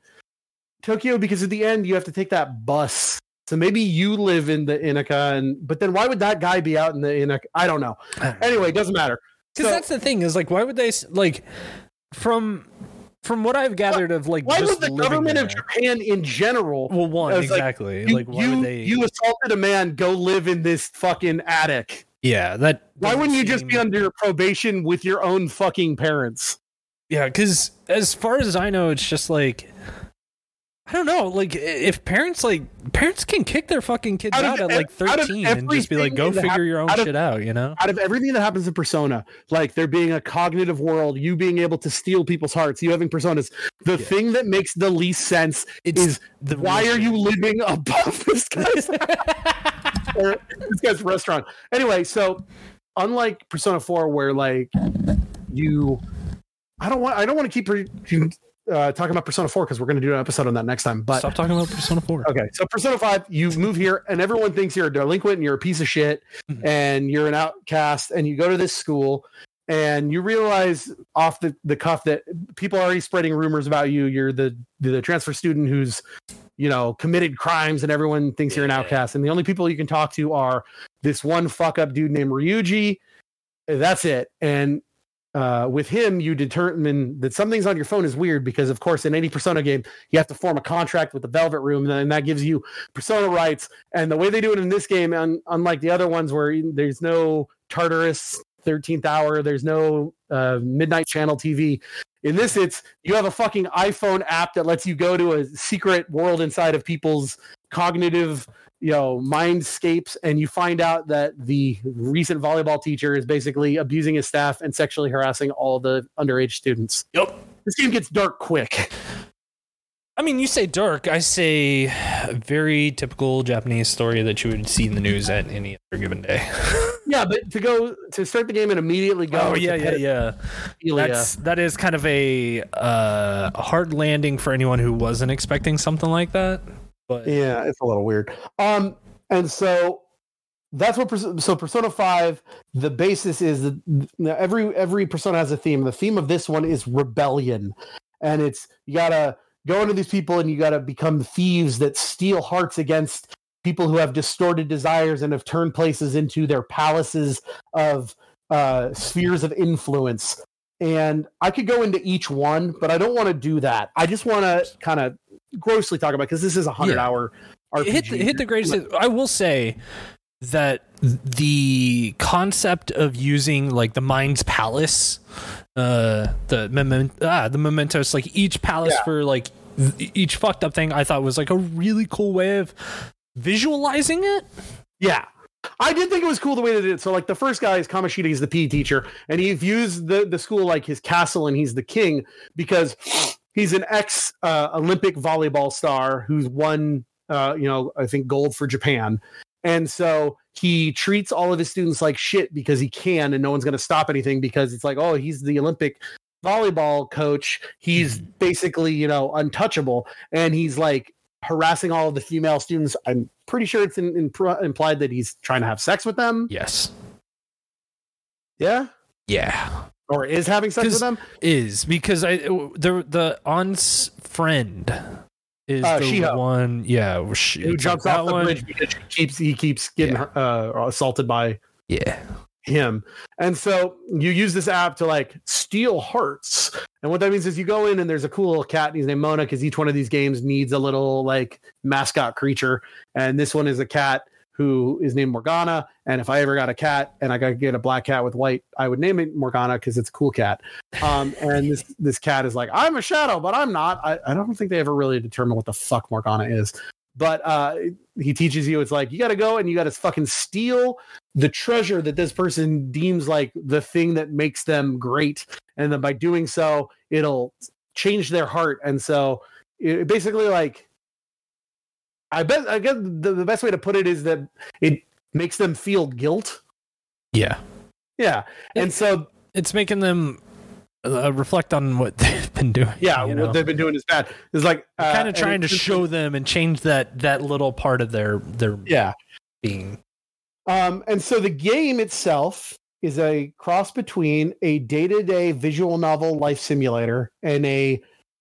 [SPEAKER 3] Tokyo because at the end you have to take that bus. So maybe you live in the Inaka, and but then why would that guy be out in the Inaka? I don't know. Anyway, it doesn't matter.
[SPEAKER 2] Because
[SPEAKER 3] So-
[SPEAKER 2] that's the thing is like, why would they like from from what I've gathered of like
[SPEAKER 3] Why
[SPEAKER 2] just
[SPEAKER 3] would the government of Japan in general?
[SPEAKER 2] Well, one
[SPEAKER 3] like,
[SPEAKER 2] exactly.
[SPEAKER 3] You,
[SPEAKER 2] like, why
[SPEAKER 3] you,
[SPEAKER 2] would they?
[SPEAKER 3] you assaulted a man. Go live in this fucking attic.
[SPEAKER 2] Yeah, that.
[SPEAKER 3] Why wouldn't you just be under probation with your own fucking parents?
[SPEAKER 2] Yeah, because as far as I know, it's just like I don't know. Like if parents like parents can kick their fucking kids
[SPEAKER 3] Out of
[SPEAKER 2] at like thirteen and just be like, go figure your own
[SPEAKER 3] out of-
[SPEAKER 2] shit out. You know?
[SPEAKER 3] out of everything that happens in persona like there being a cognitive world you being able to steal people's hearts you having personas the
[SPEAKER 2] Yeah.
[SPEAKER 3] thing that makes the least sense
[SPEAKER 2] It's
[SPEAKER 3] is
[SPEAKER 2] the
[SPEAKER 3] why are you living above this guy's or this guy's restaurant anyway so unlike persona 4 where like you i don't want i don't want to keep uh, talking about persona 4 because we're going to do an episode on that next time but
[SPEAKER 2] Stop talking about Persona Four.
[SPEAKER 3] Okay, so Persona 5, you move here and everyone thinks you're a delinquent and you're a piece of shit
[SPEAKER 2] Mhm.
[SPEAKER 3] and you're an outcast and you go to this school and you realize off the, the cuff that people are already spreading rumors about you. You're the, the transfer student who's, you know, committed crimes and everyone thinks you're an outcast. And the only people you can talk to are this one fuck up dude named Ryuji. That's it. And uh, with him, you determine that something's on your phone is weird because, of course, in any Persona game, you have to form a contract with the Velvet Room, and that gives you Persona rights. And the way they do it in this game, un- unlike the other ones where there's no Tartarus 13th hour, there's no uh, midnight channel TV. In this, it's you have a fucking iPhone app that lets you go to a secret world inside of people's cognitive you know mindscapes and you find out that the recent volleyball teacher is basically abusing his staff and sexually harassing all the underage students
[SPEAKER 2] Yep.
[SPEAKER 3] this game gets dark quick
[SPEAKER 2] I mean, you say dark. I say a very typical Japanese story that you would see in the news at any other given day.
[SPEAKER 3] yeah but to go to start the game and immediately go
[SPEAKER 2] oh yeah, yeah, yeah. That's that is kind of a uh, a hard landing for anyone who wasn't expecting something like that. But
[SPEAKER 3] yeah it's a little weird. Um and so that's what so persona 5 the basis is that every every persona has a theme. The theme of this one is rebellion. And it's you gotta go into these people and you gotta become thieves that steal hearts against people who have distorted desires and have turned places into their palaces of uh spheres of influence. And i could go into each one but i don't want to do that. I just want to kind of grossly talk about because this is a hundred
[SPEAKER 2] Yeah.
[SPEAKER 3] hour RPG.
[SPEAKER 2] hit the, hit the greatest. I will say that the concept of using like the mind's palace, uh, the ah, the mementos, like each palace
[SPEAKER 3] Yeah.
[SPEAKER 2] for like each fucked up thing, I thought was like a really cool way of visualizing it.
[SPEAKER 3] Yeah. I did think it was cool the way they did it. So, like, the first guy is Kamoshida, he's the PE teacher, and he views the, the school like his castle and he's the king because he's an ex uh, Olympic volleyball star who's won, uh, you know, I think gold for Japan. And so he treats all of his students like shit because he can, and no one's going to stop anything because it's like, oh, he's the Olympic volleyball coach. He's basically, you know, untouchable. And he's like harassing all of the female students. I'm pretty sure it's in, in, implied that he's trying to have sex with them.
[SPEAKER 2] Yes.
[SPEAKER 3] Yeah.
[SPEAKER 2] Yeah.
[SPEAKER 3] Or is having sex with them.
[SPEAKER 2] Is because I the the aunt's friend is
[SPEAKER 3] Uh,
[SPEAKER 2] the one. Yeah. She,
[SPEAKER 3] Who jumps off the
[SPEAKER 2] one-
[SPEAKER 3] bridge because he keeps he keeps getting
[SPEAKER 2] Yeah.
[SPEAKER 3] uh, assaulted by
[SPEAKER 2] Yeah.
[SPEAKER 3] him. And so you use this app to like steal hearts. And what that means is you go in and there's a cool little cat and he's named Mona because each one of these games needs a little like mascot creature. And this one is a cat who is named Morgana. And if I ever got a cat and I got to get a black cat with white, I would name it Morgana because it's a cool cat. Um, and this this cat is like, I'm a shadow, but I'm not. I, I don't think they ever really determine what the fuck Morgana is. But uh, he teaches you it's like you got to go and you got to fucking steal the treasure that this person deems like the thing that makes them great, and then by doing so, it'll change their heart. And so, it basically like I bet I guess the, the best way to put it is that it makes them feel guilt.
[SPEAKER 2] Yeah.
[SPEAKER 3] Yeah. And so
[SPEAKER 2] It's making them uh, reflect on what they've been doing.
[SPEAKER 3] yeah,
[SPEAKER 2] you know?
[SPEAKER 3] what they've been doing is bad. It's like uh,
[SPEAKER 2] kind of trying to show them and change that that little part of their their
[SPEAKER 3] Yeah.
[SPEAKER 2] being.
[SPEAKER 3] Um, and so the game itself is a cross between a day-to-day visual novel life simulator and a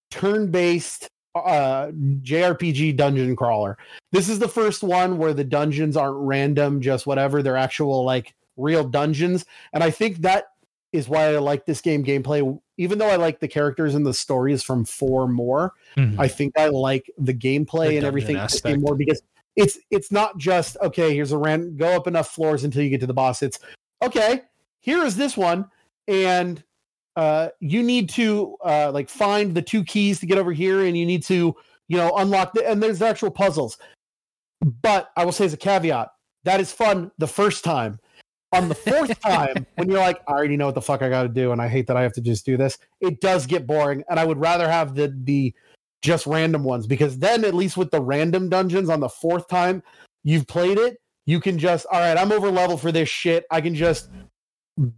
[SPEAKER 3] turn-based uh JRPG dungeon crawler. This is the first one where the dungeons aren't random, just whatever. They're actual like real dungeons. And I think that is why I like this game gameplay. Even though I like the characters and the stories from four more, I think I like the gameplay
[SPEAKER 2] The
[SPEAKER 3] and everything game more because it's it's not just okay. Here's a random go up enough floors until you get to the boss. It's okay. Here is this one, and uh, you need to uh, like find the two keys to get over here, and you need to you know unlock the and there's actual puzzles. But I will say as a caveat, that is fun the first time. On the fourth time, when you're like, I already know what the fuck I got to do, and I hate that I have to just do this, it does get boring. And I would rather have the the just random ones because then at least with the random dungeons on the fourth time you've played it, you can just all right, I'm over level for this shit. I can just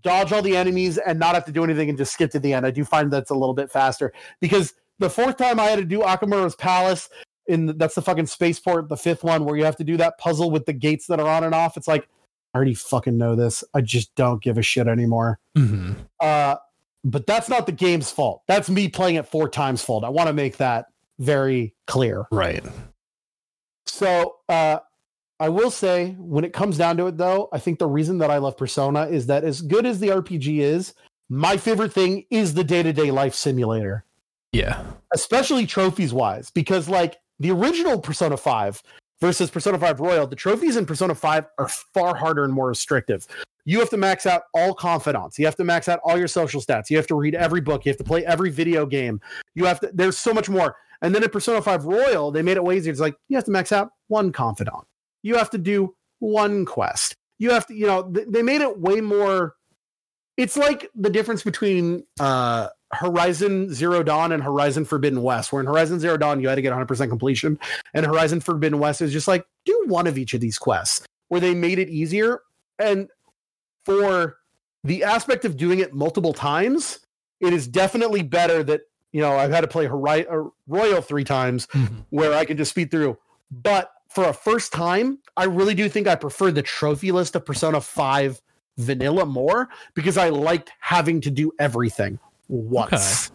[SPEAKER 3] dodge all the enemies and not have to do anything and just skip to the end. I do find that's a little bit faster because the fourth time I had to do Okumura's Palace in the, that's the fucking spaceport, the fifth one where you have to do that puzzle with the gates that are on and off. It's like I already fucking know this. I just don't give a shit anymore.
[SPEAKER 2] hmm
[SPEAKER 3] Uh, but that's not the game's fault. That's me playing it four times fault. I want to make that very clear.
[SPEAKER 2] Right.
[SPEAKER 3] So uh, I will say, when it comes down to it, though, I think the reason that I love Persona is that as good as the RPG is, my favorite thing is the day to day life simulator,
[SPEAKER 2] Yeah.
[SPEAKER 3] especially trophies wise, because like the original Persona 5 versus Persona 5 Royal, the trophies in Persona 5 are far harder and more restrictive. You have to max out all confidants. You have to max out all your social stats. You have to read every book. You have to play every video game. You have to, there's so much more. And then in Persona 5 Royal, they made it way easier. It's like you have to max out one confidant. You have to do one quest. You have to, you know, th- they made it way more. It's like the difference between uh, Horizon Zero Dawn and Horizon Forbidden West, where in Horizon Zero Dawn, you had to get 100% completion. And Horizon Forbidden West is just like, do one of each of these quests, where they made it easier. And for the aspect of doing it multiple times, it is definitely better that, you know, I've had to play Hori- uh, Royal three times where I can just speed through. But for a first time, I really do think I prefer the trophy list of Persona 5 vanilla more because I liked having to do everything once.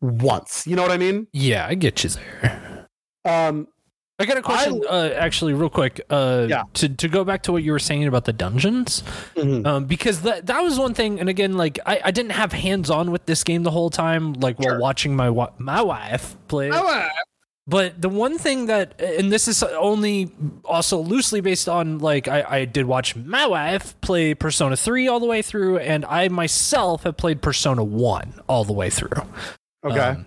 [SPEAKER 3] Once. You know what I mean?
[SPEAKER 2] Yeah, I get you there.
[SPEAKER 3] Um
[SPEAKER 2] I got a question, uh, actually, real quick. Uh,
[SPEAKER 3] Yeah.
[SPEAKER 2] To to go back to what you were saying about the dungeons, um, because that that was one thing. And again, like I, I didn't have hands on with this game the whole time, like while watching my wa- my wife play. it. But the one thing that, and this is only also loosely based on like I, I did watch my wife play Persona 3 all the way through, and I myself have played Persona 1 all the way through.
[SPEAKER 3] Okay.
[SPEAKER 2] Um,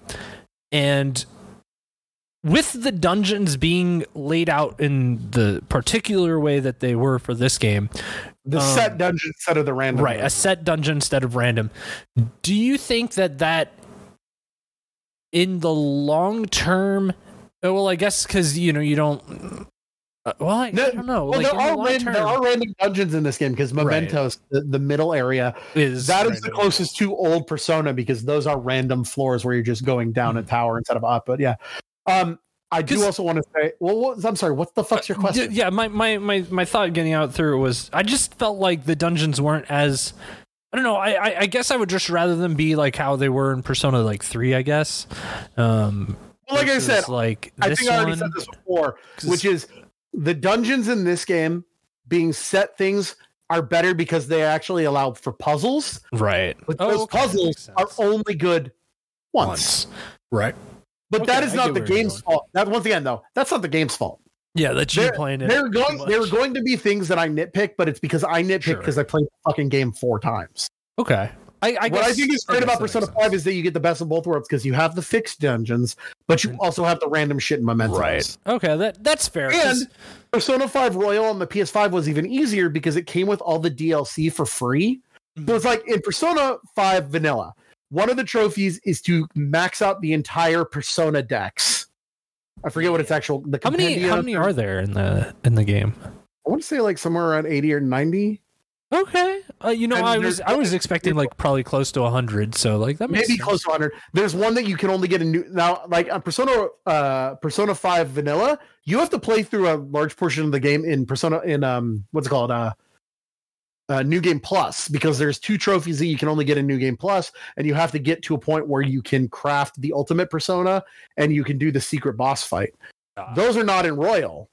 [SPEAKER 2] and with the dungeons being laid out in the particular way that they were for this game,
[SPEAKER 3] the
[SPEAKER 2] um,
[SPEAKER 3] set dungeon instead of the random.
[SPEAKER 2] right, a set dungeon instead of random, do you think that that in the long term, uh, well, I guess because you know you don't. Uh, well, I,
[SPEAKER 3] No,
[SPEAKER 2] I don't know.
[SPEAKER 3] Well,
[SPEAKER 2] like
[SPEAKER 3] there,
[SPEAKER 2] in the
[SPEAKER 3] are
[SPEAKER 2] term
[SPEAKER 3] there are random dungeons in this game because Mementos, the, the middle area,
[SPEAKER 2] is
[SPEAKER 3] that is the
[SPEAKER 2] random.
[SPEAKER 3] closest to old Persona because those are random floors where you're just going down a tower instead of up. But yeah, um, I do also want to say, well, what, I'm sorry, what the fuck's your question?
[SPEAKER 2] Yeah, my, my my my thought getting out through it was I just felt like the dungeons weren't as I don't know. I, I I guess I would just rather them be like how they were in Persona like three. I guess. Um,
[SPEAKER 3] Well, like I said,
[SPEAKER 2] like
[SPEAKER 3] I
[SPEAKER 2] this
[SPEAKER 3] think I already
[SPEAKER 2] one,
[SPEAKER 3] said this before, which is the dungeons in this game being set things are better because they actually allow for puzzles,
[SPEAKER 2] Right.
[SPEAKER 3] but
[SPEAKER 2] Oh,
[SPEAKER 3] those
[SPEAKER 2] okay,
[SPEAKER 3] puzzles are only good once.
[SPEAKER 2] Once. Right.
[SPEAKER 3] But
[SPEAKER 2] Okay,
[SPEAKER 3] that is not the game's fault. That once again though, that's not the game's fault.
[SPEAKER 2] Yeah, that's you
[SPEAKER 3] There-
[SPEAKER 2] playing it. They're
[SPEAKER 3] going there are going to be things that I nitpick, but it's because I nitpick
[SPEAKER 2] Sure.
[SPEAKER 3] because I played the fucking game four times.
[SPEAKER 2] Okay. I, I
[SPEAKER 3] what I think is great about Persona 5 is that you get the best of both worlds because you have the fixed dungeons, but you also have the random shit and mementos.
[SPEAKER 2] Right. Okay, that that's fair.
[SPEAKER 3] And Persona 5 Royal on the PS5 was even easier because it came with all the DLC for free. So it's mhm. like in Persona 5 Vanilla, one of the trophies is to max out the entire Persona decks. I forget what its actual the
[SPEAKER 2] how many how many are there in the in the game?
[SPEAKER 3] I want to say like somewhere around 80 or 90.
[SPEAKER 2] Okay. Uh, you know,
[SPEAKER 3] And
[SPEAKER 2] I was I was expecting like probably close to 100, so like that makes
[SPEAKER 3] maybe
[SPEAKER 2] sense.
[SPEAKER 3] close to 100 there's one that you can only get a new now like on persona uh persona 5 vanilla you have to play through a large portion of the game in persona in um what's it called uh uh, new game plus because there's two trophies that you can only get in new game plus and you have to get to a point where you can craft the ultimate persona and you can do the secret boss fight
[SPEAKER 2] Ah.
[SPEAKER 3] those are not in royal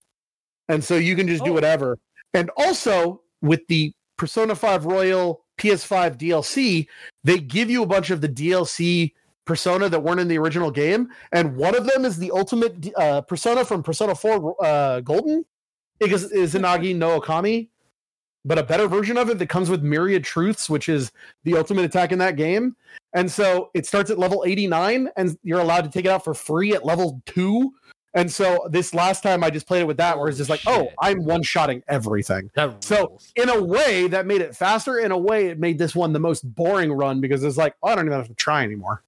[SPEAKER 3] and so you can just do
[SPEAKER 2] Oh.
[SPEAKER 3] whatever and also with the persona 5 royal ps5 dlc they give you a bunch of the dlc persona that weren't in the original game and one of them is the ultimate uh, persona from persona 4 uh, golden. Is izanagi no okami but a better version of it that comes with myriad truths which is the ultimate attack in that game. And so it starts at level 89 and you're allowed to take it out for free at level 2 and so this last time i just played it with that where it's just like oh i'm one-shotting everything. So, in a way that made it faster in a way it made this one the most boring run because it's like oh, i don't even have to try anymore.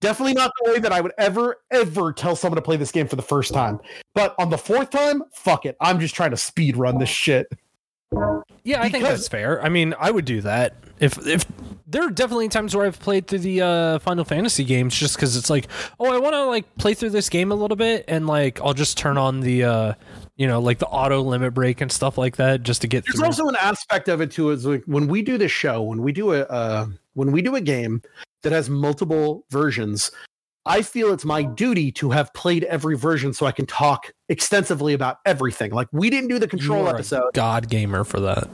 [SPEAKER 3] Definitely not the way that i would ever ever tell someone to play this game for the first time. But on the fourth time fuck it. I'm just trying to speed run this shit
[SPEAKER 2] Yeah, I think that's fair. I mean, I would do that if if there are definitely times where I've played through the uh, Final Fantasy games just because it's like, oh, I want to like play through this game a little bit, and like I'll just turn on the, uh, you know, like the auto limit break and stuff like that just to get
[SPEAKER 3] there's
[SPEAKER 2] through.
[SPEAKER 3] also an aspect of it too is like when we do this show when we do a uh, when we do a game that has multiple versions i feel it's my duty to have played every version so i can talk extensively about everything like we didn't do the control episode
[SPEAKER 2] God gamer for that.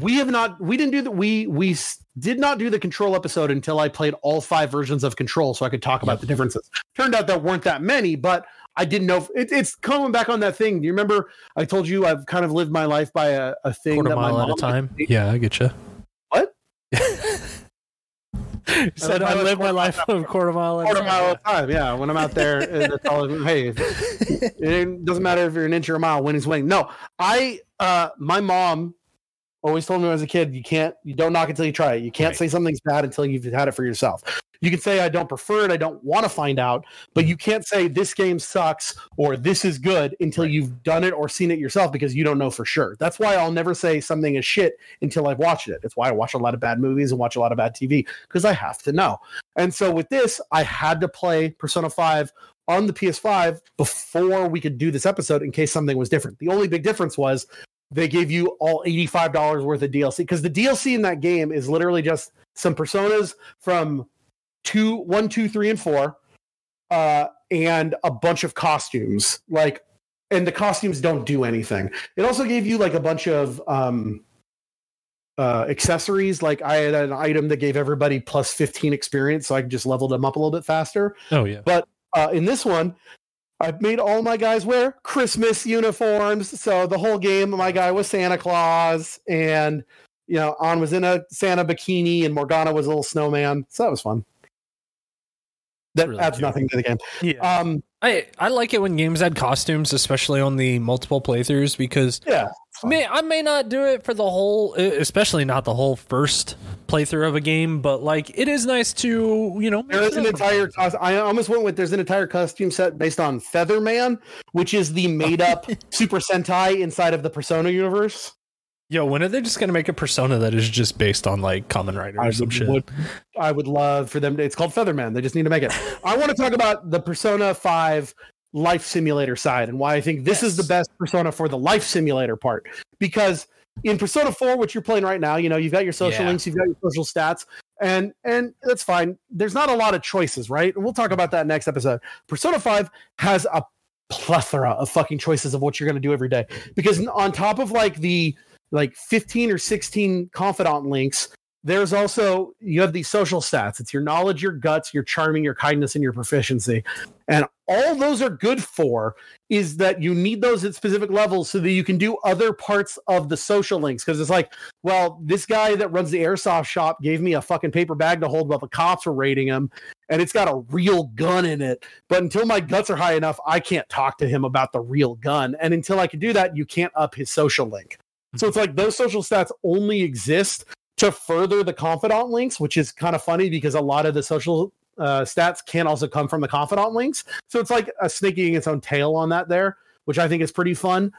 [SPEAKER 3] we have not we didn't do that we we did not do the control episode until i played all five versions of control so i could talk about
[SPEAKER 2] Yep.
[SPEAKER 3] the differences turned out there weren't that many but i didn't know if, it, it's coming back on that thing do you remember i told you i've kind of lived my life by a, a thing
[SPEAKER 2] Quarter
[SPEAKER 3] that my
[SPEAKER 2] mile at a
[SPEAKER 3] mom-
[SPEAKER 2] time. Yeah, I get you. Said I live my life a quarter mile
[SPEAKER 3] quarter mile at a time. Yeah, when I'm out there, that's all. Hey, it doesn't matter if you're an inch or a mile. Winning's winning. No, I, uh, my mom always told me when I was a kid, you can't, you don't knock until you try it. You can't
[SPEAKER 2] Right.
[SPEAKER 3] say something's bad until you've had it for yourself. You can say I don't prefer it, I don't want to find out, but mm-hmm. you can't say this game sucks or this is good until
[SPEAKER 2] Right.
[SPEAKER 3] you've done it or seen it yourself because you don't know for sure. That's why I'll never say something is shit until I've watched it. It's why I watch a lot of bad movies and watch a lot of bad TV because I have to know. And so with this, I had to play Persona 5 on the PS5 before we could do this episode in case something was different. The only big difference was they gave you all $85 worth of DLC because the DLC in that game is literally just some personas from two, one, two, three, and four, uh, and a bunch of costumes. Like, and the costumes don't do anything. It also gave you like a bunch of um uh accessories. Like I had an item that gave everybody plus 15 experience, so I could just level them up a little bit faster
[SPEAKER 2] Oh yeah.
[SPEAKER 3] But uh, in this one, I've made all my guys wear Christmas uniforms. So the whole game, my guy was Santa Claus, and you know, Ann was in a Santa bikini, and Morgana was a little snowman. So that was fun. That
[SPEAKER 2] Really
[SPEAKER 3] adds
[SPEAKER 2] cute.
[SPEAKER 3] nothing to the game.
[SPEAKER 2] Yeah.
[SPEAKER 3] Um,
[SPEAKER 2] I I like it when games add costumes, especially on the multiple playthroughs, because
[SPEAKER 3] yeah,
[SPEAKER 2] I may I may not do it for the whole, especially not the whole first playthrough of a game, but like it is nice to you know.
[SPEAKER 3] there is an entire. cos- I almost went with. There's an entire costume set based on Featherman, which is the made-up Super Sentai inside of the Persona universe.
[SPEAKER 2] Yo, when are they just gonna make a persona that is just based on like Kamen Rider or
[SPEAKER 3] I
[SPEAKER 2] some
[SPEAKER 3] would,
[SPEAKER 2] shit?
[SPEAKER 3] I would love for them to. It's called Featherman. They just need to make it. I want to talk about the Persona Five life simulator side and why I think this is the best Persona for the life simulator part. Because in Persona Four, which you're playing right now, you know you've got your social
[SPEAKER 2] Yeah.
[SPEAKER 3] links, you've got your social stats, and and that's fine. There's not a lot of choices, right? And we'll talk about that next episode. Persona Five has a plethora of fucking choices of what you're going to do every day because on top of like the like 15 or 16 confidant links. There's also you have these social stats. It's your knowledge your guts your charming your kindness and your proficiency. And all those are good for is that you need those at specific levels so that you can do other parts of the social links. Because it's like well this guy that runs the airsoft shop gave me a fucking paper bag to hold while the cops were raiding him and it's got a real gun in it. But until my guts are high enough i can't talk to him about the real gun. And until i can do that you can't up his social link so it's like those social stats only exist to further the confidant links, which is kind of funny because a lot of the social uh, stats can also come from the confidant links. So it's like a snake eating its own tail on that there, which I think is pretty fun.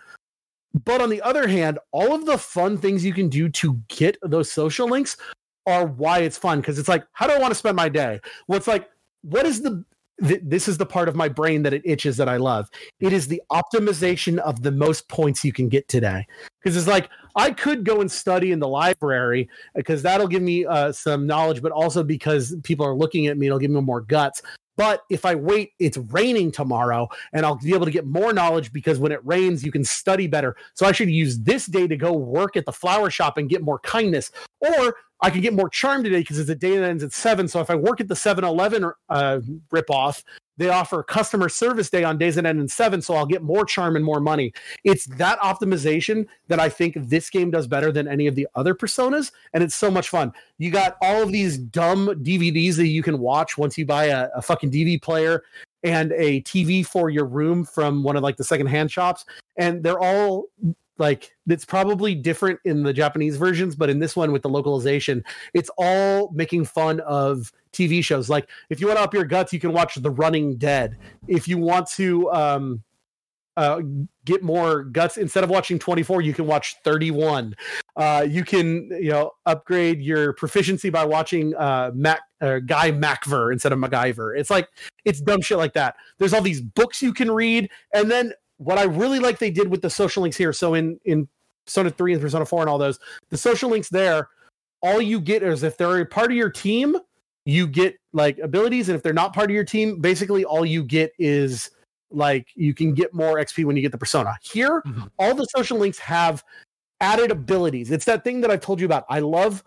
[SPEAKER 3] But on the other hand, all of the fun things you can do to get those social links are why it's fun because it's like, how do I want to spend my day? Well, it's like, what is the th- this is the part of my brain that it itches that I love. It is the optimization of the most points you can get today. Because it's like I could go and study in the library because that'll give me uh, some knowledge, but also because people are looking at me, it'll give me more guts. But if I wait, it's raining tomorrow and I'll be able to get more knowledge because when it rains, you can study better. So I should use this day to go work at the flower shop and get more kindness. Or I can get more charm today because it's a day that ends at seven. So if I work at the 7 Eleven uh, ripoff, they offer customer service day on days that end in seven. So I'll get more charm and more money. It's that optimization that I think this game does better than any of the other personas. And it's so much fun. You got all of these dumb DVDs that you can watch once you buy a, a fucking DVD player and a TV for your room from one of like the secondhand shops. And they're all like it's probably different in the Japanese versions, but in this one with the localization, it's all making fun of TV shows. Like if you want to up your guts, you can watch The Running Dead. If you want to um, uh, get more guts, instead of watching 24, you can watch 31. Uh, you can you know upgrade your proficiency by watching uh, Mac uh, Guy MacVer instead of MacGyver. It's like it's dumb shit like that. There's all these books you can read, and then what I really like they did with the social links here. So in in Persona 3 and Persona 4 and all those, the social links there, all you get is if they're a part of your team, you get like abilities. And if they're not part of your team, basically all you get is like you can get more XP when you get the persona. Here, mm-hmm. all the social links have added abilities. It's that thing that I've told you about. I love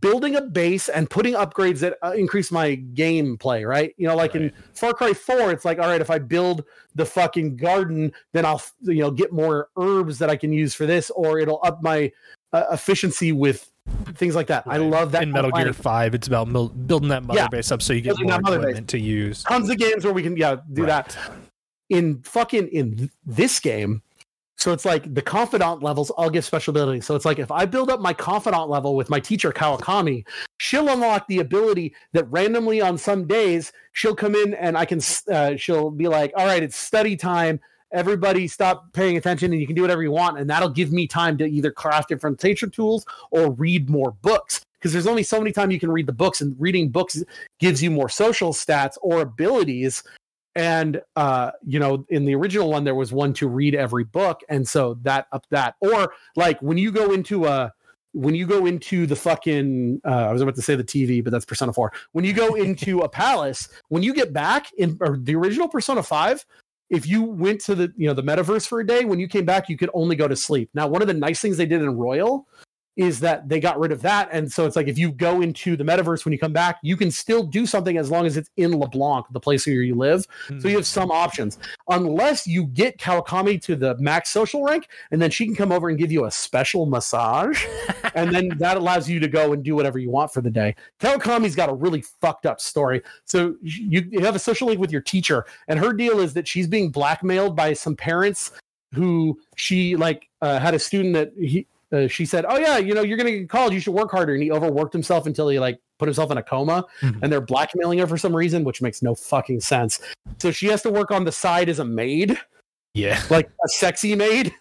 [SPEAKER 3] building a base and putting upgrades that uh, increase my gameplay, right? You know, like right. in Far Cry 4, it's like, all right, if I build the fucking garden, then I'll, you know, get more herbs that I can use for this, or it'll up my uh, efficiency with things like that. Right. I love that.
[SPEAKER 2] In Metal Gear 5, it's about mil- building that mother yeah. base up so you get building more equipment to use.
[SPEAKER 3] Tons of games where we can, yeah, do right. that. In fucking, in this game, so it's like the confidant levels, I'll give special abilities. So it's like if I build up my confidant level with my teacher Kawakami, she'll unlock the ability that randomly on some days she'll come in and I can uh, she'll be like, "All right, it's study time. Everybody stop paying attention and you can do whatever you want." And that'll give me time to either craft different teacher tools or read more books because there's only so many times you can read the books and reading books gives you more social stats or abilities and uh you know in the original one there was one to read every book and so that up that or like when you go into a when you go into the fucking uh, I was about to say the TV, but that's Persona 4. When you go into a palace, when you get back in the original Persona 5, if you went to the you know the metaverse for a day, when you came back, you could only go to sleep. Now, one of the nice things they did in Royal is that they got rid of that. And so it's like if you go into the metaverse when you come back, you can still do something as long as it's in LeBlanc, the place where you live. Mm-hmm. So you have some options. Unless you get Kawakami to the max social rank, and then she can come over and give you a special massage. and then that allows you to go and do whatever you want for the day. Kawakami's got a really fucked up story. So you, you have a social link with your teacher, and her deal is that she's being blackmailed by some parents who she like uh, had a student that he uh, she said, "Oh yeah, you know, you're gonna get called. You should work harder." And he overworked himself until he like put himself in a coma. Mm-hmm. And they're blackmailing her for some reason, which makes no fucking sense. So she has to work on the side as a maid.
[SPEAKER 2] Yeah,
[SPEAKER 3] like a sexy maid.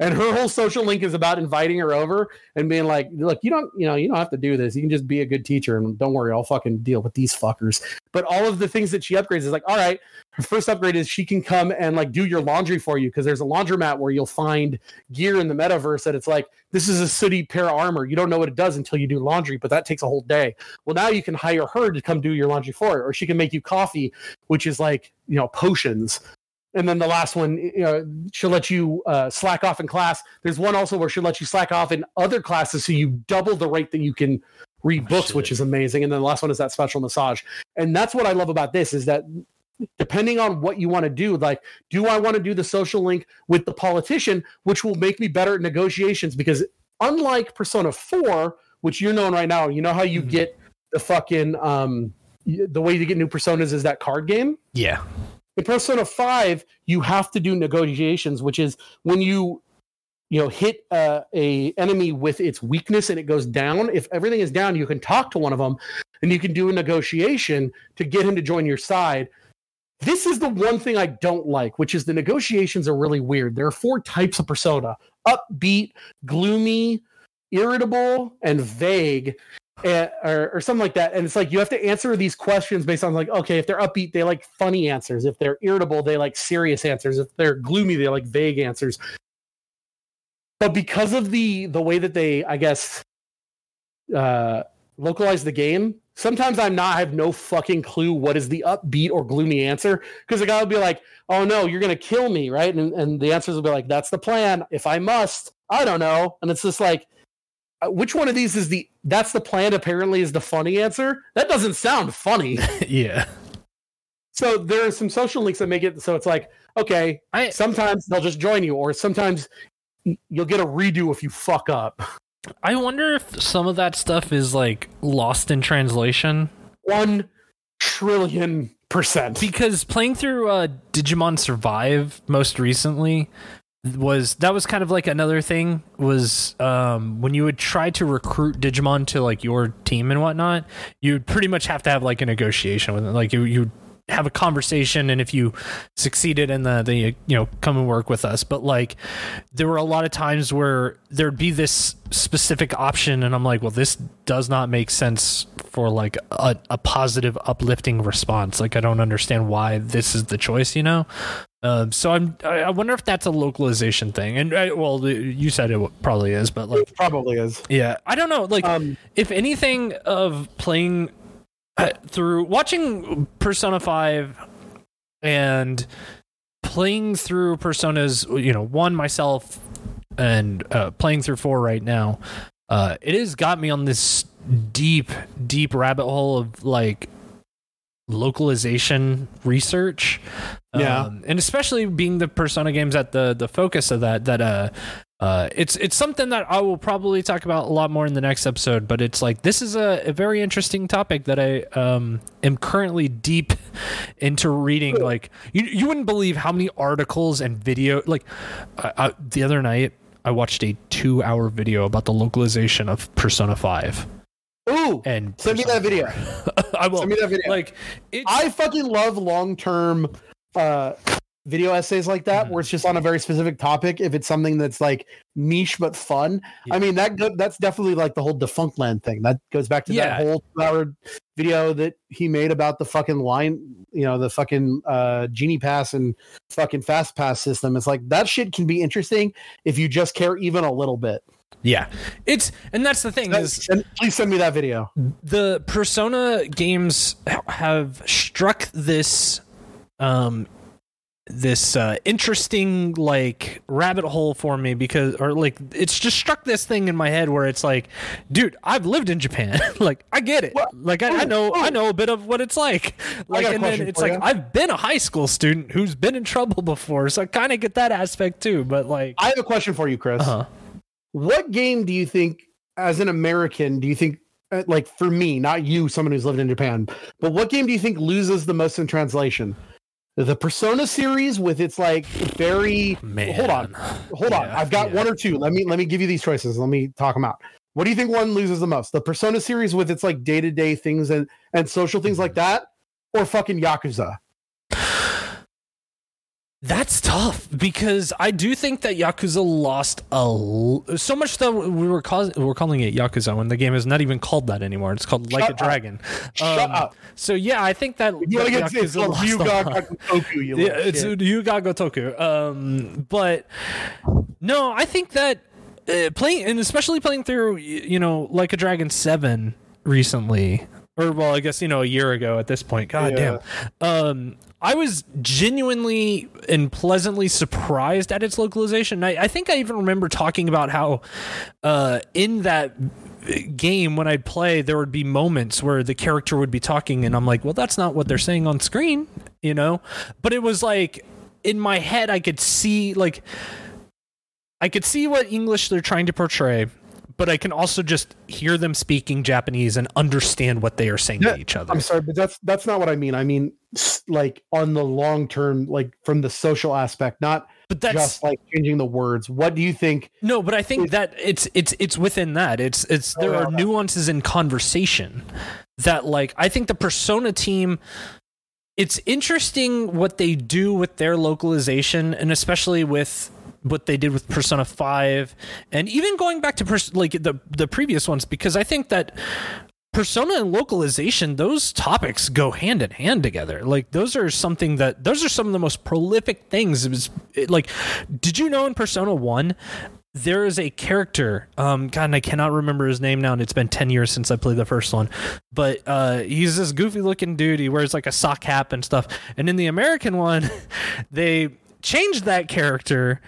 [SPEAKER 3] And her whole social link is about inviting her over and being like, look, you don't, you know, you don't have to do this. You can just be a good teacher and don't worry, I'll fucking deal with these fuckers. But all of the things that she upgrades is like, all right, her first upgrade is she can come and like do your laundry for you because there's a laundromat where you'll find gear in the metaverse that it's like, this is a city pair of armor. You don't know what it does until you do laundry, but that takes a whole day. Well, now you can hire her to come do your laundry for it, or she can make you coffee, which is like, you know, potions and then the last one, you know, she'll let you uh, slack off in class. There's one also where she'll let you slack off in other classes, so you double the rate that you can read
[SPEAKER 2] Oh,
[SPEAKER 3] books,
[SPEAKER 2] shit.
[SPEAKER 3] which is amazing. And then the last one is that special massage, and that's what I love about this is that depending on what you want to do, like, do I want to do the social link with the politician, which will make me better at negotiations? Because unlike Persona Four, which you're known right now, you know how you
[SPEAKER 2] Mhm.
[SPEAKER 3] get the fucking um, the way to get new personas is that card game
[SPEAKER 2] Yeah.
[SPEAKER 3] In persona 5 you have to do negotiations which is when you you know hit uh, a enemy with its weakness and it goes down if everything is down you can talk to one of them and you can do a negotiation to get him to join your side. This is the one thing i don't like which is the negotiations are really weird. There are four types of persona upbeat gloomy irritable and vague eh, or, or something like that. And it's like you have to answer these questions based on like, okay, if they're upbeat, they like funny answers. If they're irritable, they like serious answers. If they're gloomy, they like vague answers. But because of the the way that they, I guess, uh, localize the game, sometimes I'm not. I have no fucking clue what is the upbeat or gloomy answer because the guy will be like, "Oh no, you're gonna kill me," right? And and the answers will be like, "That's the plan. If I must, I don't know." And it's just like which one of these is the that's the plan apparently is the funny answer? That doesn't sound funny.
[SPEAKER 2] Yeah.
[SPEAKER 3] so there are some social links that make it so it's like okay
[SPEAKER 2] I
[SPEAKER 3] sometimes they'll just join you or sometimes you'll get a redo if you fuck up.
[SPEAKER 2] I wonder if some of that stuff is like lost in translation.
[SPEAKER 3] One trillion percent.
[SPEAKER 2] Because playing through uh, Digimon Survive most recently was that was kind of like another thing was um, when you would try to recruit Digimon to like your team and whatnot, you'd pretty much have to have like a negotiation with it. Like you you have a conversation and if you succeeded in the the you know come and work with us. But like there were a lot of times where there'd be this specific option and i'm like well this does not make sense for like a, a positive uplifting response. Like i don't understand why this is the choice you know? Um, so i'm i I wonder if that's a localization thing. And uh, well you said it probably is but like
[SPEAKER 3] it probably is.
[SPEAKER 2] Yeah. I don't know. Like
[SPEAKER 3] um
[SPEAKER 2] if anything of playing through watching Persona 5 and playing through Personas, you know, one myself and uh, playing through 4 right now, uh, it has got me on this deep, deep rabbit hole of like localization research.
[SPEAKER 3] Yeah.
[SPEAKER 2] Um, and especially being the Persona games at the the focus of that that uh uh, it's it's something that I will probably talk about a lot more in the next episode. But it's like this is a, a very interesting topic that I um, am currently deep into reading. Like you you wouldn't believe how many articles and video. Like I, I, the other night, I watched a two hour video about the localization of Persona Five.
[SPEAKER 3] ooh
[SPEAKER 2] And
[SPEAKER 3] send me that video
[SPEAKER 2] I will.
[SPEAKER 3] send me that video
[SPEAKER 2] Like
[SPEAKER 3] I fucking love long term uh video essays like that
[SPEAKER 2] Mhm.
[SPEAKER 3] where it's just on a very specific topic if it's something that's like niche but fun.
[SPEAKER 2] Yeah.
[SPEAKER 3] I mean that go- that's definitely like the whole Defunctland thing. That goes back to
[SPEAKER 2] Yeah.
[SPEAKER 3] that whole hour video that he made about the fucking line, you know, the fucking uh genie pass and fucking fast pass system. It's like that shit can be interesting if you just care even a little bit.
[SPEAKER 2] yeah, it's and that's the thing is
[SPEAKER 3] please send me that video.
[SPEAKER 2] the persona games have struck this um this uh interesting like rabbit hole for me because or like it's just struck this thing in my head where it's like dude i've lived in japan like i get it
[SPEAKER 3] What?
[SPEAKER 2] like I, I
[SPEAKER 3] Ooh,
[SPEAKER 2] know i know a bit of what it's like like and then it's like
[SPEAKER 3] you.
[SPEAKER 2] i've been a high school student who's been in trouble before so i kind of get that aspect too but like
[SPEAKER 3] I have a question for you, Chris.
[SPEAKER 2] uh-huh
[SPEAKER 3] what game do you think as an american do you think uh, like for me not you someone who's lived in japan but what game do you think loses the most in translation the persona series with its like very
[SPEAKER 2] man.
[SPEAKER 3] hold on hold on i've got
[SPEAKER 2] yeah.
[SPEAKER 3] one or two. Let me let me give you these choices. Let me talk them out. What do you think one loses the most? The persona series with its like day-to-day things and and social things like mm-hmm. that or fucking yakuza
[SPEAKER 2] That's tough because I do think that Yakuza lost a l- so much that we were cause- we're calling it Yakuza when the game is not even called that anymore. It's called Like
[SPEAKER 3] Shut
[SPEAKER 2] a
[SPEAKER 3] up.
[SPEAKER 2] Dragon.
[SPEAKER 3] shut
[SPEAKER 2] Um,
[SPEAKER 3] up
[SPEAKER 2] So yeah, I think that,
[SPEAKER 3] you want to
[SPEAKER 2] that
[SPEAKER 3] get it's
[SPEAKER 2] Yakuza
[SPEAKER 3] called
[SPEAKER 2] lost a
[SPEAKER 3] Ryuga
[SPEAKER 2] lot.
[SPEAKER 3] Gakutoku, you
[SPEAKER 2] Yeah,
[SPEAKER 3] little
[SPEAKER 2] it's
[SPEAKER 3] shit.
[SPEAKER 2] Yuga Gotoku. Um, but no, I think that uh, playing and especially playing through y- you know Like a Dragon Seven recently, or well, I guess you know a year ago at this point. God
[SPEAKER 3] Yeah.
[SPEAKER 2] damn. Um, I was genuinely and pleasantly surprised at its localization. I, I think I even remember talking about how uh, in that game when I'd play, there would be moments where the character would be talking, and I'm like, well, that's not what they're saying on screen, you know. But it was like in my head, I could see like I could see what English they're trying to portray, but I can also just hear them speaking Japanese and understand what they are saying
[SPEAKER 3] Yeah,
[SPEAKER 2] to each other.
[SPEAKER 3] I'm sorry, but that's that's not what I mean. I mean, like on the long term, like from the social aspect, not
[SPEAKER 2] But that's
[SPEAKER 3] just like changing the words. What do you think?
[SPEAKER 2] no, but I think
[SPEAKER 3] It-
[SPEAKER 2] that it's it's it's within that. It's it's oh, there
[SPEAKER 3] Oh,
[SPEAKER 2] are nuances in conversation that like I think the Persona team it's interesting what they do with their localization and especially with what they did with Persona 5 and even going back to pers- like the the previous ones because I think that persona and localization those topics go hand in hand together. Like those are something that those are some of the most prolific things. It was it, like did you know in persona 1 there is a character um god and i cannot remember his name now and it's been 10 years since i played the first one but uh he's this goofy looking dude. He wears like a sock cap and stuff. And in the american one they changed that character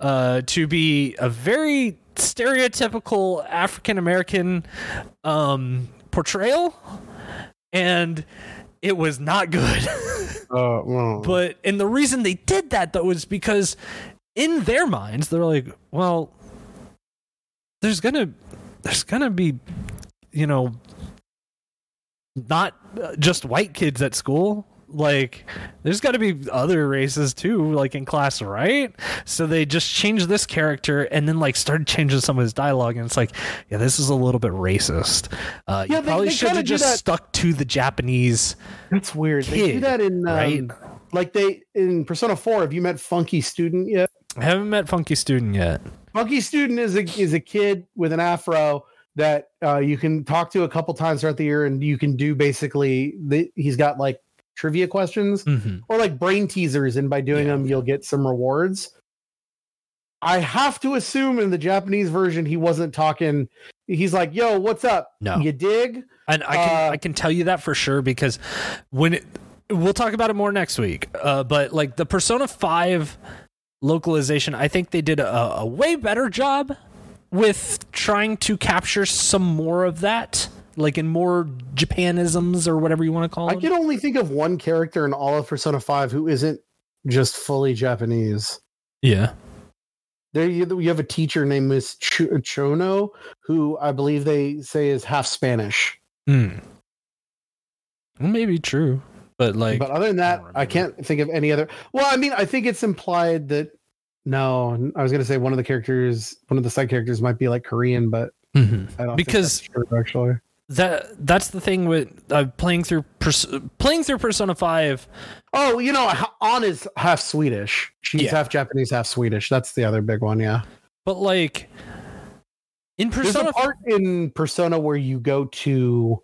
[SPEAKER 2] uh to be a very stereotypical african american um portrayal and it was not good.
[SPEAKER 3] Uh, well,
[SPEAKER 2] but and the reason they did that though is because in their minds they're like well there's gonna there's gonna be you know not uh, just white kids at school like there's got to be other races too like in class right so they just changed this character and then like started changing some of his dialogue and it's like yeah this is a little bit racist uh
[SPEAKER 3] Yeah,
[SPEAKER 2] you
[SPEAKER 3] they-
[SPEAKER 2] probably should have just
[SPEAKER 3] that-
[SPEAKER 2] stuck to the japanese
[SPEAKER 3] that's weird. they do that in um,
[SPEAKER 2] right?
[SPEAKER 3] like they in Persona Four. Have you met Funky Student yet?
[SPEAKER 2] i haven't met funky student yet
[SPEAKER 3] Funky Student is a is a kid with an afro that uh, you can talk to a couple times throughout the year, and you can do basically. The, he's got like trivia questions
[SPEAKER 2] mm-hmm.
[SPEAKER 3] or like brain teasers, and by doing
[SPEAKER 2] Yeah.
[SPEAKER 3] them, you'll get some rewards. I have to assume in the Japanese version, he wasn't talking. He's like, "Yo, what's up?
[SPEAKER 2] No.
[SPEAKER 3] You dig?"
[SPEAKER 2] And I can
[SPEAKER 3] Uh,
[SPEAKER 2] I can tell you that for sure because when it, we'll talk about it more next week. Uh, but like the Persona Five localization, I think they did a, a way better job with trying to capture some more of that, like in more Japanisms or whatever you want to call
[SPEAKER 3] I can only think of one character in all of Persona Five who isn't just fully Japanese.
[SPEAKER 2] yeah.
[SPEAKER 3] There, you, you have a teacher named Miss Ch- Chono, who I believe they say is half Spanish.
[SPEAKER 2] Hmm. Well, maybe true, but like,
[SPEAKER 3] but other than that,
[SPEAKER 2] don't
[SPEAKER 3] I, can't think of any other. Well, I mean, I think it's implied that. No, I was going to say one of the characters, one of the side characters, might be like Korean, but
[SPEAKER 2] Mhm.
[SPEAKER 3] I don't
[SPEAKER 2] Because-
[SPEAKER 3] think that's true, actually.
[SPEAKER 2] That that's the thing with uh, playing through Pers- playing through Persona Five.
[SPEAKER 3] Oh, you know, Ann is half Swedish. She's
[SPEAKER 2] Yeah.
[SPEAKER 3] half Japanese, half Swedish. That's the other big one. Yeah.
[SPEAKER 2] But like in Persona, There's
[SPEAKER 3] a part in Persona where you go to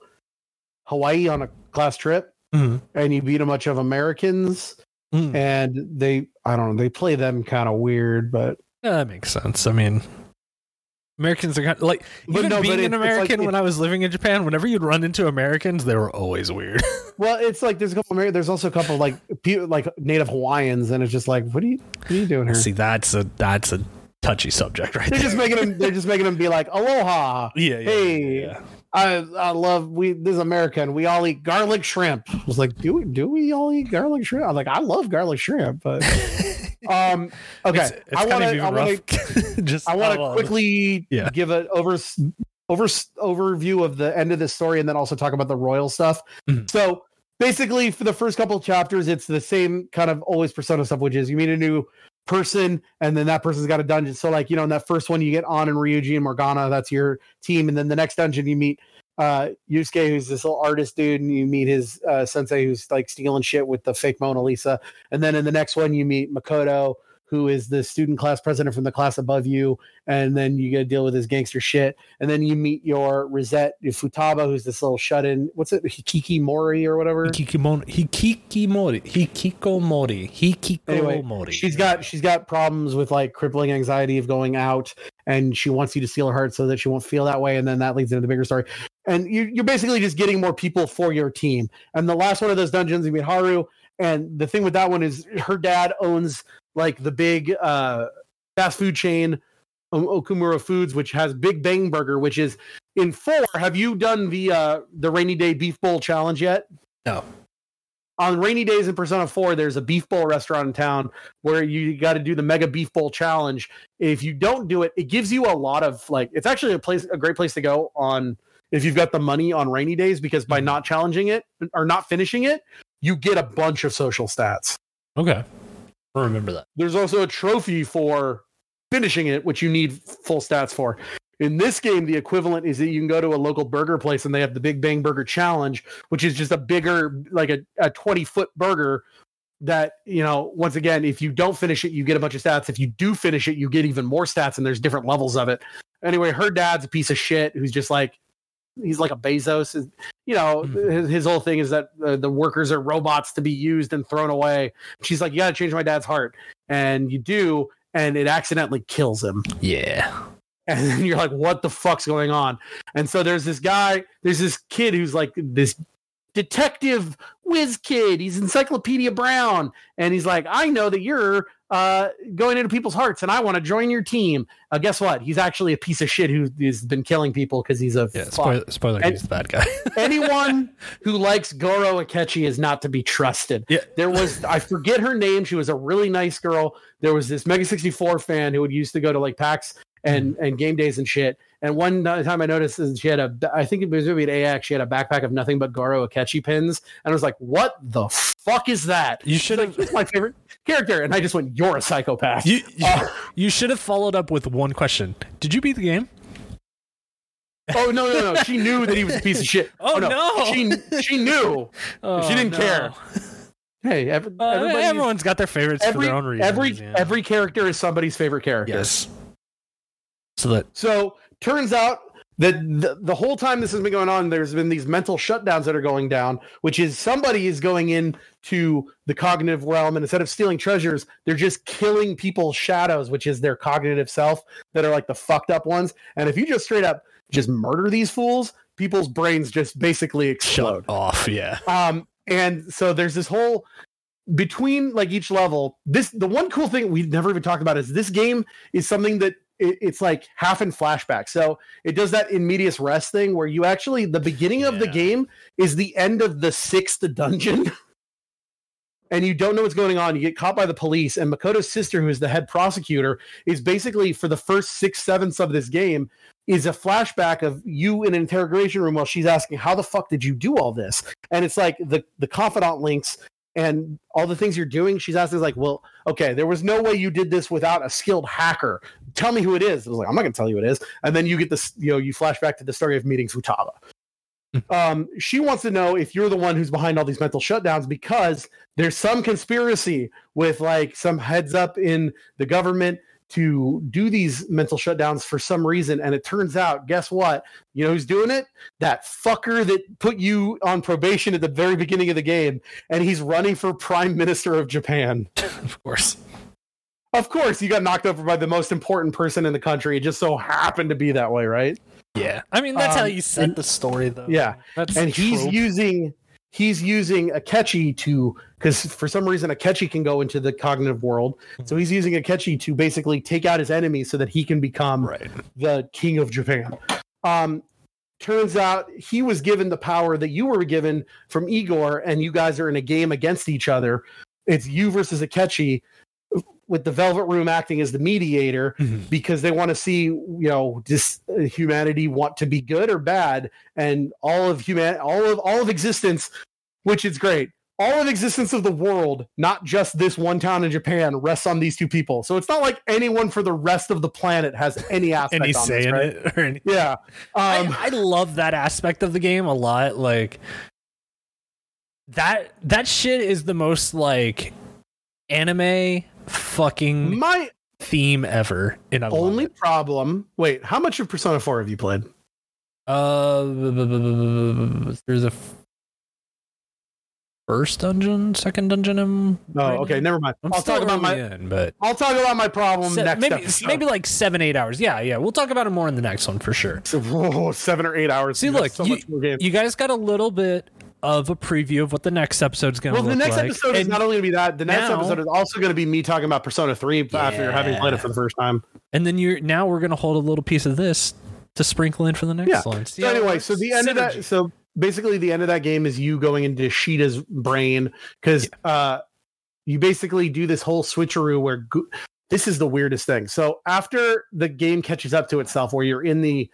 [SPEAKER 3] Hawaii on a class trip
[SPEAKER 2] Mhm.
[SPEAKER 3] and you beat a bunch of Americans
[SPEAKER 2] Mm.
[SPEAKER 3] and they, I don't know, they play them kind of weird, but
[SPEAKER 2] Yeah, that makes sense. I mean, Americans are kind of like
[SPEAKER 3] But
[SPEAKER 2] even
[SPEAKER 3] no, but
[SPEAKER 2] being
[SPEAKER 3] it-
[SPEAKER 2] an
[SPEAKER 3] it's like
[SPEAKER 2] American
[SPEAKER 3] it-
[SPEAKER 2] when I was living in Japan. Whenever you'd run into Americans, they were always weird.
[SPEAKER 3] well, it's like there's a couple, Ameri- there's also a couple like pe- like native Hawaiians, and it's just like, what are you, what are you doing here?
[SPEAKER 2] See, that's a that's a touchy subject right
[SPEAKER 3] They're
[SPEAKER 2] there.
[SPEAKER 3] just making them, they're just making them be like, aloha.
[SPEAKER 2] yeah, yeah,
[SPEAKER 3] Hey.
[SPEAKER 2] yeah,
[SPEAKER 3] I I love we this is American. We all eat garlic shrimp. I was like, do we do we all eat garlic shrimp? I'm like, I love garlic shrimp, but um okay.
[SPEAKER 2] It's, it's
[SPEAKER 3] I want to I want to
[SPEAKER 2] just
[SPEAKER 3] I want to quickly
[SPEAKER 2] yeah.
[SPEAKER 3] give an over over overview of the end of the story and then also talk about the royal stuff.
[SPEAKER 2] Mhm.
[SPEAKER 3] So basically for the first couple of chapters it's the same kind of always persona stuff which is you meet a new person and then that person's got a dungeon so like you know in that first one you get Ann and ryuji and morgana that's your team and then the next dungeon you meet uh yusuke who's this little artist dude and you meet his uh sensei who's like stealing shit with the fake mona lisa. And then in the next one you meet makoto who is the student class president from the class above you and then you get to deal with his gangster shit. And then you meet your Rosette Futaba who's this little shut-in what's it Hikiki Mori or whatever?
[SPEAKER 2] Hikikimori, Hikikimori, Hikikomori,
[SPEAKER 3] Anyway,
[SPEAKER 2] Hikikomori.
[SPEAKER 3] she's got she's got problems with like crippling anxiety of going out and she wants you to steal her heart so that she won't feel that way and then that leads into the bigger story. And you, you're basically just getting more people for your team. And the last one of those dungeons you meet haru And the thing with that one is her dad owns like the big uh, fast food chain Okumura Foods, which has Big Bang Burger, which is in four. Have you done the uh, the rainy day beef bowl challenge yet?
[SPEAKER 2] No.
[SPEAKER 3] On rainy days in Persona 4, there's a beef bowl restaurant in town where you got to do the mega beef bowl challenge. If you don't do it, it gives you a lot of like it's actually a place a great place to go on if you've got the money on rainy days because by not challenging it or not finishing it, you get a bunch of social stats.
[SPEAKER 2] Okay. Remember that.
[SPEAKER 3] There's also a trophy for finishing it, which you need full stats for. In this game, the equivalent is that you can go to a local burger place and they have the Big Bang Burger Challenge, which is just a bigger, like a, a 20 foot burger that, you know, once again, if you don't finish it, you get a bunch of stats. If you do finish it, you get even more stats and there's different levels of it. Anyway, her dad's a piece of shit who's just like, he's like a Bezos. You know,
[SPEAKER 2] Mhm.
[SPEAKER 3] his, his whole thing is that uh, the workers are robots to be used and thrown away. She's like, you got to change my dad's heart. And you do, and it accidentally kills him.
[SPEAKER 2] Yeah.
[SPEAKER 3] And you're like, what the fuck's going on? And so there's this guy, there's this kid who's like this detective whiz kid. He's Encyclopedia Brown. And he's like, I know that you're uh, going into people's hearts and I want to join your team. Uh, guess what? He's actually a piece of shit who has been killing people because he's a
[SPEAKER 2] Yeah. Spoiler, spoiler
[SPEAKER 3] And-
[SPEAKER 2] he's the bad guy.
[SPEAKER 3] Anyone who likes Goro Akechi is not to be trusted.
[SPEAKER 2] Yeah.
[SPEAKER 3] There was I forget her name. She was a really nice girl. There was this Mega 64 fan who would used to go to like PAX and and game days and shit. And one time I noticed that she had a I think it was maybe at AX, she had a backpack of nothing but Goro Akechi pins. And I was like, what the fuck is that?
[SPEAKER 2] You should have
[SPEAKER 3] he's my favorite character. And I just went, You're a psychopath.
[SPEAKER 2] you, you,
[SPEAKER 3] Uh,
[SPEAKER 2] you should have followed up with one question. Did you beat the game?
[SPEAKER 3] oh no, no, no. She knew that he was a piece of shit.
[SPEAKER 2] Oh, no.
[SPEAKER 3] She she knew.
[SPEAKER 2] Oh,
[SPEAKER 3] She didn't care. Hey, every,
[SPEAKER 2] Uh,
[SPEAKER 3] everybody
[SPEAKER 2] everyone's got their favorites
[SPEAKER 3] every
[SPEAKER 2] for their own reasons.
[SPEAKER 3] every
[SPEAKER 2] yeah.
[SPEAKER 3] every character is somebody's favorite character.
[SPEAKER 2] yes. So that
[SPEAKER 3] So turns out that the, the whole time this has been going on, there's been these mental shutdowns that are going down, which is somebody is going in to the cognitive realm, and instead of stealing treasures, they're just killing people's shadows, which is their cognitive self that are like the fucked up ones. And if you just straight up just murder these fools, people's brains just basically explode.
[SPEAKER 2] shut off. Yeah.
[SPEAKER 3] Um, and so there's this whole between like each level. This the one cool thing we've never even talked about is this game is something that it, it's like half in flashback. So it does that in medias rest thing where you actually the beginning of the game is the end of the sixth dungeon. And you don't know what's going on. You get caught by the police, and Makoto's sister, who is the head prosecutor, is basically for the first six sevenths of this game is a flashback of you in an interrogation room while she's asking, "How the fuck did you do all this?" and it's like the the confidant links and all the things you're doing she's asking is like well okay there was no way you did this without a skilled hacker. Tell me who it is. I was like i'm not going to tell you who it is. And then you get this you know you flash back to the story of meeting futaba. Um, she wants to know if you're the one who's behind all these mental shutdowns because there's some conspiracy with like some heads up in the government to do these mental shutdowns for some reason and it turns out guess what you know who's doing it that fucker that put you on probation at the very beginning of the game, and he's running for prime minister of Japan.
[SPEAKER 2] Of course.
[SPEAKER 3] Of course, you got knocked over by the most important person in the country. It just so happened to be that way, right?
[SPEAKER 2] Yeah. I mean, that's how
[SPEAKER 3] Um,
[SPEAKER 2] you set the story, though.
[SPEAKER 3] Yeah.
[SPEAKER 2] That's
[SPEAKER 3] and he's
[SPEAKER 2] trope.
[SPEAKER 3] using he's using Akechi to because for some reason Akechi can go into the cognitive world, so he's using Akechi to basically take out his enemies so that he can become
[SPEAKER 2] right.
[SPEAKER 3] the king of Japan. Um, turns out he was given the power that you were given from Igor, and you guys are in a game against each other. It's you versus Akechi, with the Velvet Room acting as the mediator
[SPEAKER 2] Mhm.
[SPEAKER 3] because they want to see, you know, does uh, humanity want to be good or bad, and all of human, all of all of existence, which is great. All of existence of the world, not just this one town in Japan, rests on these two people. So it's not like anyone for the rest of the planet has any aspect
[SPEAKER 2] Any
[SPEAKER 3] on
[SPEAKER 2] say
[SPEAKER 3] this,
[SPEAKER 2] in
[SPEAKER 3] right?
[SPEAKER 2] it or any,
[SPEAKER 3] Yeah. Um,
[SPEAKER 2] I, I love that aspect of the game a lot. Like that that shit is the most like anime fucking
[SPEAKER 3] my
[SPEAKER 2] theme ever. And I
[SPEAKER 3] only problem. Wait, how much of Persona 4 have you played?
[SPEAKER 2] uh there's a first dungeon, second dungeon. I'm
[SPEAKER 3] No,
[SPEAKER 2] right
[SPEAKER 3] okay,
[SPEAKER 2] now.
[SPEAKER 3] never mind.
[SPEAKER 2] I'm
[SPEAKER 3] I'll
[SPEAKER 2] still
[SPEAKER 3] talk about my
[SPEAKER 2] in, but
[SPEAKER 3] I'll talk about my problem
[SPEAKER 2] se-
[SPEAKER 3] next
[SPEAKER 2] maybe
[SPEAKER 3] episode.
[SPEAKER 2] maybe like seven eight hours. Yeah, yeah. We'll talk about it more in the next one for sure.
[SPEAKER 3] So, whoa, seven or eight hours.
[SPEAKER 2] See, look,
[SPEAKER 3] so
[SPEAKER 2] you-
[SPEAKER 3] much more game.
[SPEAKER 2] You guys got a little bit of a preview of what the next episode's going to be.
[SPEAKER 3] Well,
[SPEAKER 2] look
[SPEAKER 3] the next
[SPEAKER 2] like.
[SPEAKER 3] episode is
[SPEAKER 2] And-
[SPEAKER 3] not only going to be that. The next
[SPEAKER 2] now-
[SPEAKER 3] episode is also going to be me talking about Persona Three after having played it for the first time.
[SPEAKER 2] And then you're now we're gonna hold a little piece of this to sprinkle in for the next
[SPEAKER 3] Yeah.
[SPEAKER 2] one. See
[SPEAKER 3] So
[SPEAKER 2] how
[SPEAKER 3] anyway, so the end of that, so basically the end of that game is you going into Shido's brain because uh, you basically do this whole switcheroo where go- this is the weirdest thing. So after the game catches up to itself, where you're in the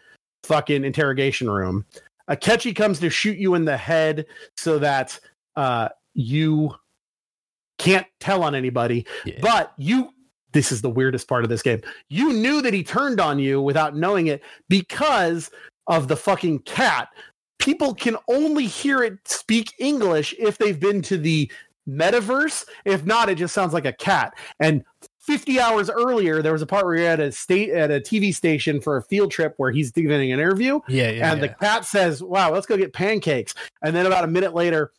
[SPEAKER 3] fucking interrogation room, Akechi comes to shoot you in the head so that uh, you can't tell on anybody.
[SPEAKER 2] Yeah.
[SPEAKER 3] But you, this is the weirdest part of this game. You knew that he turned on you without knowing it because of the fucking cat. People can only hear it speak English if they've been to the metaverse. If not, it just sounds like a cat. And 50 hours earlier, there was a part where you're at a state at a TV station for a field trip where he's giving an interview
[SPEAKER 2] yeah, yeah,
[SPEAKER 3] and
[SPEAKER 2] yeah.
[SPEAKER 3] the cat says, "Wow, let's go get pancakes." And then about a minute later,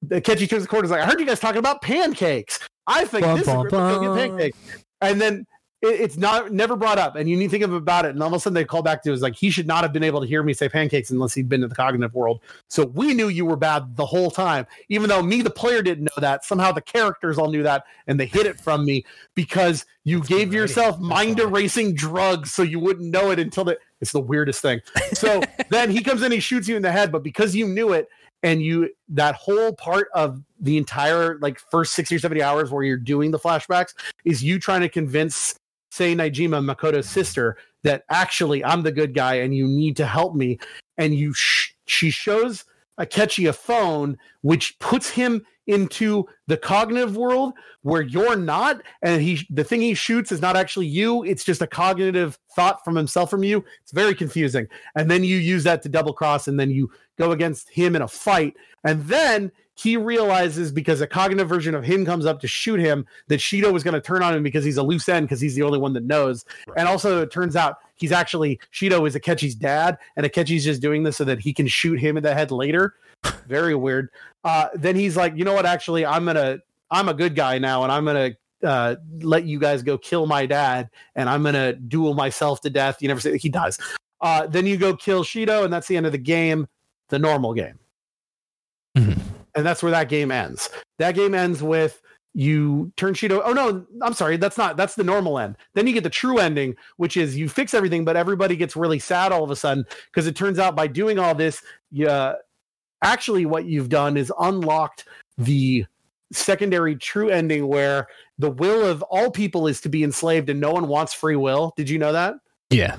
[SPEAKER 3] the Ketchy turns the corner. Is like, "I heard you guys talking about pancakes. I think
[SPEAKER 2] Bum,
[SPEAKER 3] this is
[SPEAKER 2] bum.
[SPEAKER 3] Go get pancakes." And then it, it's not never brought up, and you need to think of about it. And all of a sudden, they call back to it was like he should not have been able to hear me say pancakes unless he'd been to the cognitive world. So we knew you were bad the whole time, even though me, the player, didn't know that. Somehow the characters all knew that, and they hid it from me because you
[SPEAKER 2] That's
[SPEAKER 3] gave yourself mind erasing drugs so you wouldn't know it until the. It's the weirdest thing. So then he comes in, he shoots you in the head, but because you knew it and you that whole part of the entire like first 60 or 70 hours where you're doing the flashbacks is you trying to convince Sae Niijima Makoto's sister that actually I'm the good guy and you need to help me. And you sh- she shows Akechi a phone which puts him into the cognitive world where you're not. And he the thing he shoots is not actually you. It's just a cognitive thought from himself from you. It's very confusing. And then you use that to double cross and then you go against him in a fight. And then he realizes because a cognitive version of him comes up to shoot him that Shido was going to turn on him because he's a loose end because he's the only one that knows and also it turns out he's actually Shido is Akechi's dad and Akechi's just doing this so that he can shoot him in the head later very weird uh then he's like you know what actually I'm gonna I'm a good guy now and I'm gonna uh, let you guys go kill my dad and I'm gonna duel myself to death. You never say he dies. Uh, then you go kill Shido, and that's the end of the game, the normal game. And that's where that game ends. That game ends with you turn Shido. Oh no, I'm sorry, that's not that's the normal end. Then you get the true ending, which is you fix everything, but everybody gets really sad all of a sudden because it turns out by doing all this, uh, actually what you've done is unlocked the secondary true ending where the will of all people is to be enslaved and no one wants free will. Did you know that?
[SPEAKER 2] yeah.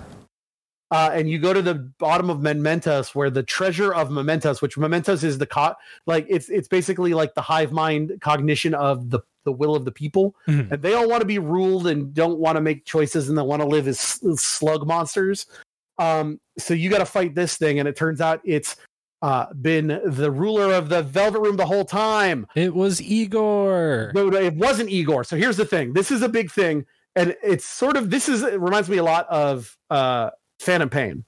[SPEAKER 3] Uh, and you go to the bottom of Mementos, where the treasure of Mementos, which Mementos is the co- like it's it's basically like the hive mind cognition of the the will of the people,
[SPEAKER 2] Mhm.
[SPEAKER 3] and they all want to be ruled and don't want to make choices, and they want to live as slug monsters. Um, so you got to fight this thing, and it turns out it's uh, been the ruler of the Velvet Room the whole time.
[SPEAKER 2] It was Igor.
[SPEAKER 3] No, no, it wasn't Igor. So here's the thing. This is a big thing, and it's sort of this is it reminds me a lot of uh, Phantom Pain.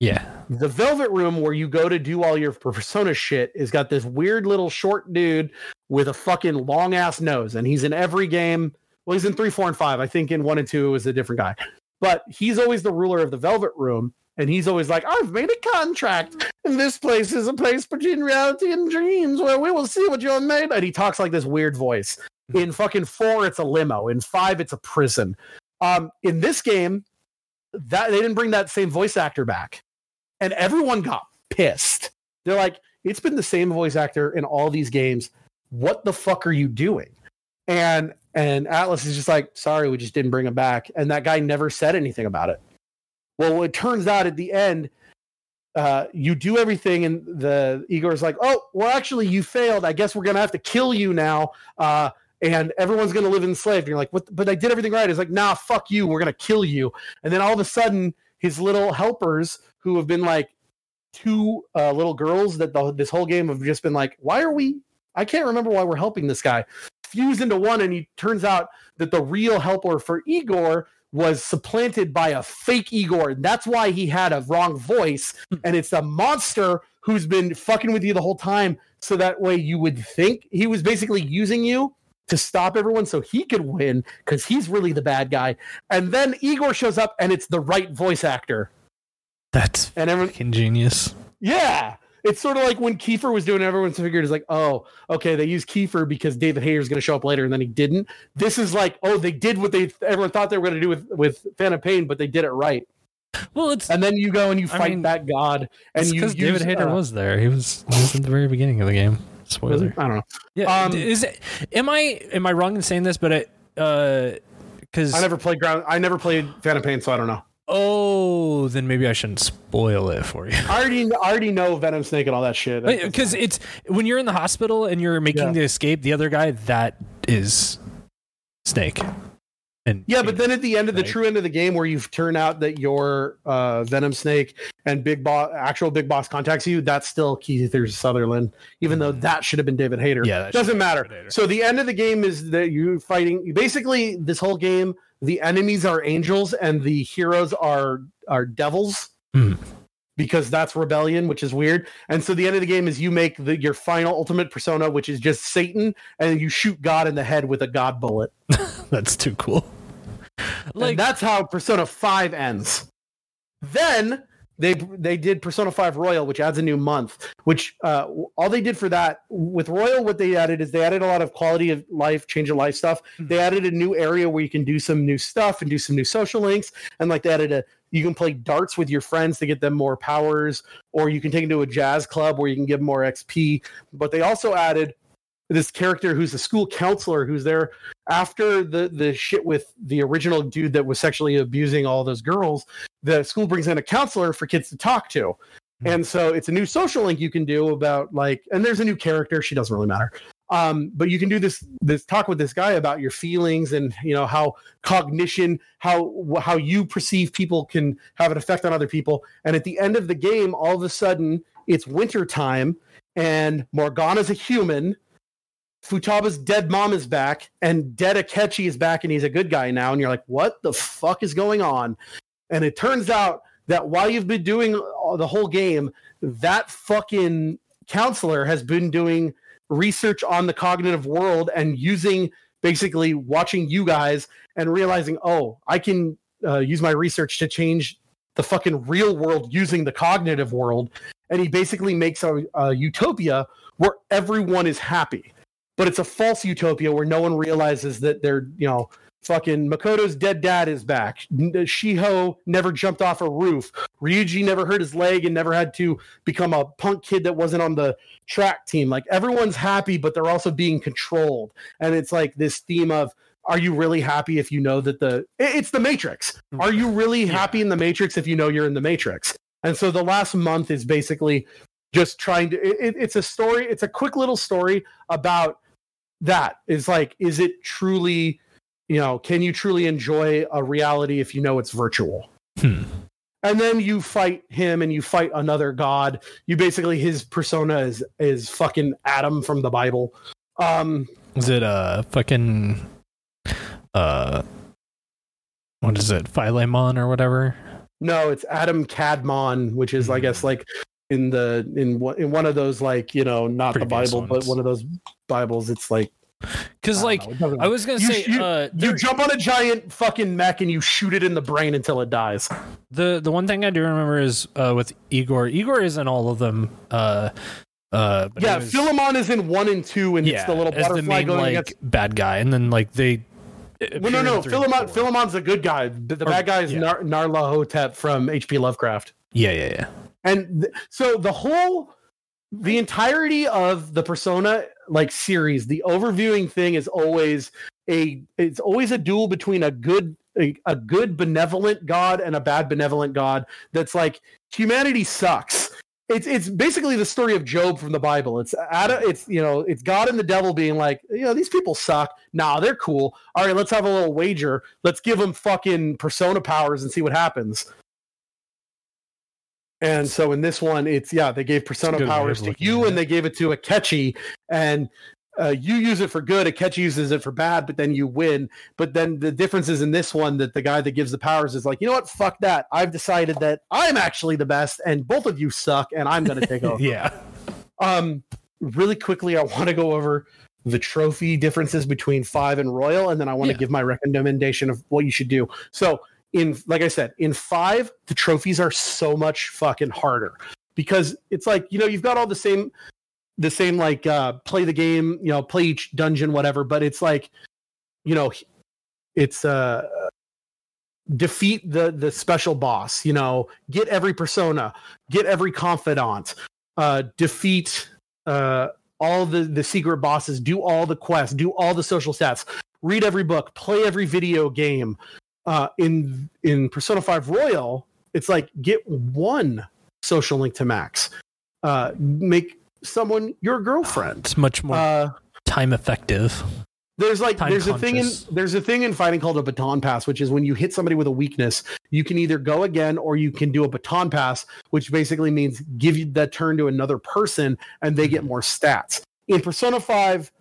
[SPEAKER 2] Yeah.
[SPEAKER 3] The Velvet Room, where you go to do all your persona shit, is got this weird little short dude with a fucking long ass nose, and he's in every game. Well, he's in three, four, and five. I think in one and two it was a different guy, but he's always the ruler of the Velvet Room, and he's always like, "I've made a contract, and this place is a place between reality and dreams, where we will see what you have made." And he talks like this weird voice. In fucking four, it's a limo. In five, it's a prison. Um, in this game, that they didn't bring that same voice actor back and everyone got pissed. They're like, it's been the same voice actor in all these games. What the fuck are you doing? And and Atlus is just like, sorry, we just didn't bring him back. And that guy never said anything about it. Well, it turns out at the end, uh, you do everything, and the Igor's like, oh, well, actually, you failed. I guess we're gonna have to kill you now. Uh, and everyone's gonna live enslaved. And you're like, what? But I did everything right. It's like, nah, fuck you. We're gonna kill you. And then all of a sudden, his little helpers who have been like two uh, little girls that the, this whole game have just been like, why are we? I can't remember why we're helping this guy. Fused into one, and he turns out that the real helper for Igor was supplanted by a fake Igor. And that's why he had a wrong voice. And it's a monster who's been fucking with you the whole time. So that way you would think he was basically using you to stop everyone so he could win because he's really the bad guy. And then Igor shows up and it's the right voice actor.
[SPEAKER 2] That's
[SPEAKER 3] And everyone,
[SPEAKER 2] genius.
[SPEAKER 3] yeah, it's sort of like when Kiefer was doing. Everyone's figured is like, oh, okay, they use Kiefer because David Hayter's going to show up later, and then he didn't. This is like, oh, they did what they everyone thought they were going to do with with Phantom Pain, but they did it right.
[SPEAKER 2] Well, it's
[SPEAKER 3] And then you go and you
[SPEAKER 2] I
[SPEAKER 3] fight
[SPEAKER 2] mean,
[SPEAKER 3] that god, and you
[SPEAKER 2] because David Hayter
[SPEAKER 3] uh,
[SPEAKER 2] was there. He was he was in the very beginning of the game.
[SPEAKER 3] Was
[SPEAKER 2] Spoiler.
[SPEAKER 3] I don't know.
[SPEAKER 2] Yeah.
[SPEAKER 3] Um,
[SPEAKER 2] is it? Am I am I wrong in saying this? But it uh, because
[SPEAKER 3] I never played ground. I never played Phantom Pain, so I don't know.
[SPEAKER 2] oh, then maybe I shouldn't spoil it for you.
[SPEAKER 3] I already I already know Venom Snake and all that shit.
[SPEAKER 2] Because it's when you're in the hospital and you're making
[SPEAKER 3] Yeah.
[SPEAKER 2] the escape, the other guy that is Snake. And
[SPEAKER 3] Yeah, but then at the end of the
[SPEAKER 2] Right.
[SPEAKER 3] true end of the game, where you've turned out that your uh, Venom Snake and Big Boss, actual Big Boss, contacts you, that's still Keith Sutherland, even though that should have been David Hayter.
[SPEAKER 2] Mm. Yeah,
[SPEAKER 3] doesn't matter.
[SPEAKER 2] been David Hayter.
[SPEAKER 3] So the end of the game is that you're fighting. Basically, this whole game, the enemies are angels and the heroes are are devils.
[SPEAKER 2] Hmm.
[SPEAKER 3] Because that's rebellion, which is weird. And so the end of the game is you make the your final ultimate persona, which is just Satan, and you shoot God in the head with a God bullet.
[SPEAKER 2] that's too cool.
[SPEAKER 3] Like
[SPEAKER 2] Like
[SPEAKER 3] that's how Persona 5 ends. Then they they did Persona 5 Royal, which adds a new month. Which uh, all they did for that with Royal, what they added is they added a lot of quality of life, change of life stuff. They added a new area where you can do some new stuff and do some new social links, and like they added a you can play darts with your friends to get them more powers, or you can take them to a jazz club where you can give them more XP. But they also added this character who's a school counselor who's there after the the shit with the original dude that was sexually abusing all those girls the school brings in a counselor for kids to talk to.
[SPEAKER 2] Hmm.
[SPEAKER 3] and so it's a new social link you can do about like and there's a new character she doesn't really matter. Um but you can do this this talk with this guy about your feelings and you know how cognition how how you perceive people can have an effect on other people. And at the end of the game all of a sudden it's winter time and morgana's a human Futaba's dead mom is back, and dead Akechi is back, and he's a good guy now. And you're like, what the fuck is going on? And it turns out that while you've been doing the whole game, that fucking counselor has been doing research on the cognitive world and using basically watching you guys and realizing, oh, I can uh, use my research to change the fucking real world using the cognitive world. And he basically makes a, a utopia where everyone is happy but it's a false utopia where no one realizes that they're you know fucking makoto's dead dad is back. N- uh, shiho never jumped off a roof. Ryuji never hurt his leg and never had to become a punk kid that wasn't on the track team. Like everyone's happy but they're also being controlled. And it's like this theme of are you really happy if you know that the it's the matrix. Hmm. Are you really happy in the matrix if you know you're in the matrix? And so the last month is basically just trying to it- it's a story it's a quick little story about that is like is it truly you know can you truly enjoy a reality if you know it's virtual
[SPEAKER 2] Hmm.
[SPEAKER 3] and then you fight him and you fight another god you basically his persona is is fucking adam from the bible um
[SPEAKER 2] is it uh fucking uh what is it Philemon or whatever?
[SPEAKER 3] no it's adam Kadmon which is i guess like in the in one in one of those like you know not the
[SPEAKER 2] Previous
[SPEAKER 3] bible but one of those bibles it's like
[SPEAKER 2] Because like
[SPEAKER 3] know,
[SPEAKER 2] I was gonna
[SPEAKER 3] You
[SPEAKER 2] say
[SPEAKER 3] shoot-
[SPEAKER 2] uh,
[SPEAKER 3] you jump on a giant fucking mech and you shoot it in the brain until it dies
[SPEAKER 2] the the one thing I do remember is uh, with Igor. Igor is in all of them. Uh, uh,
[SPEAKER 3] yeah,
[SPEAKER 2] was-
[SPEAKER 3] Philemon is in one and two, and
[SPEAKER 2] yeah,
[SPEAKER 3] it's the little butterfly
[SPEAKER 2] the main
[SPEAKER 3] going
[SPEAKER 2] like
[SPEAKER 3] against.
[SPEAKER 2] bad guy, and then like they.
[SPEAKER 3] Well, no, no, Philemon. Philemon's a good guy. The, the
[SPEAKER 2] Or-
[SPEAKER 3] bad guy is
[SPEAKER 2] yeah.
[SPEAKER 3] Nar- Nyarlathotep from H.P. Lovecraft.
[SPEAKER 2] Yeah, yeah, yeah.
[SPEAKER 3] And th- so the whole, the entirety of the Persona like series, the overviewing thing is always a. It's always a duel between a good. A, a good benevolent god and a bad benevolent god that's like humanity sucks it's it's basically the story of Job from the Bible. It's Adam, it's you know, it's God and the devil being like, you know, these people suck. Nah, they're cool. All right, let's have a little wager. Let's give them fucking persona powers and see what happens. And so in this one, it's yeah, they gave persona powers to you, and
[SPEAKER 2] it.
[SPEAKER 3] they gave it to Akechi, and uh, you use it for good. Akechi uses it for bad, but then you win. But then the difference is in this one that the guy that gives the powers is like, you know what? Fuck that. I've decided that I'm actually the best, and both of you suck, and I'm to take over.
[SPEAKER 2] yeah.
[SPEAKER 3] Um, really quickly, I want to go over the trophy differences between five and royal, and then I want to
[SPEAKER 2] Yeah.
[SPEAKER 3] give my recommendation of what you should do. So, in like I said, in five, the trophies are so much fucking harder. Because it's like you know you've got all the same the same like uh play the game you know play each dungeon whatever but it's like you know it's uh defeat the the special boss you know get every persona get every confidant uh defeat uh all the the secret bosses do all the quests do all the social stats read every book play every video game uh in in persona 5 royal it's like get one social link to max uh make someone your girlfriend
[SPEAKER 2] It's much more
[SPEAKER 3] uh
[SPEAKER 2] time effective.
[SPEAKER 3] there's like
[SPEAKER 2] Time
[SPEAKER 3] there's a thing in there's a thing in fighting called a baton pass, which is when you hit somebody with a weakness, you can either go again or you can do a baton pass, which basically means give you that turn to another person and they get more stats. In Persona 5,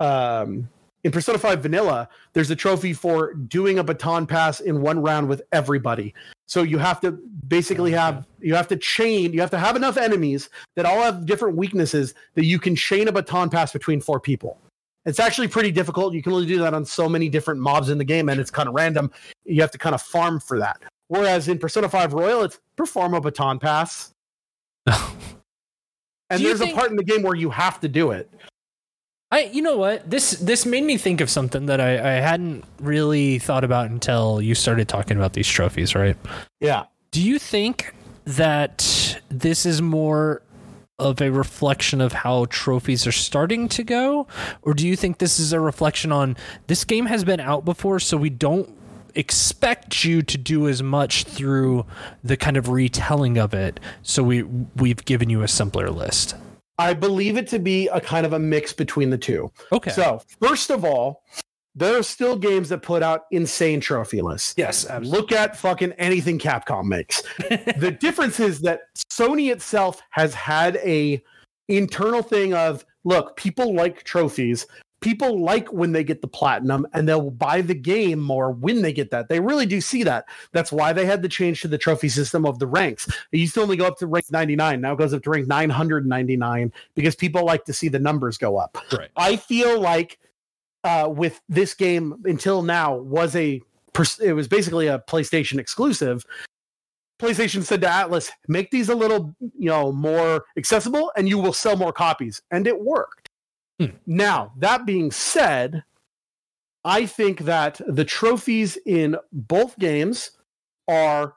[SPEAKER 3] um, in Persona 5 Vanilla, there's a trophy for doing a baton pass in one round with everybody. So you have to basically oh, have you have to chain, you have to have enough enemies that all have different weaknesses that you can chain a baton pass between four people. It's actually pretty difficult. You can only do that on so many different mobs in the game, and it's kind of random. You have to kind of farm for that. Whereas in Persona 5 Royal, it's perform a baton pass. And there's
[SPEAKER 2] think-
[SPEAKER 3] a part in the game where you have to do it.
[SPEAKER 2] I you know what this this made me think of something that I, I hadn't really thought about until you started talking about these trophies, right?
[SPEAKER 3] Yeah.
[SPEAKER 2] Do you think that this is more of a reflection of how trophies are starting to go? Or do you think this is a reflection on this game has been out before, so we don't expect you to do as much through the kind of retelling of it, so we we've given you a simpler list.
[SPEAKER 3] I believe it to be a kind of a mix between the two.
[SPEAKER 2] Okay.
[SPEAKER 3] So, first of all, there are still games that put out insane trophy lists.
[SPEAKER 2] yes,
[SPEAKER 3] Look at fucking anything Capcom makes. the difference is that Sony itself has had a internal thing of look, people like trophies. People like when they get the platinum and they'll buy the game more when they get that. They really do see that. That's why they had the change to the trophy system of the ranks. It used to only go up to rank 99. Now it goes up to rank 999 because people like to see the numbers go up.
[SPEAKER 2] Right.
[SPEAKER 3] I feel like uh, with this game until now was a it was basically a PlayStation exclusive. PlayStation said to Atlus, "Make these a little, you know, more accessible, and you will sell more copies." And it worked.
[SPEAKER 2] Hmm.
[SPEAKER 3] Now that being said, I think that the trophies in both games are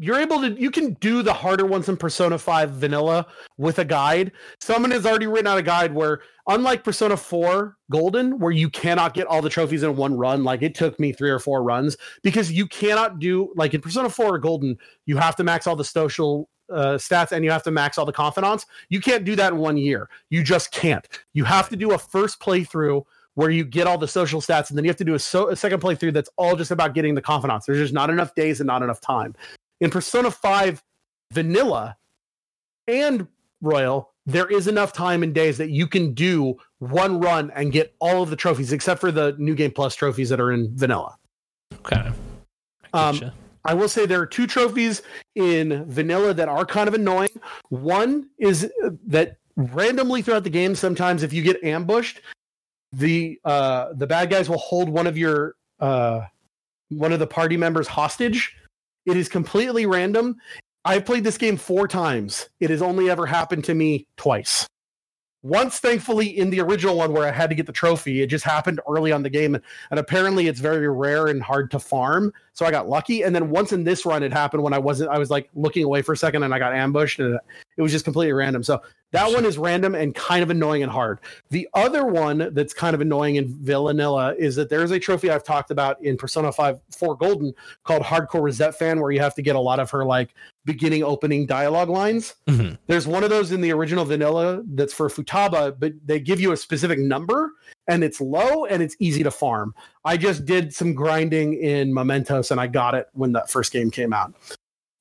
[SPEAKER 3] you're able to you can do the harder ones in Persona 5 vanilla with a guide. Someone has already written out a guide where unlike Persona 4 Golden where you cannot get all the trophies in one run, like it took me 3 or 4 runs because you cannot do like in Persona 4 Golden, you have to max all the social uh, stats and you have to max all the confidants. You can't do that in one year. You just can't. You have to do a first playthrough where you get all the social stats, and then you have to do a, so, a second playthrough that's all just about getting the confidants. There's just not enough days and not enough time. In Persona 5 Vanilla and Royal, there is enough time and days that you can do one run and get all of the trophies, except for the New Game Plus trophies that are in Vanilla.
[SPEAKER 2] Okay. I
[SPEAKER 3] Um. I will say there are two trophies in vanilla that are kind of annoying. One is uh, that randomly throughout the game, sometimes if you get ambushed, the uh, the bad guys will hold one of your uh, one of the party members hostage. It is completely random. I've played this game four times. It has only ever happened to me twice. Once, thankfully, in the original one where I had to get the trophy, it just happened early on the game, and apparently it's very rare and hard to farm. So I got lucky. And then once in this run, it happened when I wasn't. I was like looking away for a second, and I got ambushed, and it was just completely random. So that one is random and kind of annoying and hard. The other one that's kind of annoying in Villanilla is that there's a trophy I've talked about in Persona 5 4 Golden called Hardcore Risette Fan, where you have to get a lot of her like beginning opening dialogue lines.
[SPEAKER 2] Mhm.
[SPEAKER 3] There's one of those in the original vanilla that's for Futaba, but they give you a specific number and it's low and it's easy to farm. I just did some grinding in Mementos and I got it when that first game came out.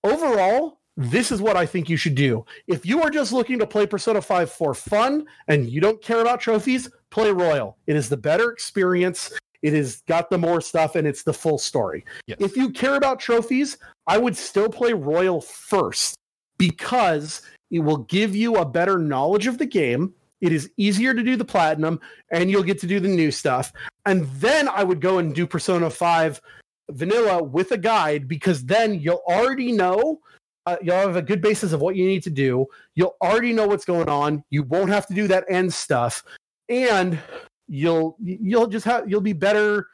[SPEAKER 3] Overall, this is what I think you should do. If you are just looking to play Persona 5 for fun and you don't care about trophies, play Royal. It is the better experience. It has got the more stuff and it's the full story.
[SPEAKER 2] Yes.
[SPEAKER 3] If you care about trophies, I would still play Royal first because it will give you a better knowledge of the game. It is easier to do the platinum and you'll get to do the new stuff. And then I would go and do Persona 5 vanilla with a guide because then you'll already know uh, you'll have a good basis of what you need to do. You'll already know what's going on. You won't have to do that end stuff, and you'll you'll just have you'll be better,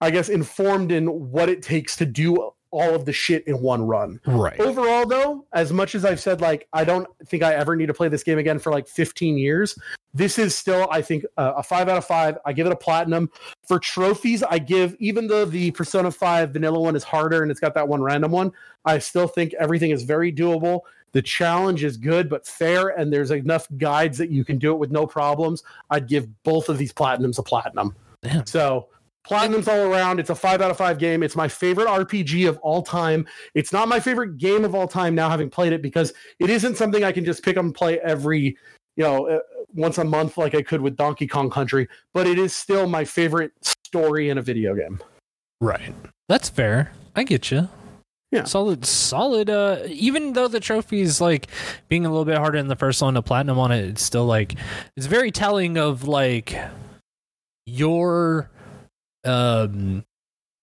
[SPEAKER 3] I guess, informed in what it takes to do all of the shit in one run.
[SPEAKER 2] Right.
[SPEAKER 3] Overall, though, as much as I've said, like, I don't think I ever need to play this game again for like 15 years, this is still, I think, uh, a five out of five. I give it a platinum. For trophies, I give, even though the Persona 5 vanilla one is harder and it's got that one random one, I still think everything is very doable. The challenge is good but fair, and there's enough guides that you can do it with no problems. I'd give both of these platinums a platinum.
[SPEAKER 2] Damn.
[SPEAKER 3] So platinums all around. It's a five out of five game. It's my favorite RPG of all time. It's not my favorite game of all time now, having played it, because it isn't something I can just pick up and play every, you know, uh, once a month like I could with Donkey Kong Country. But it is still my favorite story in a video game.
[SPEAKER 2] Right. That's fair. I get you.
[SPEAKER 3] Yeah.
[SPEAKER 2] Solid, solid. Uh, even though the trophy's like being a little bit harder in the first one, the platinum on it, it's still like it's very telling of like your um.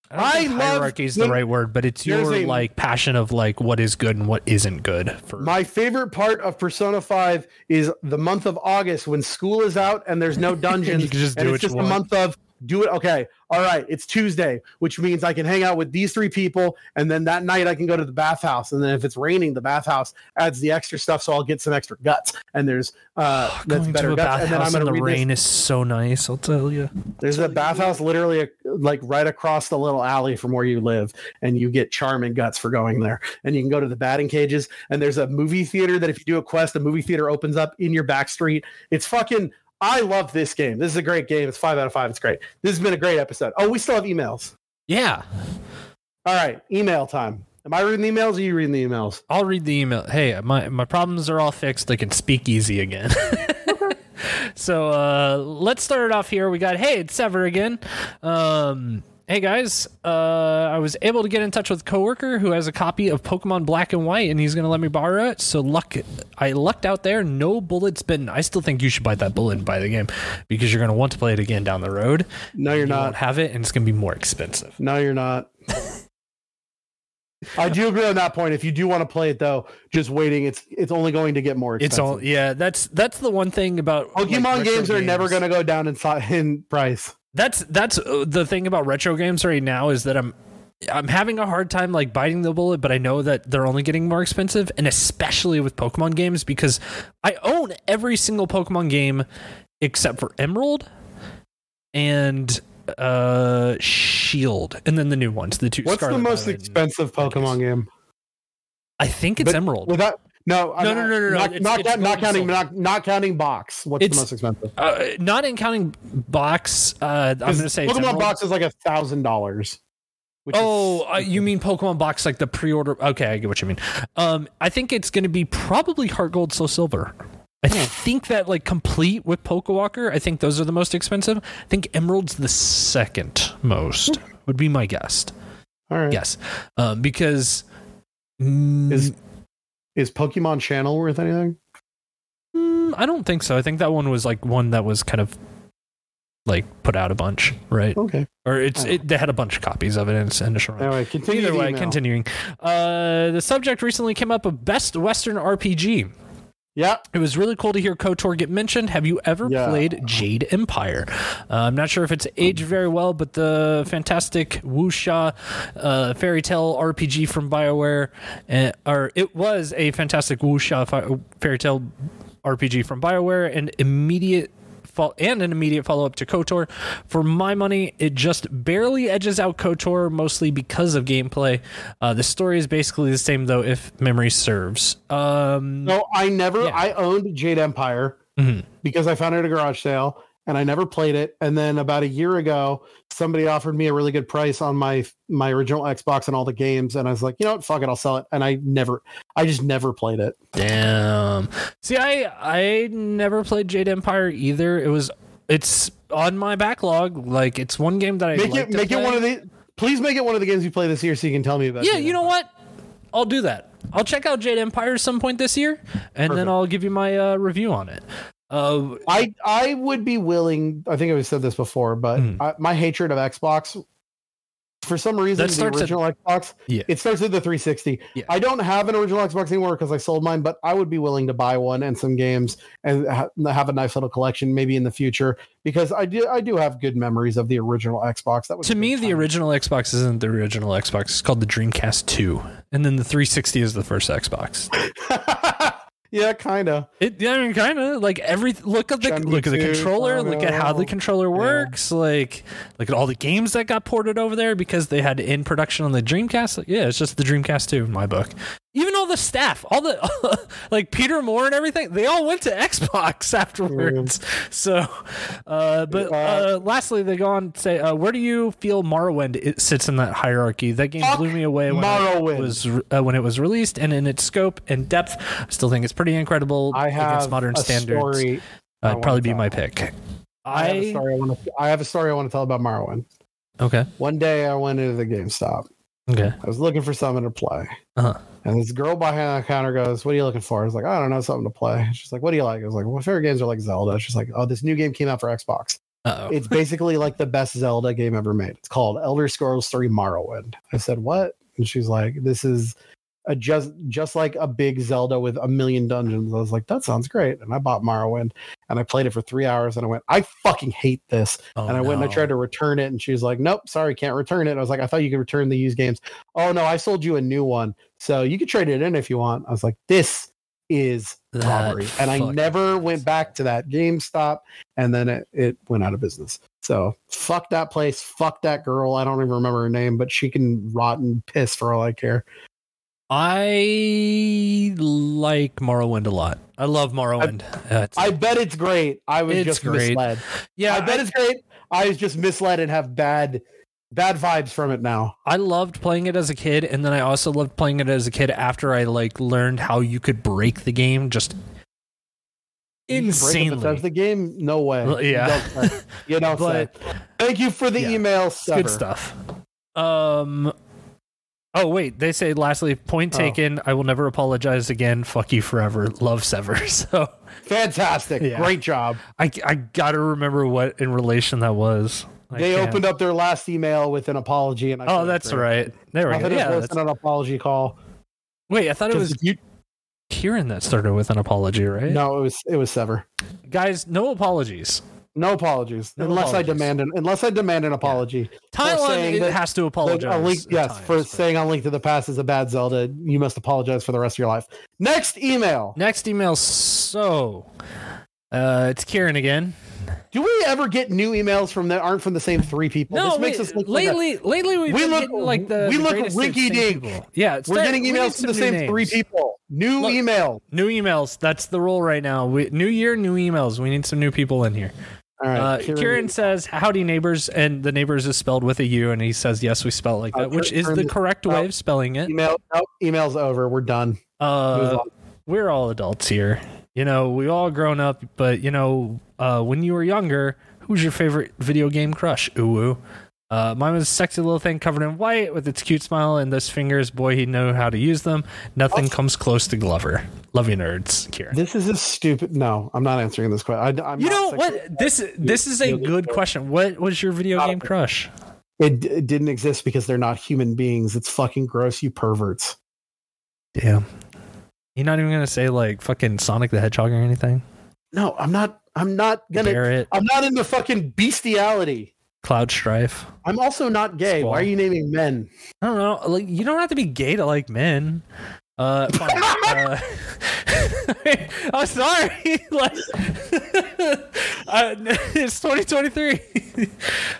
[SPEAKER 2] I,
[SPEAKER 3] I
[SPEAKER 2] hierarchy is the right word, but it's your
[SPEAKER 3] a-
[SPEAKER 2] like passion of like what is good and what isn't good for
[SPEAKER 3] My favorite part of Persona 5 is the month of August when school is out and there's no dungeons.
[SPEAKER 2] You can just do
[SPEAKER 3] and it's just
[SPEAKER 2] want.
[SPEAKER 3] a month of do it. Okay. All right. It's Tuesday, which means I can hang out with these three people. And then that night I can go to the bathhouse. And then if it's raining, the bathhouse adds the extra stuff. So I'll get some extra guts. And there's, uh, that's
[SPEAKER 2] Going
[SPEAKER 3] better
[SPEAKER 2] to a
[SPEAKER 3] guts. And then I'm going
[SPEAKER 2] the
[SPEAKER 3] to read
[SPEAKER 2] rain
[SPEAKER 3] this.
[SPEAKER 2] is so nice. I'll tell you.
[SPEAKER 3] There's a bathhouse literally uh, like right across the little alley from where you live. And you get charming guts for going there. And you can go to the batting cages. And there's a movie theater that if you do a quest, the movie theater opens up in your back street. It's fucking. I love this game. This is a great game. It's five out of five. It's great. This has been a great episode. Oh, we still have emails.
[SPEAKER 2] Yeah,
[SPEAKER 3] All right, email time. Am I reading the emails or are you reading the emails?
[SPEAKER 2] I'll read the email. Hey, my my problems are all fixed. I can speak easy again. so uh, let's start it off here. We got hey, it's Sever again. Um, hey guys, uh, I was able to get in touch with a coworker who has a copy of Pokemon Black and White, and he's gonna let me borrow it. So luck, I lucked out there. No bullets bitten. I still think you should buy that bullet and buy the game because you're gonna want to play it again down the road.
[SPEAKER 3] No, you're
[SPEAKER 2] You won't have it, and it's gonna be more expensive.
[SPEAKER 3] No, you're not. I do agree on that point. If you do want to play it though, just waiting, it's it's only going to get more expensive.
[SPEAKER 2] It's all yeah. That's that's the one thing about
[SPEAKER 3] Pokemon
[SPEAKER 2] retro
[SPEAKER 3] games are never going to go down in in price.
[SPEAKER 2] That's that's uh, the thing about retro games right now is that I'm I'm having a hard time like biting the bullet, but I know that they're only getting more expensive, and especially with Pokemon games because I own every single Pokemon game except for Emerald and uh Shield, and then the new ones, the two.
[SPEAKER 3] What's
[SPEAKER 2] Scarlet
[SPEAKER 3] the most
[SPEAKER 2] Violet
[SPEAKER 3] expensive Pokemon game?
[SPEAKER 2] I think it's
[SPEAKER 3] But
[SPEAKER 2] Emerald.
[SPEAKER 3] Without no,
[SPEAKER 2] No,
[SPEAKER 3] not-
[SPEAKER 2] no, no, no, no.
[SPEAKER 3] Not,
[SPEAKER 2] It's-
[SPEAKER 3] not,
[SPEAKER 2] it's
[SPEAKER 3] not, counting not, not counting box. What's
[SPEAKER 2] It's-
[SPEAKER 3] the most expensive?
[SPEAKER 2] uh, not in counting box. Uh, I'm going to say
[SPEAKER 3] Pokemon
[SPEAKER 2] Emerald.
[SPEAKER 3] box is like a thousand dollars.
[SPEAKER 2] Oh, uh, you mean Pokemon box like the pre-order? Okay, I get what you mean. Um, I think it's going to be probably Heart Gold, Soul Silver. I think that like complete with Pokewalker. I think those are the most expensive. I think Emerald's the second most. Would be my guess.
[SPEAKER 3] All right.
[SPEAKER 2] Yes, um, because mm,
[SPEAKER 3] Is is Pokemon Channel worth anything?
[SPEAKER 2] mm, I don't think so. I think that one was like one that was kind of like put out a bunch, right?
[SPEAKER 3] Okay.
[SPEAKER 2] Or it's
[SPEAKER 3] Oh.
[SPEAKER 2] it, they had a bunch of copies of it in its initial run.
[SPEAKER 3] Anyway, continue.
[SPEAKER 2] Either way,
[SPEAKER 3] email.
[SPEAKER 2] continuing. Uh, the subject recently came up of best Western RPG.
[SPEAKER 3] Yeah.
[SPEAKER 2] It was really cool to hear KOTOR get mentioned. Have you ever
[SPEAKER 3] Yeah.
[SPEAKER 2] played Jade Empire? Uh, I'm not sure if it's aged very well, but the fantastic wuxia uh, fairy tale RPG from BioWare, uh, or it was a fantastic wuxia fi- fairy tale RPG from BioWare, and immediate fo- and an immediate follow up to KOTOR. For my money, it just barely edges out KOTOR, mostly because of gameplay. Uh, the story is basically the same, though, if memory serves. Um,
[SPEAKER 3] No, I never.
[SPEAKER 2] Yeah.
[SPEAKER 3] I owned Jade Empire
[SPEAKER 2] mhm.
[SPEAKER 3] because I found it at a garage sale, and I never played it. And then about a year ago, somebody offered me a really good price on my my original Xbox and all the games, and I was like, you know what, fuck it, I'll sell it. And I never, I just never played it.
[SPEAKER 2] Damn. See, I I never played Jade Empire either. It was it's on my backlog. Like it's one game that I
[SPEAKER 3] Make
[SPEAKER 2] like
[SPEAKER 3] it, make it one of the. Please make it one of the games you play this year, so you can tell me about.
[SPEAKER 2] Yeah,
[SPEAKER 3] Jade
[SPEAKER 2] you know what? I'll do that. I'll check out Jade Empire at some point this year, and then I'll give you my uh, review on it. Uh,
[SPEAKER 3] I I would be willing. I think I've said this before, but
[SPEAKER 2] Mm.
[SPEAKER 3] I, my hatred of Xbox for some reason
[SPEAKER 2] That
[SPEAKER 3] the
[SPEAKER 2] starts at-
[SPEAKER 3] original Xbox.
[SPEAKER 2] Yeah.
[SPEAKER 3] It starts with the 360.
[SPEAKER 2] Yeah.
[SPEAKER 3] I don't have an original Xbox anymore because I sold mine, but I would be willing to buy one and some games and ha- have a nice little collection maybe in the future because I do I do have good memories of the original Xbox. That was
[SPEAKER 2] To me, the
[SPEAKER 3] time.
[SPEAKER 2] original Xbox isn't the original Xbox. It's called the Dreamcast 2. And then the 360 is the first Xbox.
[SPEAKER 3] yeah, kind of.
[SPEAKER 2] It, I mean, kind of like every look at the
[SPEAKER 3] Chun-Li
[SPEAKER 2] look at the
[SPEAKER 3] 2,
[SPEAKER 2] controller, look at how the controller works, like look at all the games that got ported over there because they had in production on the Dreamcast. Like, yeah, it's just the Dreamcast 2 in my book. Even all the staff, all the like Peter Moore and everything, they all went to Xbox afterwards. So, uh, but uh, lastly, they go on to say, uh, where do you feel Morrowind it sits in that hierarchy? That game blew me away when
[SPEAKER 3] Morrowind.
[SPEAKER 2] it was uh, when it was released, and in its scope and depth, I still think it's pretty incredible
[SPEAKER 3] I
[SPEAKER 2] against
[SPEAKER 3] have
[SPEAKER 2] modern
[SPEAKER 3] a
[SPEAKER 2] standards.
[SPEAKER 3] story. I
[SPEAKER 2] I'd probably be my pick.
[SPEAKER 3] I, have a story I want to. I have a story I want to tell about Morrowind.
[SPEAKER 2] okay,
[SPEAKER 3] One day I went into the GameStop.
[SPEAKER 2] Okay,
[SPEAKER 3] I was looking for something to play.
[SPEAKER 2] uh-huh.
[SPEAKER 3] And this girl behind the counter goes, What are you looking for? I was like, I don't know, something to play. She's like, What do you like? I was like, Well, my favorite games are like Zelda. She's like, Oh, this new game came out for Xbox.
[SPEAKER 2] Uh-oh.
[SPEAKER 3] It's basically like the best Zelda game ever made. It's called Elder Scrolls 3 Morrowind. I said, What? And she's like, This is a just just like a big Zelda with a million dungeons. I was like, That sounds great. And I bought Morrowind and I played it for three hours and I went, I fucking hate this.
[SPEAKER 2] Oh,
[SPEAKER 3] and I went and I tried to return it, and she was like, "Nope, sorry, can't return it." I was like, "I thought you could return the used games." Oh no, I sold you a new one, so you could trade it in if you want. I was like, "This is
[SPEAKER 2] That
[SPEAKER 3] robbery," and I never went back to that GameStop, and then it, it went out of business. So fuck that place, fuck that girl. I don't even remember her name, but she can rot and piss for all I care.
[SPEAKER 2] I like Morrowind a lot. I love Morrowind. Uh,
[SPEAKER 3] I bet it's great. I was just
[SPEAKER 2] great.
[SPEAKER 3] misled.
[SPEAKER 2] yeah,
[SPEAKER 3] I bet it's great. I was just misled and have bad, bad vibes from it now.
[SPEAKER 2] I loved playing it as a kid, and then I also loved playing it as a kid after I like learned how you could break the game just
[SPEAKER 3] can break
[SPEAKER 2] insanely.
[SPEAKER 3] Bethesda game? No way.
[SPEAKER 2] Yeah.
[SPEAKER 3] You don't say. You don't
[SPEAKER 2] But-
[SPEAKER 3] Thank you for the
[SPEAKER 2] Yeah.
[SPEAKER 3] email.
[SPEAKER 2] Good stuff. Um. Oh wait, they say lastly, point
[SPEAKER 3] Oh.
[SPEAKER 2] taken. I will never apologize again. Fuck you forever. Love Sever. So
[SPEAKER 3] Fantastic.
[SPEAKER 2] Yeah.
[SPEAKER 3] Great job.
[SPEAKER 2] I I gotta remember what in relation that was. I
[SPEAKER 3] they
[SPEAKER 2] can't-
[SPEAKER 3] opened up their last email with an apology, and I
[SPEAKER 2] Oh, that's right. There we go. Yeah. that's-
[SPEAKER 3] an apology call.
[SPEAKER 2] Wait, I thought it was
[SPEAKER 3] you-
[SPEAKER 2] Kieran that started with an apology, right?
[SPEAKER 3] no, it was it was Sever.
[SPEAKER 2] Guys, no apologies.
[SPEAKER 3] No apologies,
[SPEAKER 2] No
[SPEAKER 3] unless
[SPEAKER 2] apologies.
[SPEAKER 3] I demand an unless I demand an apology. Saying that-
[SPEAKER 2] has to apologize.
[SPEAKER 3] link, yes,
[SPEAKER 2] times,
[SPEAKER 3] for
[SPEAKER 2] but-
[SPEAKER 3] saying on Link to the Past is a bad Zelda. You must apologize for the rest of your life. Next email.
[SPEAKER 2] Next email. So, uh, it's Kieran again.
[SPEAKER 3] Do we ever get new emails from that aren't from the same three people?
[SPEAKER 2] No,
[SPEAKER 3] this makes
[SPEAKER 2] we-
[SPEAKER 3] us look like
[SPEAKER 2] lately. lately, we've
[SPEAKER 3] We
[SPEAKER 2] been
[SPEAKER 3] look-
[SPEAKER 2] like the
[SPEAKER 3] we
[SPEAKER 2] the
[SPEAKER 3] look rinky dink.
[SPEAKER 2] Yeah, it's
[SPEAKER 3] we're getting emails from the same
[SPEAKER 2] new
[SPEAKER 3] three people. New
[SPEAKER 2] Look.
[SPEAKER 3] email.
[SPEAKER 2] New emails. That's the rule right now. We, new year, new emails. We need some new people in here.
[SPEAKER 3] All right.
[SPEAKER 2] Uh,
[SPEAKER 3] Kieran-
[SPEAKER 2] Kieran says, "Howdy, neighbors," and the neighbors is spelled with a U, and he says, "Yes, we spell it like
[SPEAKER 3] Uh,
[SPEAKER 2] that," which is the correct
[SPEAKER 3] oh.
[SPEAKER 2] way of spelling it.
[SPEAKER 3] email. Nope, email's over. We're done.
[SPEAKER 2] Uh, we're all adults here. You know, we all grown up, but you know, uh, when you were younger, who's your favorite video game crush? Ooh. Uh, mine was a sexy little thing covered in white with its cute smile and those fingers. Boy, he know how to use them. Nothing
[SPEAKER 3] What?
[SPEAKER 2] comes close to Glover. Love you, nerds, Kieran.
[SPEAKER 3] This is a stupid. No, I'm not answering this question. I, am
[SPEAKER 2] you know what? This this is a good question. What was your video
[SPEAKER 3] Not
[SPEAKER 2] game crush?
[SPEAKER 3] It, it didn't exist because they're not human beings. It's fucking gross. You perverts.
[SPEAKER 2] Damn. You're not even gonna say like fucking Sonic the Hedgehog or anything?
[SPEAKER 3] No, I'm not. I'm not gonna.
[SPEAKER 2] Barrett,
[SPEAKER 3] I'm not into fucking bestiality.
[SPEAKER 2] Cloud Strife.
[SPEAKER 3] I'm also not gay. Why are you naming men?
[SPEAKER 2] I don't know. Like you don't have to be gay to like men. Uh, fine. uh I'm sorry. like, uh, it's 2023.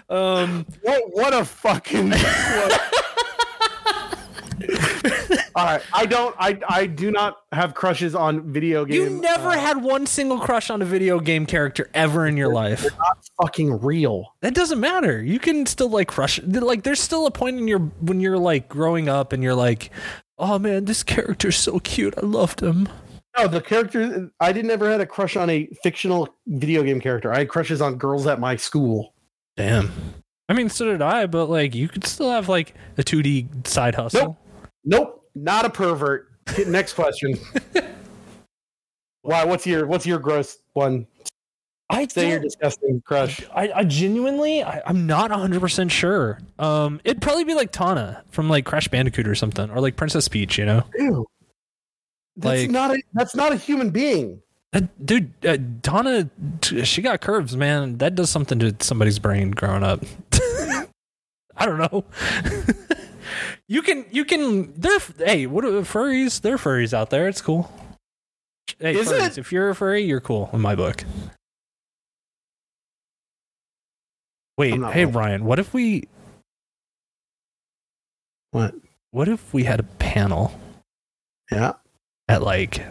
[SPEAKER 2] um,
[SPEAKER 3] What? What a fucking. what- All right, I don't. I I do not have crushes on video game.
[SPEAKER 2] you never
[SPEAKER 3] uh,
[SPEAKER 2] had one single crush on a video game character ever in your life.
[SPEAKER 3] fucking real.
[SPEAKER 2] That doesn't matter. You can still like crush. Like, there's still a point in your when you're like growing up and you're like, oh man, this character's so cute. I loved him.
[SPEAKER 3] No, the character. I didn't ever had a crush on a fictional video game character. I had crushes on girls at my school.
[SPEAKER 2] Damn. I mean, so did I, but like, you could still have like a 2D side hustle.
[SPEAKER 3] Nope. Nope, not a pervert. Next question. Why? What's your What's your gross one?
[SPEAKER 2] I
[SPEAKER 3] Say your
[SPEAKER 2] don't-
[SPEAKER 3] disgusting crush.
[SPEAKER 2] I, I genuinely, I, I'm not 100 percent sure. Um, it'd probably be like Tana from like Crash Bandicoot or something, or like Princess Peach. You know,
[SPEAKER 3] Ew. That's
[SPEAKER 2] Like-
[SPEAKER 3] not a that's not a human being.
[SPEAKER 2] That- dude, uh, Tana, t- she got curves, man. That does something to somebody's brain growing up. I don't know. you can, you can. They're hey, what uh, are furries? They're furries out there. It's cool. Hey,
[SPEAKER 3] Is
[SPEAKER 2] furries,
[SPEAKER 3] it?
[SPEAKER 2] if you're a furry, you're cool in my book. Wait, hey. Ryan, what if we
[SPEAKER 3] What?
[SPEAKER 2] what if we had a panel
[SPEAKER 3] Yeah.
[SPEAKER 2] at like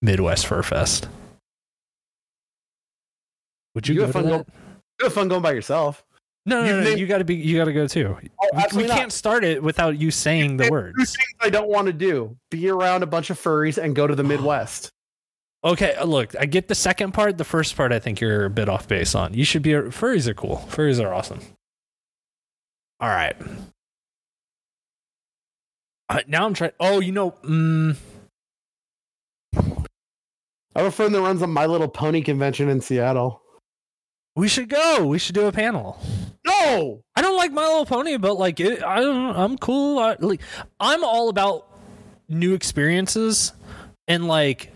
[SPEAKER 2] Midwest Fur Fest? Would you,
[SPEAKER 3] You
[SPEAKER 2] go
[SPEAKER 3] have fun
[SPEAKER 2] that?
[SPEAKER 3] go- You have fun going by yourself.
[SPEAKER 2] No,
[SPEAKER 3] You
[SPEAKER 2] no, no, you got to be. You got to go too.
[SPEAKER 3] Oh,
[SPEAKER 2] We- we
[SPEAKER 3] absolutely not.
[SPEAKER 2] can't start it without you saying the
[SPEAKER 3] Two
[SPEAKER 2] words.
[SPEAKER 3] things I don't want to do: be around a bunch of furries and go to the Midwest.
[SPEAKER 2] Okay, uh, look, I get the second part. The first part, I think you're a bit off base on. You should be. Furries are cool. Furries are awesome. All right. Uh, now I'm trying. Oh, you know, mm,
[SPEAKER 3] I have a friend that runs a My Little Pony convention in Seattle.
[SPEAKER 2] we should go. We should do a panel.
[SPEAKER 3] No,
[SPEAKER 2] I don't like My Little Pony, but like it, I. I'm cool. I, like, I'm all about new experiences, and like,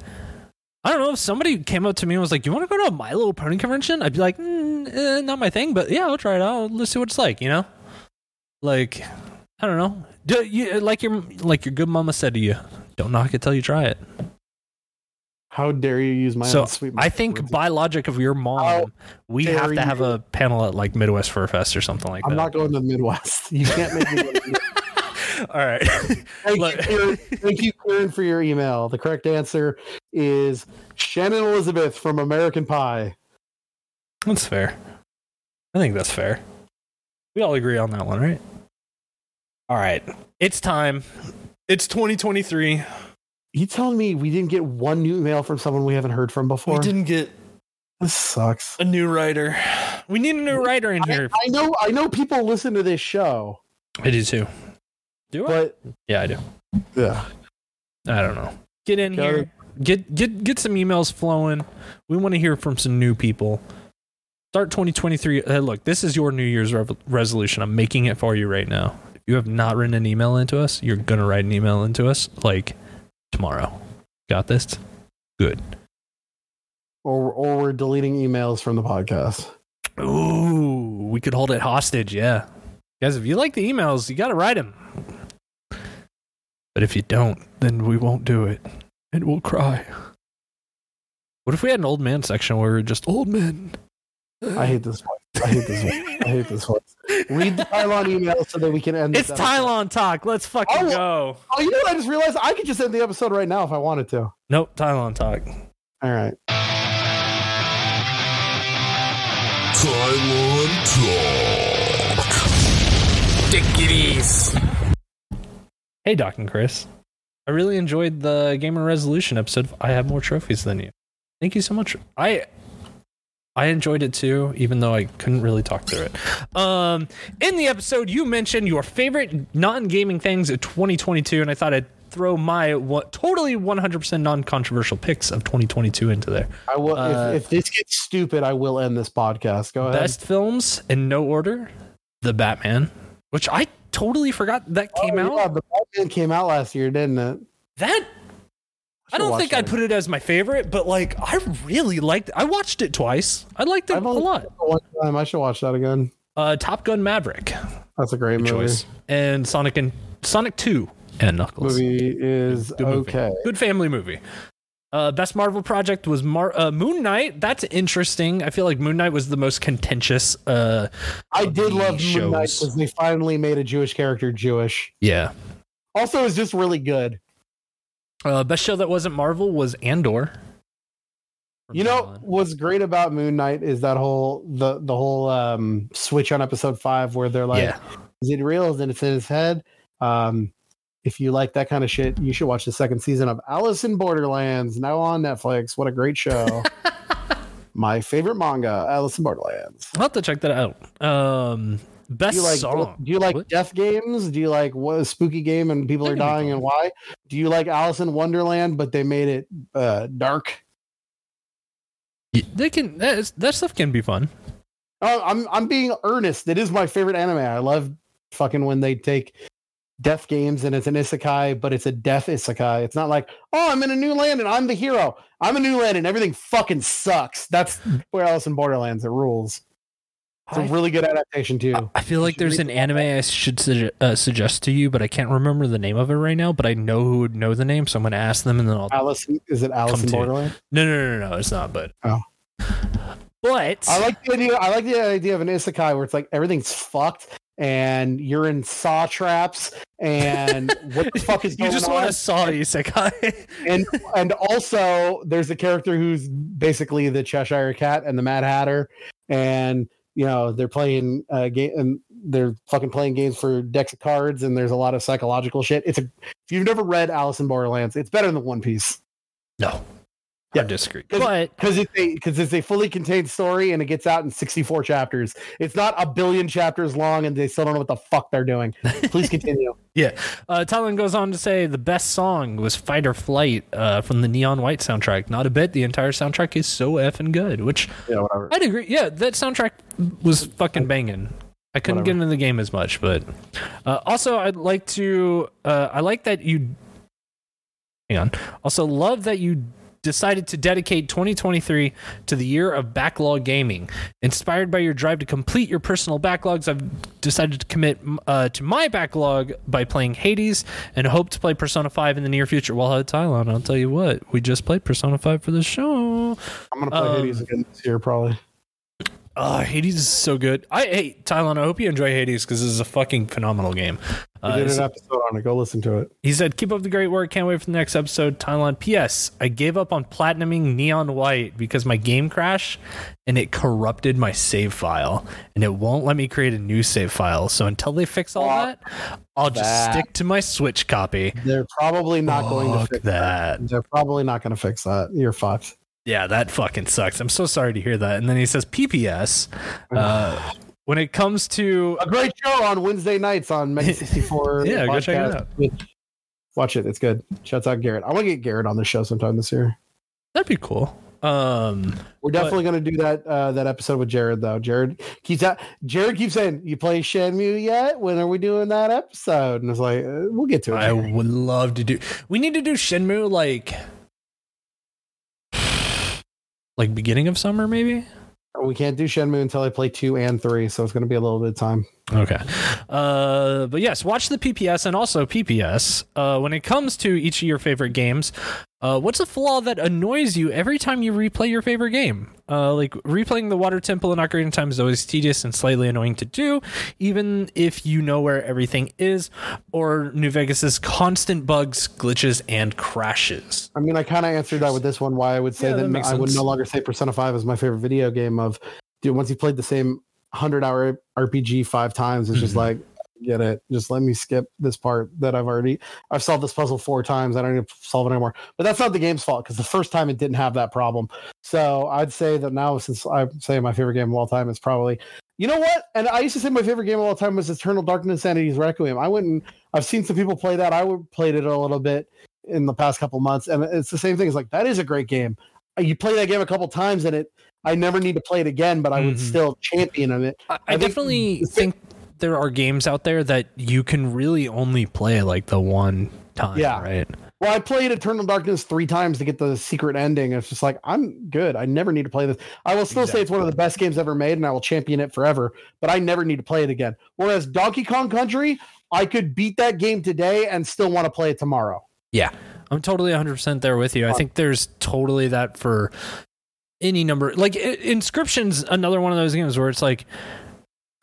[SPEAKER 2] I don't know if somebody came up to me and was like, "You want to go to a My Little Pony convention?" I'd be like, mm, eh, "Not my thing," but yeah, I'll try it out. Let's see what it's like. You know, like, I don't know. Do you like your like your good mama said to you? Don't knock it till you try it.
[SPEAKER 3] How dare you use my
[SPEAKER 2] so
[SPEAKER 3] own sweet?
[SPEAKER 2] I think by logic of your mom,
[SPEAKER 3] How
[SPEAKER 2] we have to have
[SPEAKER 3] you.
[SPEAKER 2] a panel at like Midwest Fur Fest or something like that.
[SPEAKER 3] I'm not going to the Midwest. You can't make me. Go to the Midwest.
[SPEAKER 2] All right.
[SPEAKER 3] Thank
[SPEAKER 2] Look-
[SPEAKER 3] you. Thank you, Kieran, for your email. The correct answer is Shannon Elizabeth from American Pie.
[SPEAKER 2] That's fair. I think that's fair. We all agree on that one, right? All right. It's time. It's 2023.
[SPEAKER 3] You telling me we didn't get one new email from someone we haven't heard from before?
[SPEAKER 2] We didn't get
[SPEAKER 3] This sucks.
[SPEAKER 2] a new writer. We need a new writer in
[SPEAKER 3] I,
[SPEAKER 2] here.
[SPEAKER 3] I know. I know people listen to this show,
[SPEAKER 2] I do too. Do I? Yeah, I do.
[SPEAKER 3] yeah,
[SPEAKER 2] I don't know. Get in
[SPEAKER 3] Got
[SPEAKER 2] here. Get get get some emails flowing. We want to hear from some new people. Start 2023. Uh, look, this is your New Year's rev- resolution. I'm making it for you right now. If you have not written an email into us, you're gonna write an email into us like tomorrow. Got this? Good.
[SPEAKER 3] or or we're deleting emails from the podcast.
[SPEAKER 2] Ooh, we could hold it hostage. Yeah, guys, if you like the emails, you gotta write them. But if you don't, then we won't do it, and we'll cry. What if we had an old man section where we're just old men?
[SPEAKER 3] I hate this one. I hate this one. I hate this one. Read the Tylon email so that we can end.
[SPEAKER 2] It's
[SPEAKER 3] this.
[SPEAKER 2] Tylon talk. Let's fucking
[SPEAKER 3] Oh.
[SPEAKER 2] go.
[SPEAKER 3] Oh, you know, what I just realized I could just end the episode right now if I wanted to.
[SPEAKER 2] Nope, Tylon talk.
[SPEAKER 3] All right.
[SPEAKER 1] Tylon Talk.
[SPEAKER 4] Dickies.
[SPEAKER 2] Hey, Doc and Chris. I really enjoyed the Gamer Resolution episode. I have more trophies than you. Thank you so much. I I enjoyed it too, even though I couldn't really talk through it. Um, in the episode, you mentioned your favorite non-gaming things of 2022, and I thought I'd throw my what totally 100% non-controversial picks of 2022 into there.
[SPEAKER 3] I will.
[SPEAKER 2] Uh,
[SPEAKER 3] if, if this gets stupid, I will end this podcast. Go ahead.
[SPEAKER 2] Best films in no order: The Batman, which I totally forgot that came
[SPEAKER 3] Oh,
[SPEAKER 2] out.
[SPEAKER 3] yeah, the Batman came out last year, didn't it?
[SPEAKER 2] That I don't think. I'd put it as my favorite, but like I really liked. I watched it twice. I liked it
[SPEAKER 3] I've
[SPEAKER 2] a
[SPEAKER 3] only
[SPEAKER 2] lot.
[SPEAKER 3] One time. I should watch that again.
[SPEAKER 2] Uh, Top Gun Maverick
[SPEAKER 3] That's a great movie.
[SPEAKER 2] choice, and Sonic and Sonic Two and Knuckles.
[SPEAKER 3] Movie is
[SPEAKER 2] Good movie.
[SPEAKER 3] okay.
[SPEAKER 2] Good family movie. Uh, best Marvel project was Mar- uh, Moon Knight. That's interesting. I feel like Moon Knight was the most contentious. Uh,
[SPEAKER 3] I
[SPEAKER 2] of
[SPEAKER 3] did
[SPEAKER 2] the
[SPEAKER 3] love Moon Knight
[SPEAKER 2] shows.
[SPEAKER 3] because they finally made a Jewish character Jewish.
[SPEAKER 2] Yeah.
[SPEAKER 3] Also, it's just really good.
[SPEAKER 2] Uh, best show that wasn't Marvel was Andor.
[SPEAKER 3] You know
[SPEAKER 2] on.
[SPEAKER 3] what's great about Moon Knight is that whole the the whole um switch on episode five where they're like,
[SPEAKER 2] yeah.
[SPEAKER 3] "Is it real? Is it's in his head?" Um, if you like that kind of shit, you should watch the second season of Alice in Borderlands now on Netflix. What a great show! My favorite manga, Alice in Borderlands.
[SPEAKER 2] I'll have to check that out. Um, best
[SPEAKER 3] Do you like
[SPEAKER 2] song.
[SPEAKER 3] do you like
[SPEAKER 2] What?
[SPEAKER 3] death games? Do you like what a spooky game and people are dying and why? Do you like Alice in Wonderland but they made it uh, dark?
[SPEAKER 2] They can that, is- that stuff can be fun.
[SPEAKER 3] Oh, I'm I'm being earnest. It is my favorite anime. I love fucking when they take death games and it's an isekai, but it's a death isekai. It's not like, oh, I'm in a new land and I'm the hero. I'm a new land and everything fucking sucks. That's where Alice in Borderlands. It rules. It's a really good adaptation too.
[SPEAKER 2] I feel like there's an anime I should uh, suggest to you, but I can't remember the name of it right now. But I know who would know the name, so I'm going to ask them, and then I'll.
[SPEAKER 3] Alice, is it Alice in Borderland?
[SPEAKER 2] No, no, no, no, it's not. But
[SPEAKER 3] Oh.
[SPEAKER 2] but
[SPEAKER 3] I like the idea. I like the idea of an isekai where it's like everything's fucked and you're in saw traps and what the fuck is
[SPEAKER 2] you just
[SPEAKER 3] on?
[SPEAKER 2] want to saw isekai.
[SPEAKER 3] and and also there's a character who's basically the Cheshire Cat and the Mad Hatter, and you know they're playing uh game and they're fucking playing games for decks of cards, and there's a lot of psychological shit. It's a if you've never read Alice in Borderlands, it's better than One Piece
[SPEAKER 2] no,
[SPEAKER 3] Yeah.
[SPEAKER 2] I disagree.
[SPEAKER 3] 'Cause-
[SPEAKER 2] But
[SPEAKER 3] because it's a because it's a fully contained story and it gets out in 64 chapters. It's not a billion chapters long, and they still don't know what the fuck they're doing. Please continue.
[SPEAKER 2] yeah, uh, Talon goes on to say the best song was "Fight or Flight" uh, from the Neon White soundtrack. Not a bit. The entire soundtrack is so effing good. Which
[SPEAKER 3] yeah, whatever.
[SPEAKER 2] I'd agree. Yeah, that soundtrack was fucking banging. I couldn't
[SPEAKER 3] Whatever.
[SPEAKER 2] get into the game as much, but uh, also I'd like to. Uh, I like that you. Hang on. Also, love that you decided to dedicate 2023 to the year of backlog gaming. Inspired by your drive to complete your personal backlogs, I've decided to commit uh, to my backlog by playing Hades and hope to play Persona 5 in the near future. Well, Tylon, I'll tell you what, we just played Persona 5 for the show.
[SPEAKER 3] I'm gonna play
[SPEAKER 2] Um,
[SPEAKER 3] Hades again this year, probably.
[SPEAKER 2] Oh, Hades is so good. I hey Tylon, I hope you enjoy Hades because this is a fucking phenomenal game.
[SPEAKER 3] We
[SPEAKER 2] Uh,
[SPEAKER 3] did an episode on it. Go listen to it.
[SPEAKER 2] he said, "Keep up the great work. Can't wait for the next episode." Tylon. P.S. I gave up on platinuming Neon White because my game crashed and it corrupted my save file, and it won't let me create a new save file. So until they fix all
[SPEAKER 3] Fuck
[SPEAKER 2] that, I'll just
[SPEAKER 3] that.
[SPEAKER 2] stick to my Switch copy.
[SPEAKER 3] They're probably not going to
[SPEAKER 2] Fuck
[SPEAKER 3] fix
[SPEAKER 2] that.
[SPEAKER 3] They're probably not going to fix that. You're fucked.
[SPEAKER 2] Yeah, that fucking sucks. I'm so sorry to hear that. And then he says, "P.P.S. Uh, when it comes to
[SPEAKER 3] a great show on Wednesday nights on Mega 64.
[SPEAKER 2] Yeah, go check it out.
[SPEAKER 3] Watch it. It's good. Shouts out Garrett. I want to get Garrett on the show sometime this year.
[SPEAKER 2] that'd be cool." Um,
[SPEAKER 3] We're definitely going to do that uh, that episode with Jared though. Jared keeps out. Jared keeps saying, "You play Shenmue yet? When are we doing that episode?" And it's like, uh, we'll get to it.
[SPEAKER 2] I
[SPEAKER 3] Jared.
[SPEAKER 2] would love to do. We need to do Shenmue like, like beginning of summer, maybe.
[SPEAKER 3] we can't do Shenmue until I play two and three, so it's going to be a little bit of time.
[SPEAKER 2] Okay. Uh, but yes, watch the PPS and also PPS. Uh, when it comes to each of your favorite games, uh, what's a flaw that annoys you every time you replay your favorite game? Uh, like replaying the Water Temple in Ocarina of Time is always tedious and slightly annoying to do, even if you know where everything is. Or New Vegas's constant bugs, glitches, and crashes.
[SPEAKER 3] I mean, I kind of answered that with this one. Why I would say
[SPEAKER 2] Yeah, that
[SPEAKER 3] that, I would no longer say Persona Five is my favorite video game. Of dude, once you played the same hundred hour RPG five times, it's just
[SPEAKER 2] Mhm.
[SPEAKER 3] like get it. Just let me skip this part that I've already. I've solved this puzzle four times. I don't need to solve it anymore. But that's not the game's fault because the first time it didn't have that problem. So I'd say that now, since I say my favorite game of all time is probably. You know what? And I used to say my favorite game of all time was Eternal Darkness Entity's Requiem. I went and I've seen some people play that. I would played it a little bit in the past couple months, and it's the same thing. It's like that is a great game. You play that game a couple times, and it. I never need to play it again, but I would
[SPEAKER 2] Mhm.
[SPEAKER 3] still champion it.
[SPEAKER 2] I, I
[SPEAKER 3] I think-
[SPEAKER 2] definitely think there are games out there that you can really only play like the one time.
[SPEAKER 3] Yeah.
[SPEAKER 2] Right.
[SPEAKER 3] Well, I played Eternal Darkness three times to get the secret ending. It's just like I'm good. I never need to play this. I will still say it's one of the best games ever made, and I will champion it forever. But I never need to play it again. Whereas Donkey Kong Country, I could beat that game today and still want to play it tomorrow.
[SPEAKER 2] Yeah, I'm totally 100% there with you. I think there's totally that for any number. Like Inscryption's another one of those games where it's like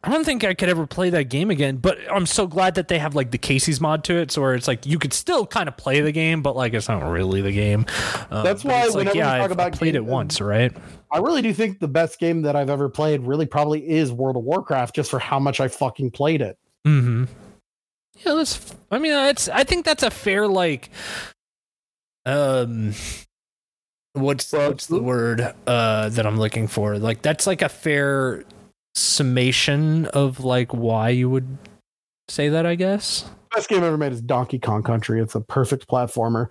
[SPEAKER 2] I don't think I could ever play that game again, but I'm so glad that they have like the Kaycee's mod to it so where it's like you could still kind of play the game but like it's not really the game. Um,
[SPEAKER 3] That's why
[SPEAKER 2] like
[SPEAKER 3] whenever we
[SPEAKER 2] yeah,
[SPEAKER 3] talk about
[SPEAKER 2] I played it once, right?
[SPEAKER 3] I really do think the best game that I've ever played really probably is World of Warcraft, just for how much I fucking played it.
[SPEAKER 2] Mm-hmm. Yeah, that's I mean it's I think that's a fair like um what's what's the word uh that I'm looking for? Like that's like a fair summation of like why you would say that, I guess.
[SPEAKER 3] Best game ever made is Donkey Kong Country. It's a perfect platformer.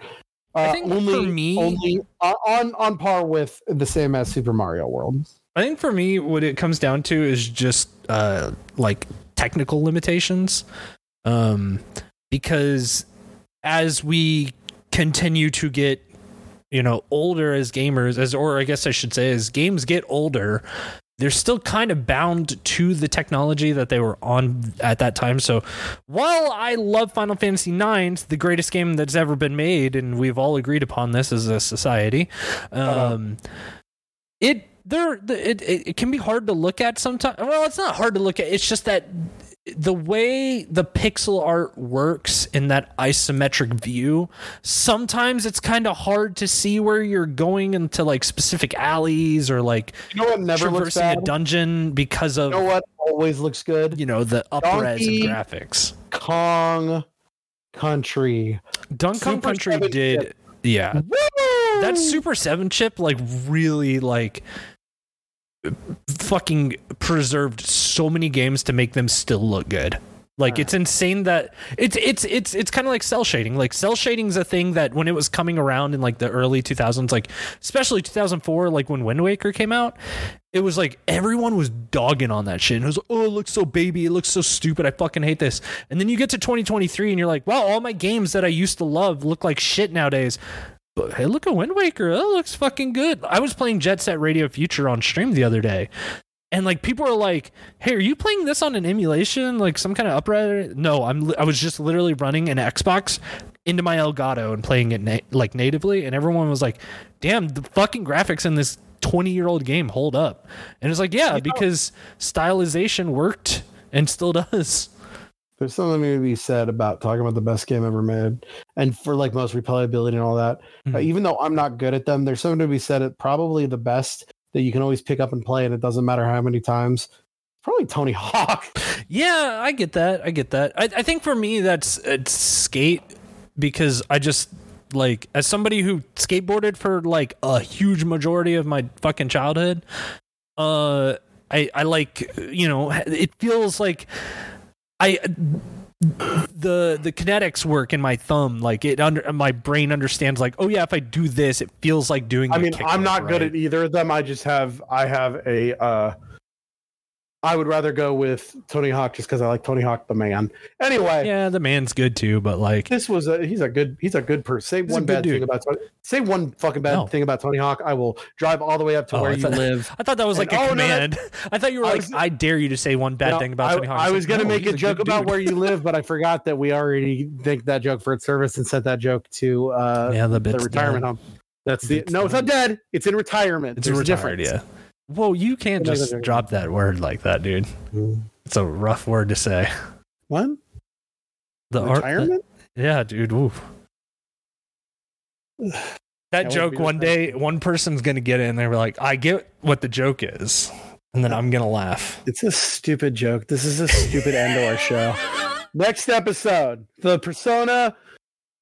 [SPEAKER 3] Uh,
[SPEAKER 2] I think
[SPEAKER 3] only,
[SPEAKER 2] for me-
[SPEAKER 3] only uh, on on par with the same as Super Mario World.
[SPEAKER 2] I think for me, what it comes down to is just uh, like technical limitations. Um, because as we continue to get, you know, older as gamers, as or I guess I should say, as games get older, they're still kind of bound to the technology that they were on at that time. So while I love Final Fantasy IX, the greatest game that's ever been made, and we've all agreed upon this as a society, um, it there the- it, it it can be hard to look at sometimes. Well, it's not hard to look at. It's just that the way the pixel art works in that isometric view, sometimes it's kind of hard to see where you're going into like specific alleys or like
[SPEAKER 3] You know what never looks
[SPEAKER 2] traversing a dungeon because of
[SPEAKER 3] You know what always looks good?
[SPEAKER 2] you know the upres and graphics.
[SPEAKER 3] Kong Country.
[SPEAKER 2] Donkey Kong Country did,
[SPEAKER 3] chip.
[SPEAKER 2] yeah.
[SPEAKER 3] Woo!
[SPEAKER 2] That Super Seven chip like really like fucking preserved so many games to make them still look good. Like it's insane that it's it's it's it's kind of like cel shading. Like cel shading is a thing that when it was coming around in like the early 2000s, like especially 2004, like when Wind Waker came out, it was like everyone was dogging on that shit. And it was like, oh, it looks so baby, it looks so stupid. I fucking hate this. And then you get to 2023 and you're like, wow, all my games that I used to love look like shit nowadays. But hey, look at Wind Waker. That looks fucking good. I was playing Jet Set Radio Future on stream the other day. And like people are like, "Hey, are you playing this on an emulation, like some kind of upright?" No, I'm. I was just literally running an Xbox into my Elgato and playing it na- like natively, and everyone was like, "Damn, the fucking graphics in this 20 year old game hold up." And it's like, yeah, because stylization worked and still does.
[SPEAKER 3] There's something to be said about talking about the best game ever made, and for like most replayability and all that. Uh,
[SPEAKER 2] Mhm.
[SPEAKER 3] even though I'm not good at them, there's something to be said. At probably the best that you can always pick up and play, and it doesn't matter how many times. Probably Tony Hawk.
[SPEAKER 2] Yeah, I get that. I get that. I, I think for me, that's it's skate because I just like as somebody who skateboarded for like a huge majority of my fucking childhood. Uh, I I like you know it feels like I the the kinetics work in my thumb like it under my brain understands like oh yeah if I do this it feels like doing.
[SPEAKER 3] I mean, I'm not good at either of them. I just have I have a uh I would rather go with Tony Hawk just because I like Tony Hawk the man. Anyway,
[SPEAKER 2] Yeah, the man's good too, but like
[SPEAKER 3] this was a he's a good he's a good person. Say one bad thing about Tony. Say one fucking bad
[SPEAKER 2] No.
[SPEAKER 3] thing about Tony Hawk. I will drive all the way up to
[SPEAKER 2] Oh,
[SPEAKER 3] where
[SPEAKER 2] I
[SPEAKER 3] you
[SPEAKER 2] thought-
[SPEAKER 3] live.
[SPEAKER 2] I thought that was like
[SPEAKER 3] And-
[SPEAKER 2] a
[SPEAKER 3] oh, no, that-
[SPEAKER 2] command. I thought you were
[SPEAKER 3] I
[SPEAKER 2] like, I dare you to say one bad
[SPEAKER 3] No,
[SPEAKER 2] thing about
[SPEAKER 3] I,
[SPEAKER 2] Tony Hawk.
[SPEAKER 3] I was
[SPEAKER 2] like,
[SPEAKER 3] gonna make a joke about where you live, but I forgot that we already think that joke for its service and sent that joke to uh,
[SPEAKER 2] Yeah, the
[SPEAKER 3] the retirement
[SPEAKER 2] dead.
[SPEAKER 3] home. That's the
[SPEAKER 2] Bit's
[SPEAKER 3] no, it's not dead. It's in retirement.
[SPEAKER 2] It's
[SPEAKER 3] There's
[SPEAKER 2] a
[SPEAKER 3] a
[SPEAKER 2] retired, yeah. Whoa, you can't just drop that word like that, dude.
[SPEAKER 3] Mm.
[SPEAKER 2] It's a rough word to say.
[SPEAKER 3] What?
[SPEAKER 2] The art,
[SPEAKER 3] retirement?
[SPEAKER 2] yeah, dude. Oof. That
[SPEAKER 3] That
[SPEAKER 2] joke one day, one person's gonna get it, and they're like, "I get what the joke is," and then I'm gonna laugh.
[SPEAKER 3] It's a stupid joke. This is a stupid end to our show. Next episode, the Persona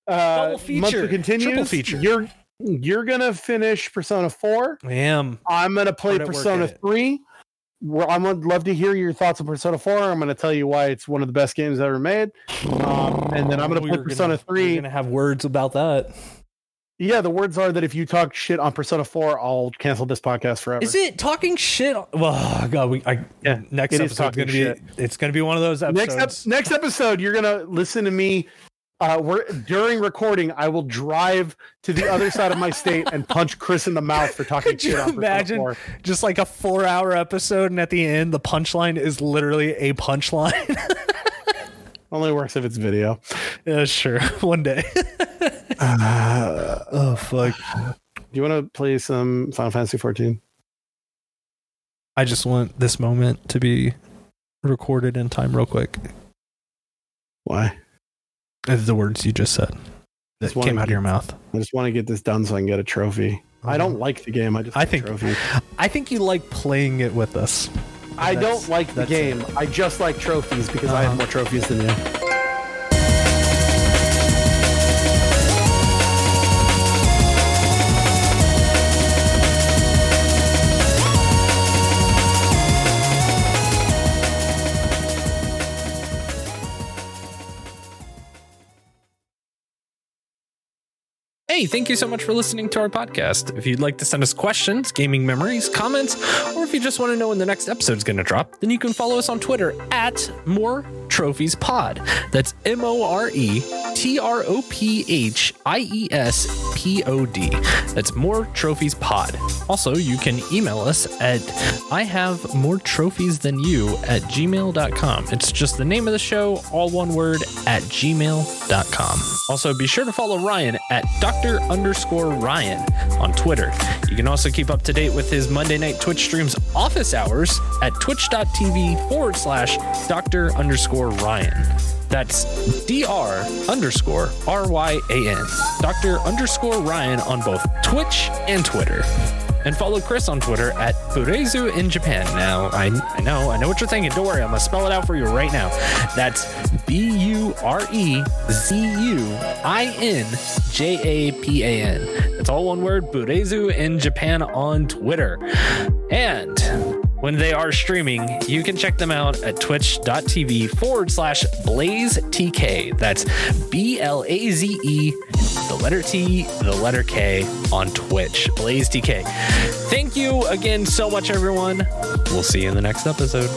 [SPEAKER 3] uh,
[SPEAKER 2] Double
[SPEAKER 3] month
[SPEAKER 2] feature.
[SPEAKER 3] continues.
[SPEAKER 2] Triple feature.
[SPEAKER 3] You're you're gonna finish Persona Four.
[SPEAKER 2] I am.
[SPEAKER 3] I'm gonna play
[SPEAKER 2] Hard at work
[SPEAKER 3] Persona. Three. Well, I would love to hear your thoughts on Persona Four. I'm gonna tell you why it's one of the best games ever made. Um, and then I'm gonna
[SPEAKER 2] We
[SPEAKER 3] play
[SPEAKER 2] were
[SPEAKER 3] Persona
[SPEAKER 2] We're
[SPEAKER 3] Three.
[SPEAKER 2] gonna have words about that.
[SPEAKER 3] Yeah, the words are that if you talk shit on Persona Four, I'll cancel this podcast forever.
[SPEAKER 2] Is it talking shit? Well, oh, God, we. I,
[SPEAKER 3] Yeah,
[SPEAKER 2] next
[SPEAKER 3] is
[SPEAKER 2] episode's gonna be.
[SPEAKER 3] shit.
[SPEAKER 2] It's gonna be one of those
[SPEAKER 3] next
[SPEAKER 2] episodes.
[SPEAKER 3] ep- next episode you're gonna listen to me uh we're during recording i will drive to the other side of my state and punch chris in the mouth for talking
[SPEAKER 2] Could
[SPEAKER 3] shit Persona
[SPEAKER 2] imagine
[SPEAKER 3] 4.
[SPEAKER 2] just like a four-hour episode, and at the end, the punchline is literally a punchline?
[SPEAKER 3] only works if it's video
[SPEAKER 2] yeah, sure. One day.
[SPEAKER 3] uh,
[SPEAKER 2] oh fuck!
[SPEAKER 3] do you want to play some final fantasy 14
[SPEAKER 2] I just want this moment to be recorded in time, real quick.
[SPEAKER 3] why
[SPEAKER 2] The words you just said that
[SPEAKER 3] Just
[SPEAKER 2] came out of your mouth.
[SPEAKER 3] i just want to get this done so i can get a trophy i don't like the game i just
[SPEAKER 2] I think-
[SPEAKER 3] a trophy
[SPEAKER 2] I think you like playing it with us.
[SPEAKER 3] i don't like the game
[SPEAKER 2] it.
[SPEAKER 3] i just like trophies because i
[SPEAKER 2] Uh-huh.
[SPEAKER 3] have more trophies than you
[SPEAKER 2] Hey, thank you so much for listening to our podcast. If you'd like to send us questions, gaming memories, comments, or if you just want to know when the next episode is going to drop, then you can follow us on Twitter at More Trophies Pod. That's M O R E T R O P H I E S P O D. That's More Trophies Pod. Also, you can email us at I have more trophies than you at gmail.com. It's just the name of the show, all one word, at gmail.com. Also, be sure to follow Ryan at Dr. underscore Ryan on Twitter. You can also keep up to date with his Monday night Twitch streams office hours at twitch.tv forward slash Dr. underscore Ryan. That's dr underscore r y a n. Dr. underscore Ryan on both Twitch and Twitter. And follow Chris on Twitter at Burezu in Japan. Now, I, I know, I know what you're thinking. Don't worry, I'm gonna spell it out for you right now. That's B U R E Z U I N J A P A N. That's all one word, Burezu in Japan on Twitter. And when they are streaming, you can check them out at twitch.tv forward slash blaze TK. That's B L A Z E, the letter T, the letter K on Twitch. Blaze TK. Thank you again so much, everyone. We'll see you in the next episode.